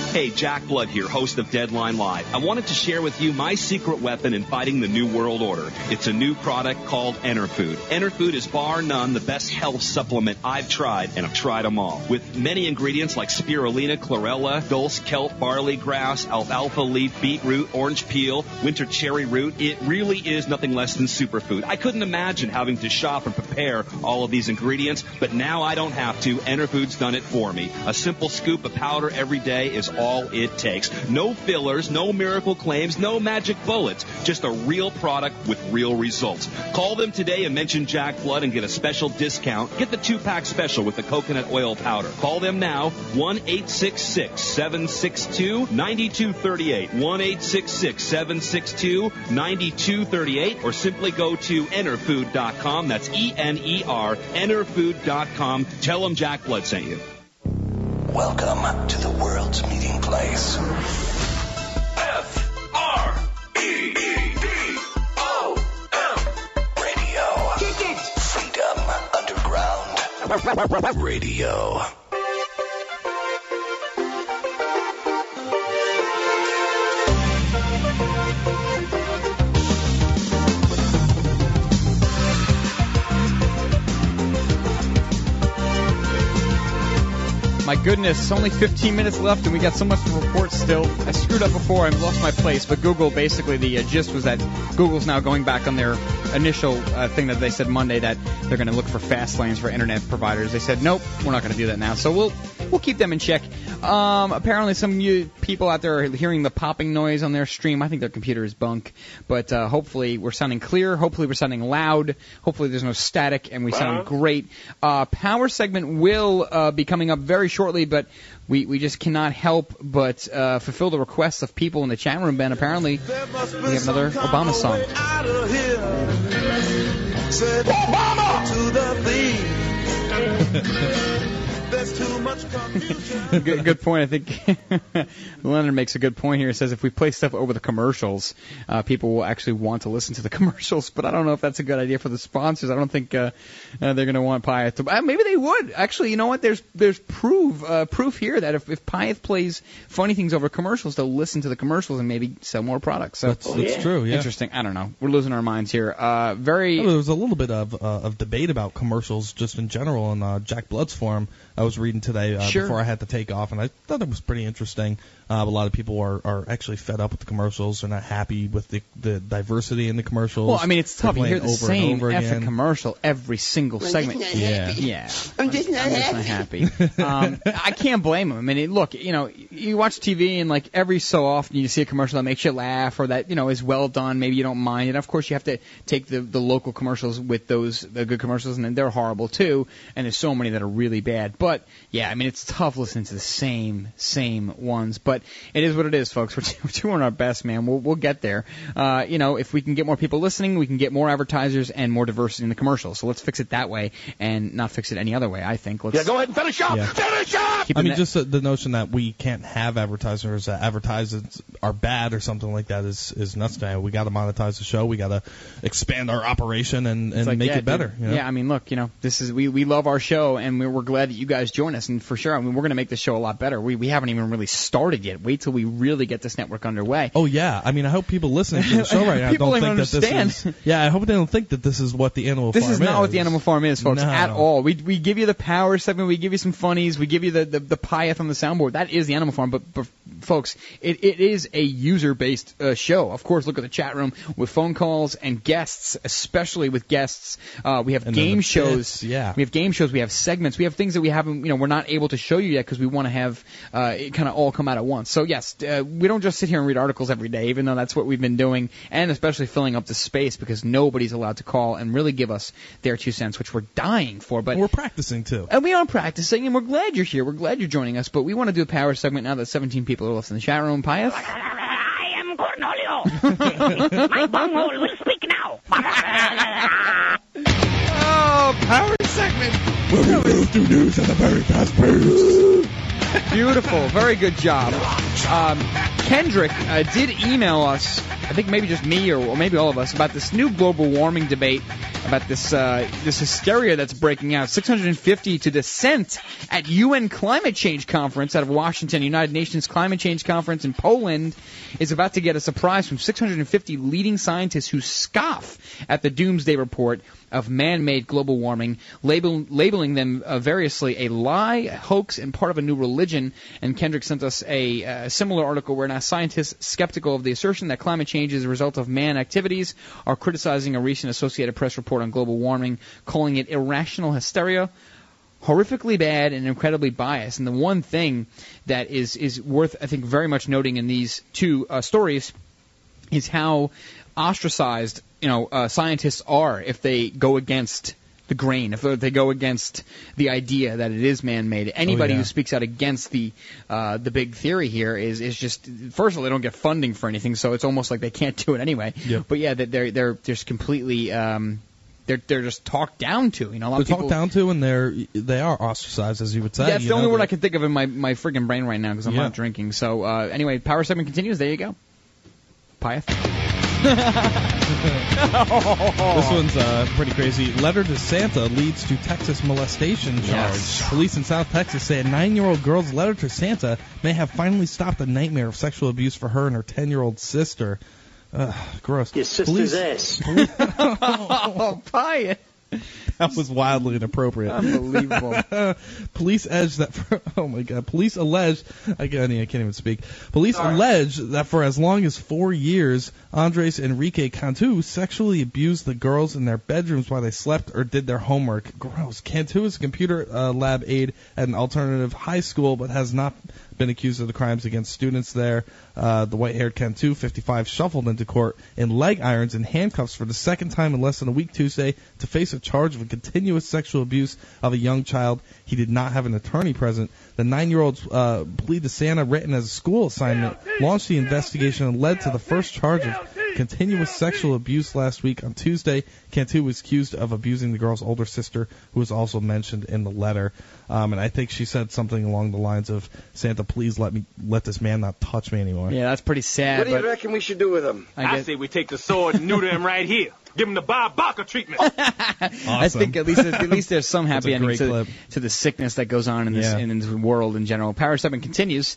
Hey, Jack Blood here, host of Deadline Live. I wanted to share with you my secret weapon in fighting the New World Order. It's a new product called Enerfood. Enerfood is bar none the best health supplement I've tried, and I've tried them all. With many ingredients like spirulina, chlorella, dulse, kelp, barley grass, alfalfa leaf, beetroot, orange peel, winter cherry root, it really is nothing less than superfood. I couldn't imagine having to shop and prepare all of these ingredients, but now I don't have to. Enerfood's done it for me. A simple scoop of powder every day is all it takes. No fillers, no miracle claims, no magic bullets. Just a real product with real results. Call them today and mention Jack Blood and get a special discount. Get the two pack special with the coconut oil powder. Call them now 1 866 762 9238. 1 866 762 9238 or simply go to enerfood.com. That's E N E R, enerfood.com. Tell them Jack Blood sent you. Welcome to the world's meeting place. F R E E D O M Radio. Freedom Underground Radio. My goodness, only 15 minutes left, and we got so much to report still. I screwed up before, I lost my place, but Google basically the uh, gist was that Google's now going back on their initial uh, thing that they said Monday that they're going to look for fast lanes for internet providers. They said nope, we're not going to do that now. So we'll we'll keep them in check. Um, apparently, some you people out there are hearing the popping noise on their stream. I think their computer is bunk, but uh, hopefully we're sounding clear. Hopefully we're sounding loud. Hopefully there's no static, and we sound great. Uh, power segment will uh, be coming up very shortly, but we, we just cannot help but uh, fulfill the requests of people in the chat room. Ben, apparently we have another Obama song. Said Obama to the thief. There's too much confusion. good, good point. I think Leonard makes a good point here. He says if we play stuff over the commercials, uh, people will actually want to listen to the commercials. But I don't know if that's a good idea for the sponsors. I don't think uh, uh, they're going to want Pyeth to. Uh, maybe they would. Actually, you know what? There's there's proof uh, proof here that if, if Pyeth plays funny things over commercials, they'll listen to the commercials and maybe sell more products. So That's- that's true, yeah. Interesting. I don't know. We're losing our minds here. Uh, very. Well, there was a little bit of uh, of debate about commercials just in general on uh, Jack Blood's forum. I was reading today uh, Sure. before I had to take off, and I thought it was pretty interesting. Uh, a lot of people are, are actually fed up with the commercials. They're not happy with the the diversity in the commercials. Well, I mean, it's tough. You hear the over same and over effing again. commercial every single I'm just segment. not happy. Yeah, yeah. I'm just not I'm just not happy. um, I can't blame them. I mean, it, look, you know, you watch TV and like every so often you see a commercial that makes you laugh or that you know is well done. Maybe you don't mind and Of course, you have to take the the local commercials with those the good commercials, and then they're horrible too. And there's so many that are really bad. But yeah, I mean, it's tough listening to the same same ones. But it is what it is, folks. We're, we're doing our best, man. We'll we'll get there. Uh, you know, if we can get more people listening, we can get more advertisers and more diversity in the commercials. So let's fix it that way and not fix it any other way. I think. Let's Yeah, go ahead and finish up. Yeah. Finish up. Keep I mean, net- just the, the notion that we can't have advertisers that advertisements are bad or something like that is is nuts. To. We got to monetize the show. We got to expand our operation and, and like, make yeah, it better. You know? Yeah, I mean, look, you know, this is we we love our show, and we're, we're glad that you guys join us, and for sure, I mean, we're going to make the show a lot better. We we haven't even really started yet. Wait till we really get this network underway. Oh yeah, I mean, I hope people listening to the show right now don't think that this is. Yeah, I hope they don't think that this is what the animal This farm is not what the Animal Farm is, folks, No. at all. We we give you the power segment, we give you some funnies, we give you the the, the Pyeth on the soundboard. That is the Animal Farm, but, but folks, it, it is a user based uh, show. Of course, look at the chat room with phone calls and guests, especially with guests. Uh, we have And game shows. bits, yeah. We have game shows. We have segments. We have things that we haven't, you know, we're not able to show you yet because we want to have uh, it kind of all come out at once. So yes, uh, we don't just sit here and read articles every day, even though that's what we've been doing, and especially filling up the space because nobody's allowed to call and really give us their two cents, which we're dying for. But we're practicing too. and we are practicing, and we're glad you're here. We're glad you're joining us. But we want to do a power segment now that 17 people are left in the chat room. Pyeth? I am Cornholio. My bunghole will speak now. Oh, power segment. Where we go through news at a very fast pace. Beautiful. Very good job. Um, Kendrick uh, did email us, I think maybe just me or, or maybe all of us, about this new global warming debate, about this uh, this hysteria that's breaking out. 650 to dissent at UN climate change conference out of Washington, United Nations climate change conference in Poland is about to get a surprise from 650 leading scientists who scoff at the doomsday report of man-made global warming, label, labeling them uh, variously a lie, a hoax, and part of a new religion. And Kendrick sent us a uh, similar article where now scientists skeptical of the assertion that climate change is a result of man activities are criticizing a recent Associated Press report on global warming, calling it irrational hysteria horrifically bad and incredibly biased. And the one thing that is is worth, I think, very much noting in these two uh, stories is how ostracized you know uh, scientists are if they go against the grain, if they go against the idea that it is man-made. Anybody yeah. who speaks out against the uh, the big theory here is is just first of all they don't get funding for anything, so it's almost like they can't do it anyway. Yep. But yeah, that they're they're just completely. Um, they're, they're just talked down to, you know. A lot They're of people, talked down to, and they're they are ostracized, as you would say. yeah, that's the only know, word I can think of in my, my friggin' brain right now because I'm Yeah. not drinking. So uh, anyway, power segment continues. There you go. Pyeth. This one's uh, pretty crazy. Letter to Santa leads to Texas molestation charge. Yes. Police in South Texas say a nine-year-old girl's letter to Santa may have finally stopped a nightmare of sexual abuse for her and her ten-year-old sister. Ugh, gross. Your sister's ass. oh, buy it. That was wildly inappropriate. Unbelievable. police edge that. For, oh my god. Police allege. I can't, I can't even speak. Police allege that for as long as four years, Andres Enrique Cantu sexually abused the girls in their bedrooms while they slept or did their homework. Gross. Cantu is a computer uh, lab aide at an alternative high school, but has not been accused of the crimes against students there. Uh, the white-haired Cantu, 55, shuffled into court in leg irons and handcuffs for the second time in less than a week Tuesday to face a charge of a continuous sexual abuse of a young child. He did not have an attorney present. The nine-year-old's uh, plea to Santa, written as a school assignment, launched the investigation and led to the first charge of continuous sexual abuse last week. On Tuesday, Cantu was accused of abusing the girl's older sister, who was also mentioned in the letter. Um, and I think she said something along the lines of, "Santa, please let me let this man not touch me anymore." Yeah, that's pretty sad. What do you but reckon we should do with him? I guess- say we take the sword and neuter him right here. Give him the Bob Barker treatment. I think at least at least there's some That's happy a ending to, clip. to the sickness that goes on in this Yeah. in this world in general. Power Seven continues.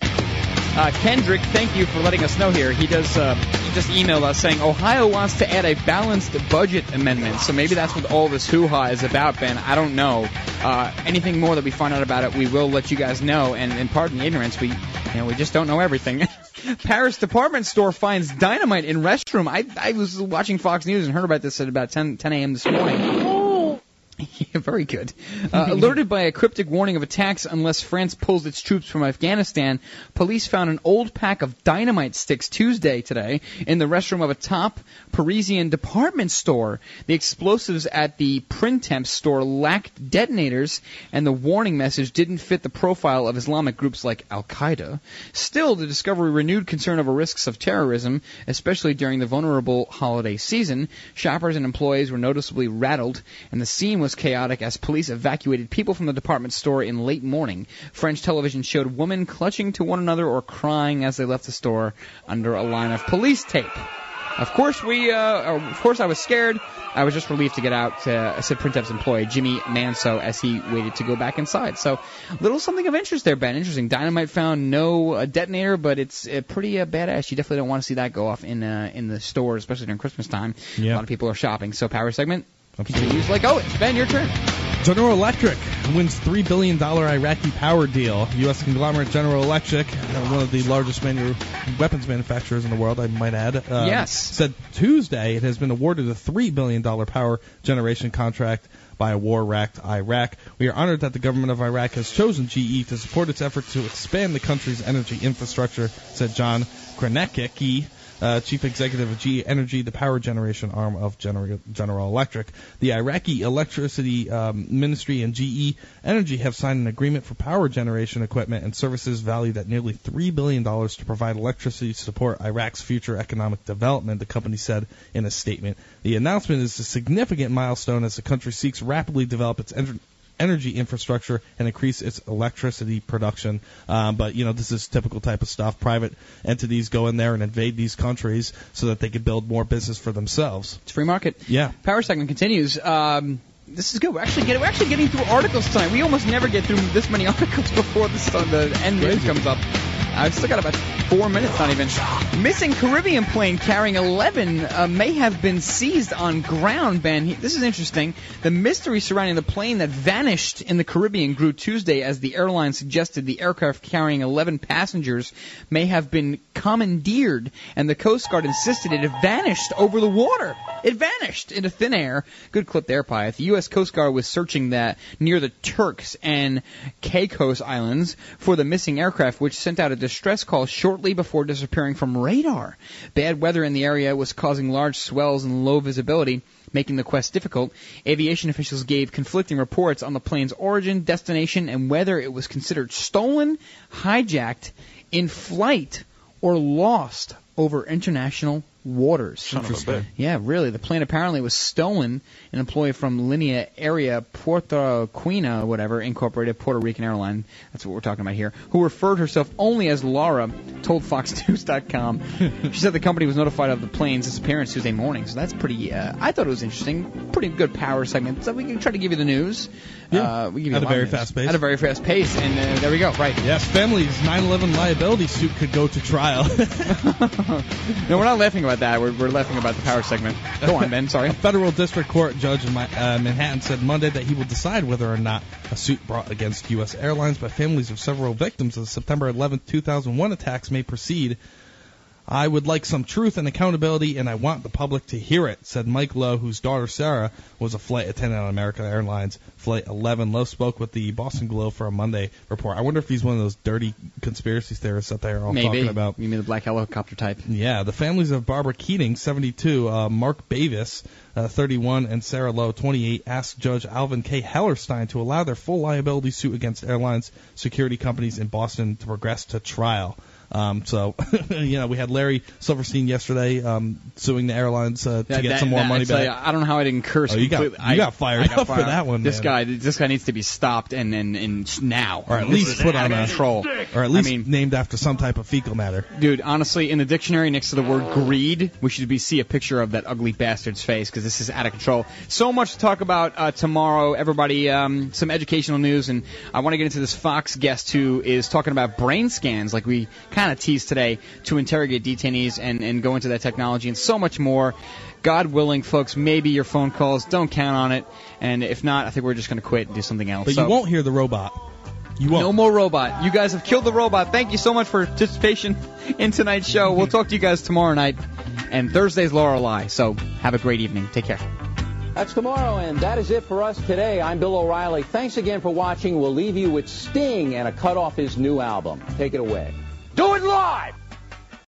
Uh, Kendrick, thank you for letting us know here. He does. Uh, he just emailed us saying Ohio wants to add a balanced budget amendment. So maybe that's what all this hoo-ha is about, Ben. I don't know. Uh, anything more that we find out about it, we will let you guys know. And, and pardon the ignorance, we you know we just don't know everything. Paris department store finds dynamite in restroom. I I was watching Fox News and heard about this at about 10 10 a.m. this morning. Very good. Uh, alerted by a cryptic warning of attacks unless France pulls its troops from Afghanistan, police found an old pack of dynamite sticks Tuesday today in the restroom of a top Parisian department store. The explosives at the Printemps store lacked detonators, and the warning message didn't fit the profile of Islamic groups like Al Qaeda. Still, the discovery renewed concern over risks of terrorism, especially during the vulnerable holiday season. Shoppers and employees were noticeably rattled, and the scene was chaotic as police evacuated people from the department store in late morning. French television showed women clutching to one another or crying as they left the store under a line of police tape. Of course, we. Uh, of course, I was scared. I was just relieved to get out. Uh, said Printemps employee Jimmy Manso as he waited to go back inside. So, little something of interest there, Ben. Interesting. Dynamite found no uh, detonator, but it's uh, pretty uh, badass. You definitely don't want to see that go off in uh, in the store, especially during Christmas time. A lot of people are shopping. So, power segment continues like oh, it's Ben, your turn. General Electric wins $3 billion Iraqi power deal. U.S. conglomerate General Electric, uh, one of the largest manu- weapons manufacturers in the world, I might add, um, Yes. said Tuesday it has been awarded a $3 billion power generation contract by a war-racked Iraq. We are honored that the government of Iraq has chosen GE to support its effort to expand the country's energy infrastructure, said John Krenecki, uh, chief executive of GE Energy, the power generation arm of General, General Electric. The Iraqi Electricity um, Ministry and GE Energy have signed an agreement for power generation equipment and services valued at nearly $3 billion to provide electricity to support Iraq's future economic development, the company said in a statement. The announcement is a significant milestone as the country seeks rapidly develop its en- energy infrastructure and increase its electricity production. Um, but you know, this is typical type of stuff. Private entities go in there and invade these countries so that they can build more business for themselves. It's free market. Yeah. Power segment continues. Um, this is good. We're actually getting we're actually getting through articles tonight. We almost never get through this many articles before uh, the end news comes up. I've still got about four minutes, not even. Missing Caribbean plane carrying 11 uh, may have been seized on ground, Ben. He- This is interesting. The mystery surrounding the plane that vanished in the Caribbean grew Tuesday as the airline suggested the aircraft carrying 11 passengers may have been commandeered, and the Coast Guard insisted it had vanished over the water. It vanished into thin air. Good clip there, Pyeth. The U.S. Coast Guard was searching that near the Turks and Caicos Islands for the missing aircraft, which sent out a distress call shortly before disappearing from radar. Bad weather in the area was causing large swells and low visibility, making the quest difficult. Aviation officials gave conflicting reports on the plane's origin, destination, and whether it was considered stolen, hijacked, in flight, or lost over international Waters. Son of a Interesting. Yeah, really. The plane apparently was stolen. An employee from Linea Area Puerto Quina, or whatever, Incorporated Puerto Rican airline. That's what we're talking about here. Who referred herself only as Laura, told FoxNews.com. she said the company was notified of the plane's disappearance Tuesday morning. So that's pretty. Uh, I thought it was interesting. Pretty good power segment. So we can try to give you the news. Yeah. Uh, we give At a very news. fast pace. At a very fast pace, and uh, there we go. Right. Yes, family's 9/11 liability suit could go to trial. No, we're not laughing about that. We're, we're laughing about the power segment. Go on, Ben. Sorry. A federal district court judge in my, uh, Manhattan said Monday that he will decide whether or not a suit brought against U.S. airlines by families of several victims of the September 11, 2001 attacks may proceed. I would like some truth and accountability, and I want the public to hear it, said Mike Low, whose daughter Sarah was a flight attendant on American Airlines Flight 11. Low spoke with the Boston Globe for a Monday report. I wonder if he's one of those dirty conspiracy theorists that they are all Maybe. talking about. You mean the black helicopter type? Yeah, the families of Barbara Keating, 72, uh, Mark Bavis, uh, 31, and Sara Low, 28, asked Judge Alvin K. Hellerstein to allow their full liability suit against airlines security companies in Boston to progress to trial. Um, so, you know, we had Larry Silverstein yesterday um, suing the airlines uh, to That- get that- some more that- money back. I don't know how I didn't curse. Oh, you got- you I- got fired got up for that one, This man. guy, this guy needs to be stopped and and, and now, or at least put on a control. or at least I mean, named after some type of fecal matter. Dude, honestly, in the dictionary next to the word greed, we should be see a picture of that ugly bastard's face because this is out of control. So much to talk about uh, tomorrow, everybody. Um, some educational news, and I want to get into this Fox guest who is talking about brain scans, like we kind of teased today, to interrogate detainees and and go into that technology and so much more. God willing, folks, maybe your phone calls. Don't count on it, and if not, I think we're just going to quit and do something else. But So- you won't hear the robot. You won't. no more robot. You guys have killed the robot. Thank you so much for participation in tonight's show. We'll talk to you guys tomorrow night. And Thursday's Lorelei. So have a great evening. Take care. That's tomorrow, and that is it for us today. I'm Bill O'Reilly. Thanks again for watching. We'll leave you with Sting and a cut off his new album. Take it away. Do it live!